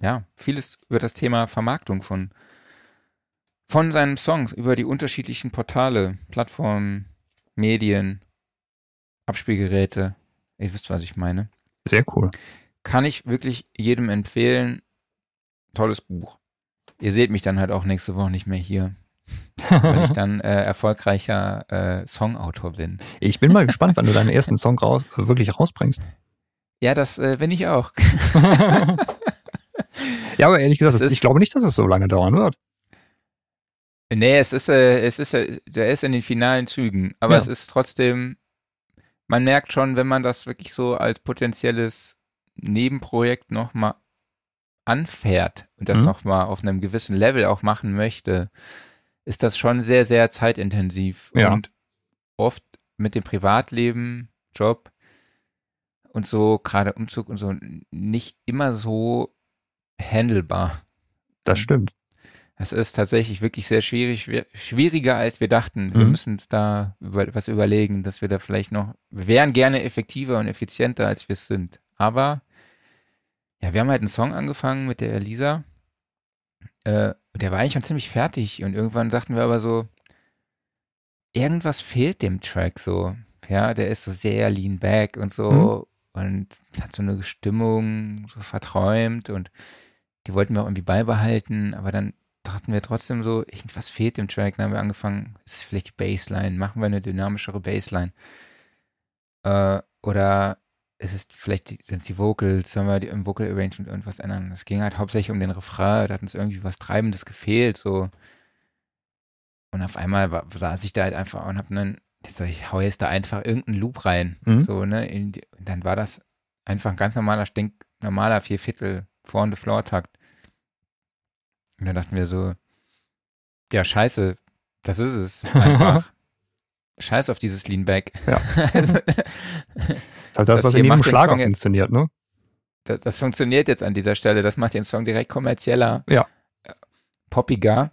ja, vieles über das Thema Vermarktung von, von seinen Songs, über die unterschiedlichen Portale, Plattformen, Medien, Abspielgeräte. Ihr wisst, was ich meine. Sehr cool. Kann ich wirklich jedem empfehlen. Tolles Buch. Ihr seht mich dann halt auch nächste Woche nicht mehr hier, weil ich dann äh, erfolgreicher äh, Songautor bin. Ich bin mal gespannt, wann du deinen ersten Song raus, wirklich rausbringst. Ja, das äh, bin ich auch. Ja, aber ehrlich gesagt, Es ist- ich glaube nicht, dass es so lange dauern wird. Nee, es ist, äh, es ist, äh, der ist in den finalen Zügen, aber Ja. es ist trotzdem, man merkt schon, wenn man das wirklich so als potenzielles Nebenprojekt nochmal anfährt und das Mhm. nochmal auf einem gewissen Level auch machen möchte, ist das schon sehr, sehr zeitintensiv Ja. und oft mit dem Privatleben, Job und so, gerade Umzug und so, nicht immer so handelbar. Das stimmt. Es ist tatsächlich wirklich sehr schwierig, schwieriger als wir dachten. Wir Mhm. müssen uns da über, was überlegen, dass wir da vielleicht noch, wir wären gerne effektiver und effizienter, als wir es sind. Aber, ja, wir haben halt einen Song angefangen mit der Elisa. Äh, der war eigentlich schon ziemlich fertig und irgendwann dachten wir aber so, irgendwas fehlt dem Track so. Ja, der ist so sehr lean back und so und hat so eine Stimmung, so verträumt und die wollten wir auch irgendwie beibehalten, aber dann dachten wir trotzdem so, irgendwas fehlt dem Track. Dann haben wir angefangen, ist vielleicht die Bassline, machen wir eine dynamischere Bassline. Äh, oder ist es vielleicht die, sind's die Vocals, sollen wir die, im Vocal Arrangement irgendwas ändern? Es ging halt hauptsächlich um den Refrain, da hat uns irgendwie was Treibendes gefehlt, so. Und auf einmal war, saß ich da halt einfach und hab dann, jetzt sag ich hau jetzt da einfach irgendeinen Loop rein. Mhm. So, ne? Die, und dann war das einfach ein ganz normaler, stink, normaler Vierviertel Four on the Floor Takt. Und dann dachten wir so, ja, scheiße, das ist es. Einfach. Scheiß auf dieses Leanback. Ja. also, Das ist halt das, Das was in jedem Schlager funktioniert, ne? das, das funktioniert jetzt an dieser Stelle. Das macht den Song direkt kommerzieller, Ja. poppiger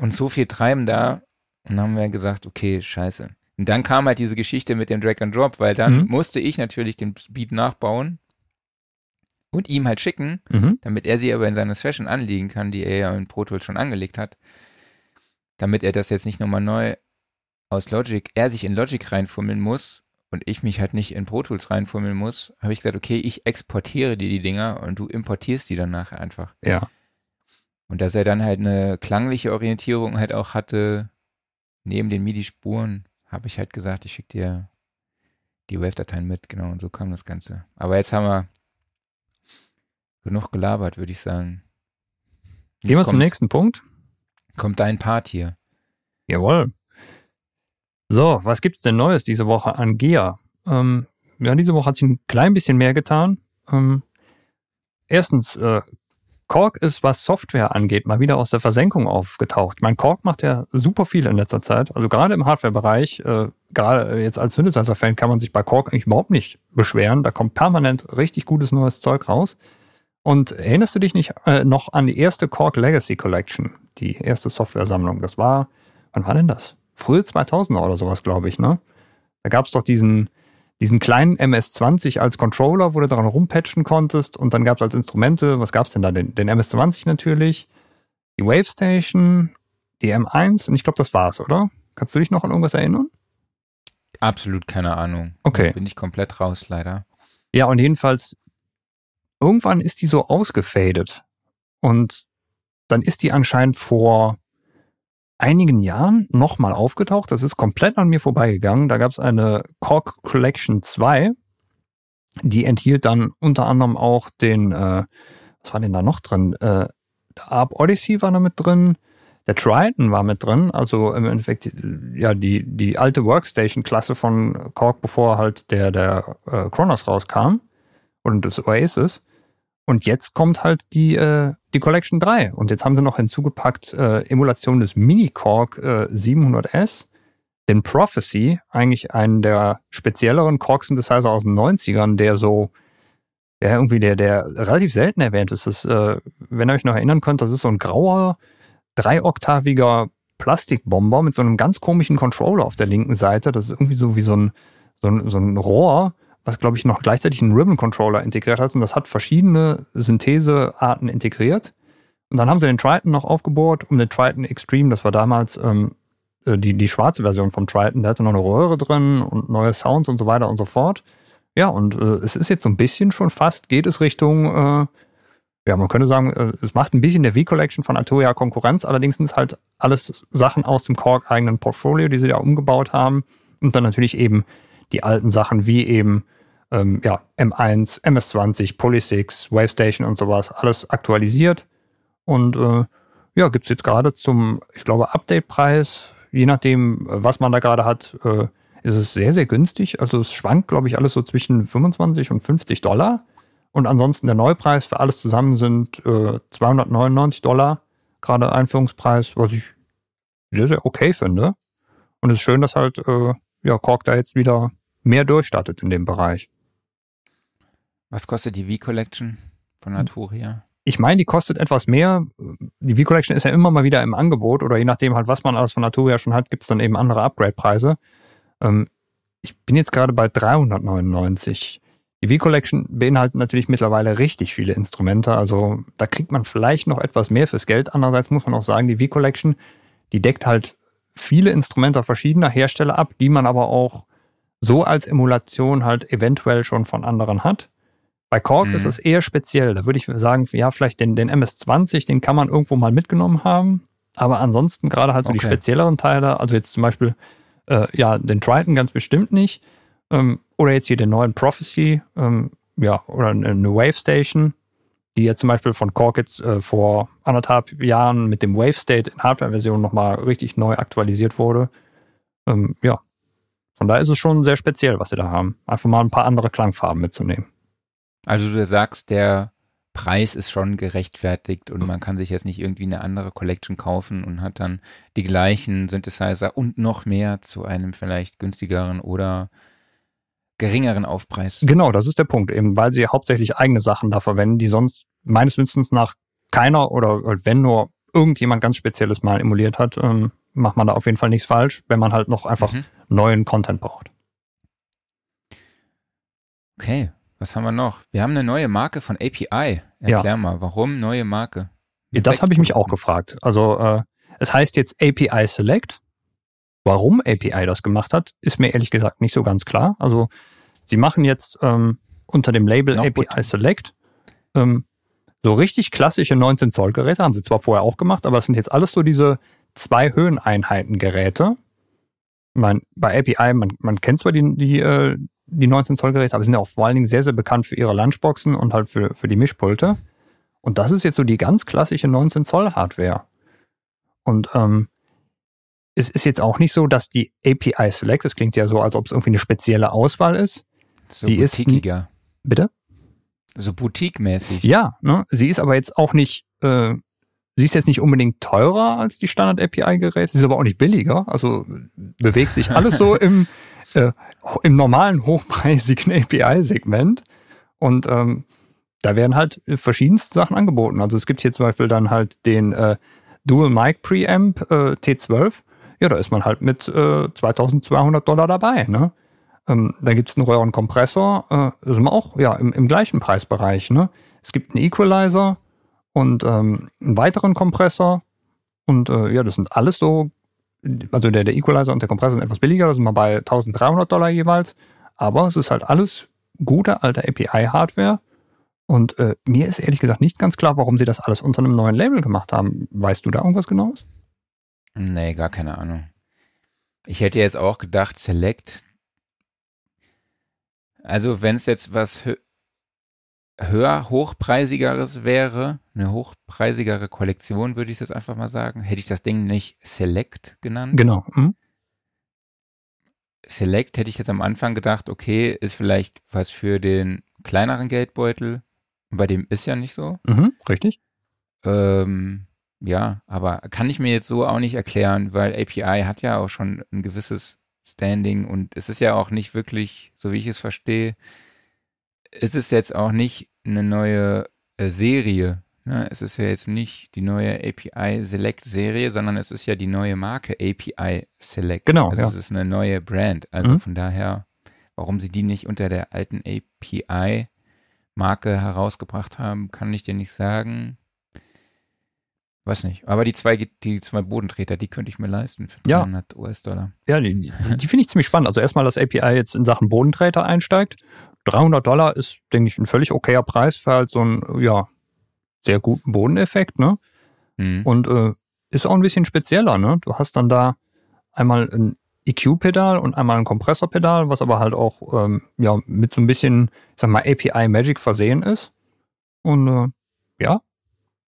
und so viel treibender. Und dann haben wir gesagt, okay, scheiße. Und dann kam halt diese Geschichte mit dem Drag and Drop, weil dann Mhm. musste ich natürlich den Beat nachbauen und ihm halt schicken, Mhm. damit er sie aber in seiner Session anlegen kann, die er ja in Pro Tools schon angelegt hat, damit er das jetzt nicht nochmal neu aus Logic, er sich in Logic reinfummeln muss und ich mich halt nicht in Pro Tools reinfummeln muss, habe ich gesagt, okay, ich exportiere dir die Dinger und du importierst die dann nachher einfach. Ja. Und dass er dann halt eine klangliche Orientierung halt auch hatte, neben den MIDI-Spuren, habe ich halt gesagt, ich schicke dir die Wave-Dateien mit, genau, und so kam das Ganze. Aber jetzt haben wir genug gelabert, würde ich sagen. Gehen wir Jetzt zum kommt- nächsten Punkt. Kommt dein Part hier. Jawohl. So, was gibt's denn Neues diese Woche an GEA? Ähm, ja, diese Woche hat sich ein klein bisschen mehr getan. Ähm, erstens, äh, Korg ist, was Software angeht, mal wieder aus der Versenkung aufgetaucht. Mein Korg macht ja super viel in letzter Zeit. Also gerade im Hardware-Bereich, äh, gerade jetzt als Synthesizer-Fan kann man sich bei Korg eigentlich überhaupt nicht beschweren. Da kommt permanent richtig gutes neues Zeug raus. Und erinnerst du dich nicht äh, noch an die erste Korg Legacy Collection, die erste Software-Sammlung? Das war, wann war denn das? Frühe 2000er oder sowas, glaube ich, ne? Da gab es doch diesen, diesen kleinen MS-20 als Controller, wo du daran rumpatchen konntest. Und dann gab es als Instrumente, was gab es denn da? Den, den MS-20 natürlich, die Wavestation, die M1 und ich glaube, das war's, oder? Kannst du dich noch an irgendwas erinnern? Absolut keine Ahnung. Okay. Da bin ich komplett raus, leider. Ja, und jedenfalls, irgendwann ist die so ausgefadet. Und dann ist die anscheinend vor einigen Jahren nochmal aufgetaucht. Das ist komplett an mir vorbeigegangen. Da gab es eine Korg Collection 2. Die enthielt dann unter anderem auch den, äh, was war denn da noch drin? Äh, der Arp Odyssey war da mit drin. Der Triton war mit drin, also im Endeffekt ja die, die alte Workstation-Klasse von Korg, bevor halt der, der äh, Kronos rauskam und das Oasis. Und jetzt kommt halt die, äh, die Collection 3. Und jetzt haben sie noch hinzugepackt äh, Emulation des Mini-Korg äh, 700S, den Prophecy, eigentlich einen der spezielleren Korg-Synthesizer aus den 90ern, der so, ja, irgendwie der, der relativ selten erwähnt ist. Das, äh, wenn ihr euch noch erinnern könnt, das ist so ein grauer, dreioktaviger Plastikbomber mit so einem ganz komischen Controller auf der linken Seite. Das ist irgendwie so wie so ein, so ein, so ein Rohr, was, glaube ich, noch gleichzeitig einen Ribbon-Controller integriert hat. Und das hat verschiedene Synthesearten integriert. Und dann haben sie den Triton noch aufgebohrt, um den Triton Extreme, das war damals ähm, äh, die, die schwarze Version vom Triton, der hatte noch eine Röhre drin und neue Sounds und so weiter und so fort. Ja, und äh, es ist jetzt so ein bisschen schon fast, geht es Richtung, äh, ja, man könnte sagen, äh, es macht ein bisschen der V-Collection von Arturia Konkurrenz, allerdings sind es halt alles Sachen aus dem Korg-eigenen Portfolio, die sie da umgebaut haben. Und dann natürlich eben die alten Sachen wie eben ähm, ja, M1, MS20, Polysix, Wavestation und sowas, alles aktualisiert. Und äh, ja, gibt es jetzt gerade zum, ich glaube, Update-Preis, je nachdem, was man da gerade hat, äh, ist es sehr, sehr günstig. Also es schwankt, glaube ich, alles so zwischen 25 und 50 Dollar. Und ansonsten der Neupreis für alles zusammen sind äh, 299 Dollar, gerade Einführungspreis, was ich sehr, sehr okay finde. Und es ist schön, dass halt äh, ja, Korg da jetzt wieder mehr durchstartet in dem Bereich. Was kostet die V-Collection von Hm. Arturia? Ich meine, die kostet etwas mehr. Die V-Collection ist ja immer mal wieder im Angebot oder je nachdem halt, was man alles von Arturia schon hat, gibt es dann eben andere Upgrade-Preise. Ähm, ich bin jetzt gerade bei 399. Die V-Collection beinhaltet natürlich mittlerweile richtig viele Instrumente, also da kriegt man vielleicht noch etwas mehr fürs Geld. Andererseits muss man auch sagen, die V-Collection, die deckt halt viele Instrumente verschiedener Hersteller ab, die man aber auch so als Emulation halt eventuell schon von anderen hat. Bei Korg Mhm. ist es eher speziell. Da würde ich sagen, ja, vielleicht den, den MS-20, den kann man irgendwo mal mitgenommen haben. Aber ansonsten gerade halt so die Okay. spezielleren Teile, also jetzt zum Beispiel, äh, ja, den Triton ganz bestimmt nicht. Ähm, oder jetzt hier den neuen Prophecy, ähm, ja, oder eine Wave Station. die jetzt zum Beispiel von Korg jetzt äh, vor anderthalb Jahren mit dem Wave State in Hardware-Version nochmal richtig neu aktualisiert wurde. Ähm, ja, von daher ist es schon sehr speziell, was sie da haben. Einfach mal ein paar andere Klangfarben mitzunehmen. Also du sagst, der Preis ist schon gerechtfertigt und man kann sich jetzt nicht irgendwie eine andere Collection kaufen und hat dann die gleichen Synthesizer und noch mehr zu einem vielleicht günstigeren oder geringeren Aufpreis. Genau, das ist der Punkt, eben weil sie hauptsächlich eigene Sachen da verwenden, die sonst meines Wissens nach keiner oder wenn nur irgendjemand ganz Spezielles mal emuliert hat, ähm, macht man da auf jeden Fall nichts falsch, wenn man halt noch einfach Mhm. neuen Content braucht. Okay, was haben wir noch? Wir haben eine neue Marke von API. Erklär mal, warum neue Marke? Mit das habe ich mich auch gefragt. Also äh, es heißt jetzt API Select. Warum API das gemacht hat, ist mir ehrlich gesagt nicht so ganz klar. Also sie machen jetzt ähm, unter dem Label Noch API Butter. Select ähm, so richtig klassische 19 Zoll Geräte, haben sie zwar vorher auch gemacht, aber es sind jetzt alles so diese zwei Höheneinheiten Geräte. Meine, bei API, man, man kennt zwar die, die, äh, die 19 Zoll Geräte, aber sie sind ja auch vor allen Dingen sehr, sehr bekannt für ihre Lunchboxen und halt für, für die Mischpulte. Und das ist jetzt so die ganz klassische 19 Zoll Hardware. Und ähm, es ist jetzt auch nicht so, dass die API Select, das klingt ja so, als ob es irgendwie eine spezielle Auswahl ist. So die ist. Bitte? So boutique-mäßig. Ja, ne? Sie ist aber jetzt auch nicht, äh, sie ist jetzt nicht unbedingt teurer als die Standard API-Geräte, sie ist aber auch nicht billiger. Also bewegt sich alles so im, äh, im normalen hochpreisigen API-Segment. Und ähm, da werden halt verschiedenste Sachen angeboten. Also es gibt hier zum Beispiel dann halt den äh, Dual Mic Preamp äh, T12. Ja, da ist man halt mit äh, 2200 Dollar dabei. Ne? Ähm, da gibt es einen Röhrenkompressor, äh, sind wir auch ja, im, im gleichen Preisbereich. Ne? Es gibt einen Equalizer und ähm, einen weiteren Kompressor. Und äh, ja, das sind alles so, also der, der Equalizer und der Kompressor sind etwas billiger, da sind wir bei 1300 Dollar jeweils. Aber es ist halt alles gute alte API-Hardware. Und äh, mir ist ehrlich gesagt nicht ganz klar, warum sie das alles unter einem neuen Label gemacht haben. Weißt du da irgendwas genaues? Nee, gar keine Ahnung. Ich hätte jetzt auch gedacht, Select. Also, wenn es jetzt was höher, hochpreisigeres wäre, eine hochpreisigere Kollektion, würde ich jetzt einfach mal sagen, hätte ich das Ding nicht Select genannt. Genau. Hm? Select hätte ich jetzt am Anfang gedacht, okay, ist vielleicht was für den kleineren Geldbeutel. Bei dem ist ja nicht so. Mhm, richtig. Ähm, ja, aber kann ich mir jetzt so auch nicht erklären, weil API hat ja auch schon ein gewisses Standing und es ist ja auch nicht wirklich, so wie ich es verstehe, es ist jetzt auch nicht eine neue äh, Serie. Ne? Es ist ja jetzt nicht die neue API Select Serie, sondern es ist ja die neue Marke API Select. Genau, Also ja. es ist eine neue Brand. Also Mhm. von daher, warum sie die nicht unter der alten API Marke herausgebracht haben, kann ich dir nicht sagen. Weiß nicht. Aber die zwei, die zwei Bodentreter, die könnte ich mir leisten für Ja. 300 US-Dollar. Ja, die, die, die finde ich ziemlich spannend. Also erstmal, dass API jetzt in Sachen Bodenträter einsteigt. 300 Dollar ist, denke ich, ein völlig okayer Preis für halt so einen, ja, sehr guten Bodeneffekt, ne? Mhm. Und äh, ist auch ein bisschen spezieller, ne? Du hast dann da einmal ein EQ-Pedal und einmal ein Kompressorpedal, was aber halt auch ähm, ja, mit so ein bisschen, ich sag mal, API Magic versehen ist. Und äh, ja,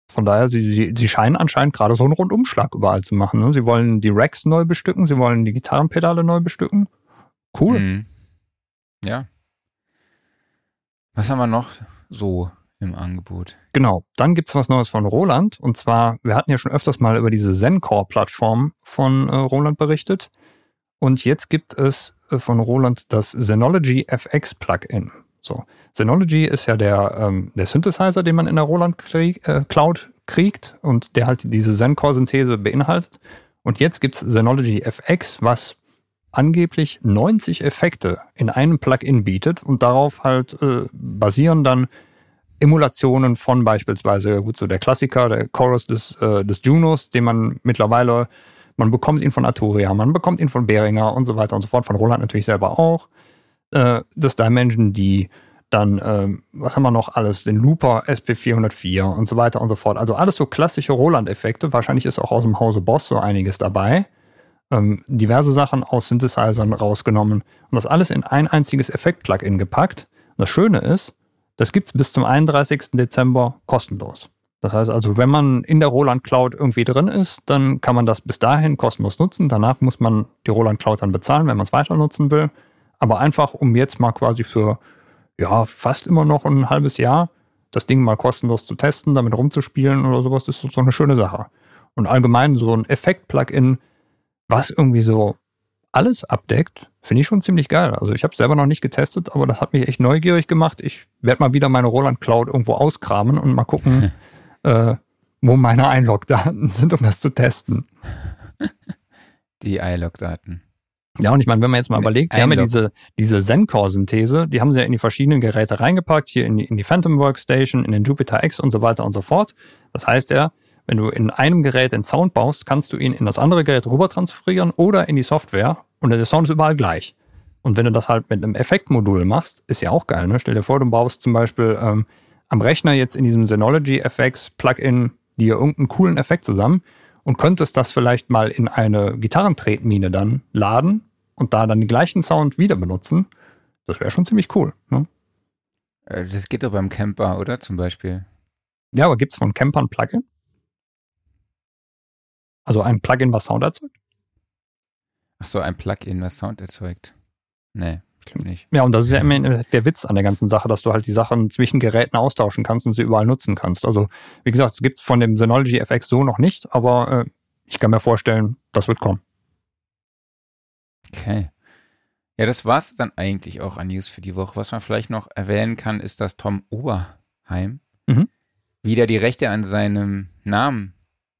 von daher, sie, sie, sie scheinen anscheinend gerade so einen Rundumschlag überall zu machen. Ne? Sie wollen die Racks neu bestücken, sie wollen die Gitarrenpedale neu bestücken. Cool. Mhm. Ja. Was haben wir noch so im Angebot? Genau. Dann gibt's was Neues von Roland. Und zwar, wir hatten ja schon öfters mal über diese Zencore-Plattform von äh, Roland berichtet. Und jetzt gibt es äh, von Roland das Zenology FX Plugin. So. Zenology ist ja der, ähm, der Synthesizer, den man in der Roland krieg, äh, Cloud kriegt und der halt diese Zencore-Synthese beinhaltet. Und jetzt gibt's Zenology FX, was angeblich 90 Effekte in einem Plugin bietet und darauf halt äh, basieren dann Emulationen von beispielsweise, gut, so der Klassiker, der Chorus des, äh, des Junos, den man mittlerweile, man bekommt ihn von Arturia, man bekommt ihn von Behringer und so weiter und so fort, von Roland natürlich selber auch. Äh, das Dimension D, dann, ähm, was haben wir noch alles? Den Looper SP404 und so weiter und so fort. Also alles so klassische Roland-Effekte. Wahrscheinlich ist auch aus dem Hause Boss so einiges dabei. Ähm, diverse Sachen aus Synthesizern rausgenommen und das alles in ein einziges Effekt-Plugin gepackt. Und das Schöne ist, Das gibt's bis zum 31. Dezember kostenlos. Das heißt also, wenn man in der Roland Cloud irgendwie drin ist, dann kann man das bis dahin kostenlos nutzen. Danach muss man die Roland Cloud dann bezahlen, wenn man es weiter nutzen will. Aber einfach, um jetzt mal quasi für ja, fast immer noch ein halbes Jahr das Ding mal kostenlos zu testen, damit rumzuspielen oder sowas, ist so eine schöne Sache. Und allgemein so ein Effekt-Plugin, was irgendwie so alles abdeckt, finde ich schon ziemlich geil. Also ich habe es selber noch nicht getestet, aber das hat mich echt neugierig gemacht. Ich werde mal wieder meine Roland Cloud irgendwo auskramen und mal gucken, äh, wo meine Einlogdaten sind, um das zu testen. Die iLog-Daten. Ja, und ich meine, wenn man jetzt mal überlegt, sie haben ja diese, diese Zen-Core-Synthese, die haben sie ja in die verschiedenen Geräte reingepackt, hier in die, in die Phantom Workstation, in den Jupyter X und so weiter und so fort. Das heißt ja, wenn du in einem Gerät den Sound baust, kannst du ihn in das andere Gerät rüber transferieren oder in die Software und der Sound ist überall gleich. Und wenn du das halt mit einem Effektmodul machst, ist ja auch geil, ne? Stell dir vor, du baust zum Beispiel ähm, am Rechner jetzt in diesem Synology FX Plugin dir irgendeinen coolen Effekt zusammen und könntest das vielleicht mal in eine Gitarrentretmine dann laden und da dann den gleichen Sound wieder benutzen. Das wäre schon ziemlich cool. Ne? Äh, Das geht doch beim Camper, oder? Zum Beispiel. Ja, aber gibt's von Camper ein Plugin? Also ein Plugin, was Sound erzeugt? Ach so, ein Plugin, was Sound erzeugt. Nee, ich glaube nicht. Ja, und das ist ja immer der Witz an der ganzen Sache, dass du halt die Sachen zwischen Geräten austauschen kannst und sie überall nutzen kannst. Also, wie gesagt, es gibt von dem Synology FX so noch nicht, aber äh, ich kann mir vorstellen, das wird kommen. Okay. Ja, das war's dann eigentlich auch an News für die Woche. Was man vielleicht noch erwähnen kann, ist, dass Tom Oberheim Mhm. wieder die Rechte an seinem Namen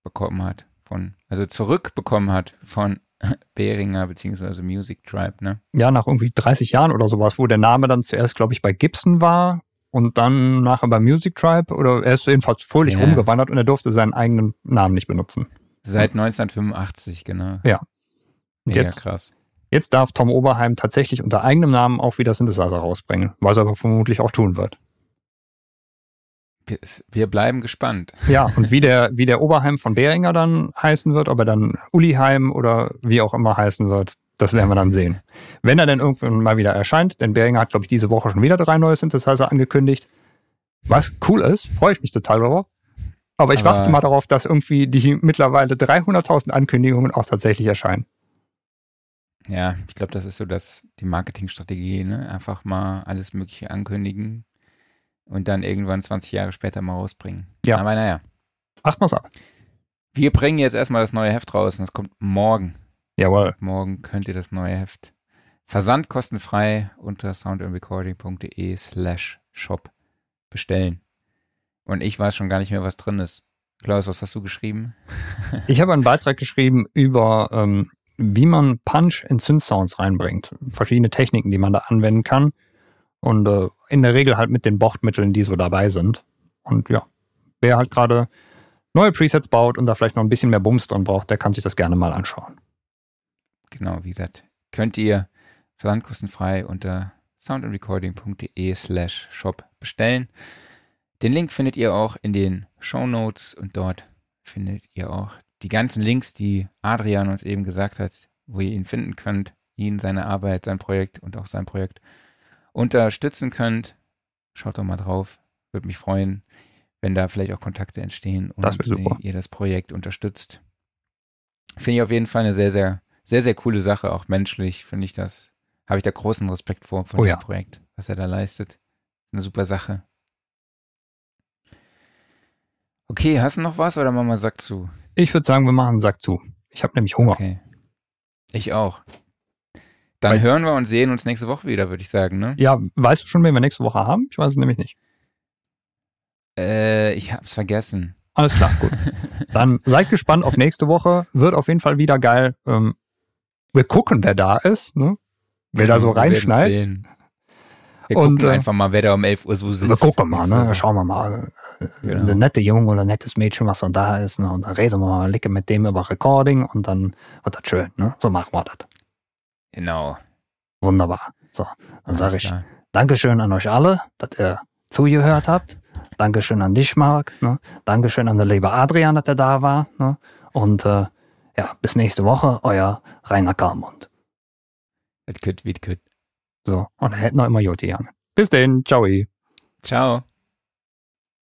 bekommen hat. Von, also zurückbekommen hat von Behringer beziehungsweise Music Tribe, ne? Ja, nach irgendwie 30 Jahren oder sowas, wo der Name dann zuerst, glaube ich, bei Gibson war und dann nachher bei Music Tribe oder er ist jedenfalls fröhlich Ja. rumgewandert und er durfte seinen eigenen Namen nicht benutzen. Seit 1985, genau. Ja. Und Mega jetzt- krass. Jetzt darf Tom Oberheim tatsächlich unter eigenem Namen auch wieder Synthesizer rausbringen, was er aber vermutlich auch tun wird. Wir, bleiben gespannt. Ja, und wie der, wie der Oberheim von Behringer dann heißen wird, ob er dann Uliheim oder wie auch immer heißen wird, das werden wir dann sehen. Wenn er denn irgendwann mal wieder erscheint, denn Behringer hat, glaube ich, diese Woche schon wieder drei neue Synthesizer angekündigt. Was cool ist, freue ich mich total darüber. Aber ich Aber- warte mal darauf, dass irgendwie die mittlerweile 300.000 Ankündigungen auch tatsächlich erscheinen. Ja, ich glaube, das ist so das, die Marketingstrategie, ne? Einfach mal alles Mögliche ankündigen und dann irgendwann 20 Jahre später mal rausbringen. Ja. Aber naja. Macht mal's ab. Wir bringen jetzt erstmal das neue Heft raus und das kommt morgen. Jawohl. Morgen könnt ihr das neue Heft Versand kostenfrei unter soundandrecording.de slash shop bestellen. Und ich weiß schon gar nicht mehr, was drin ist. Klaus, was hast du geschrieben? Ich habe einen Beitrag geschrieben über, ähm, wie man Punch in Synth-Sounds reinbringt. Verschiedene Techniken, die man da anwenden kann. Und äh, in der Regel halt mit den Bordmitteln, die so dabei sind. Und ja, wer halt gerade neue Presets baut und da vielleicht noch ein bisschen mehr Bums drin braucht, der kann sich das gerne mal anschauen. Genau, wie gesagt, könnt ihr versandkostenfrei unter soundandrecording.de slash shop bestellen. Den Link findet ihr auch in den Show Notes und dort findet ihr auch die ganzen Links, die Adrian uns eben gesagt hat, wo ihr ihn finden könnt, ihn, seine Arbeit, sein Projekt und auch sein Projekt unterstützen könnt. Schaut doch mal drauf. Würde mich freuen, wenn da vielleicht auch Kontakte entstehen und Das ihr das Projekt unterstützt. Finde ich auf jeden Fall eine sehr, sehr, sehr, sehr coole Sache. Auch menschlich finde ich das, habe ich da großen Respekt vor, von Oh diesem ja. Projekt, was er da leistet. Ist eine super Sache. Okay, hast du noch was oder Mama sagt zu? Ich würde sagen, wir machen Sack zu. Ich habe nämlich Hunger. Okay. Ich auch. Dann Weil- hören wir und sehen uns nächste Woche wieder, würde ich sagen, ne? Ja, weißt du schon, wen wir nächste Woche haben? Ich weiß es nämlich nicht. Äh, ich hab's vergessen. Alles klar, gut. Dann seid gespannt auf nächste Woche. Wird auf jeden Fall wieder geil. Ähm, wir gucken, wer da ist, ne? wer da so reinschneit. sehen. Wir Und, gucken äh, einfach mal, wer da um 11 Uhr so sitzt. Wir gucken mal, ne? Schauen wir mal. Genau. Ein netter Junge oder ein nettes Mädchen, was dann da ist, ne? Und dann reden wir mal licke mit dem über Recording und dann wird das schön, ne? So machen wir das. Genau. Wunderbar. So, dann sage ich klar. Dankeschön an euch alle, dass ihr zugehört habt. Dankeschön an dich, Marc. Ne? Dankeschön an der liebe Adrian, dass er da war. Ne? Und äh, ja, bis nächste Woche, euer Rainer Kalmund. Kütt, wie et kütt. So, und er hätte noch immer Joti Jange. Bis denn, ciao. Ciao.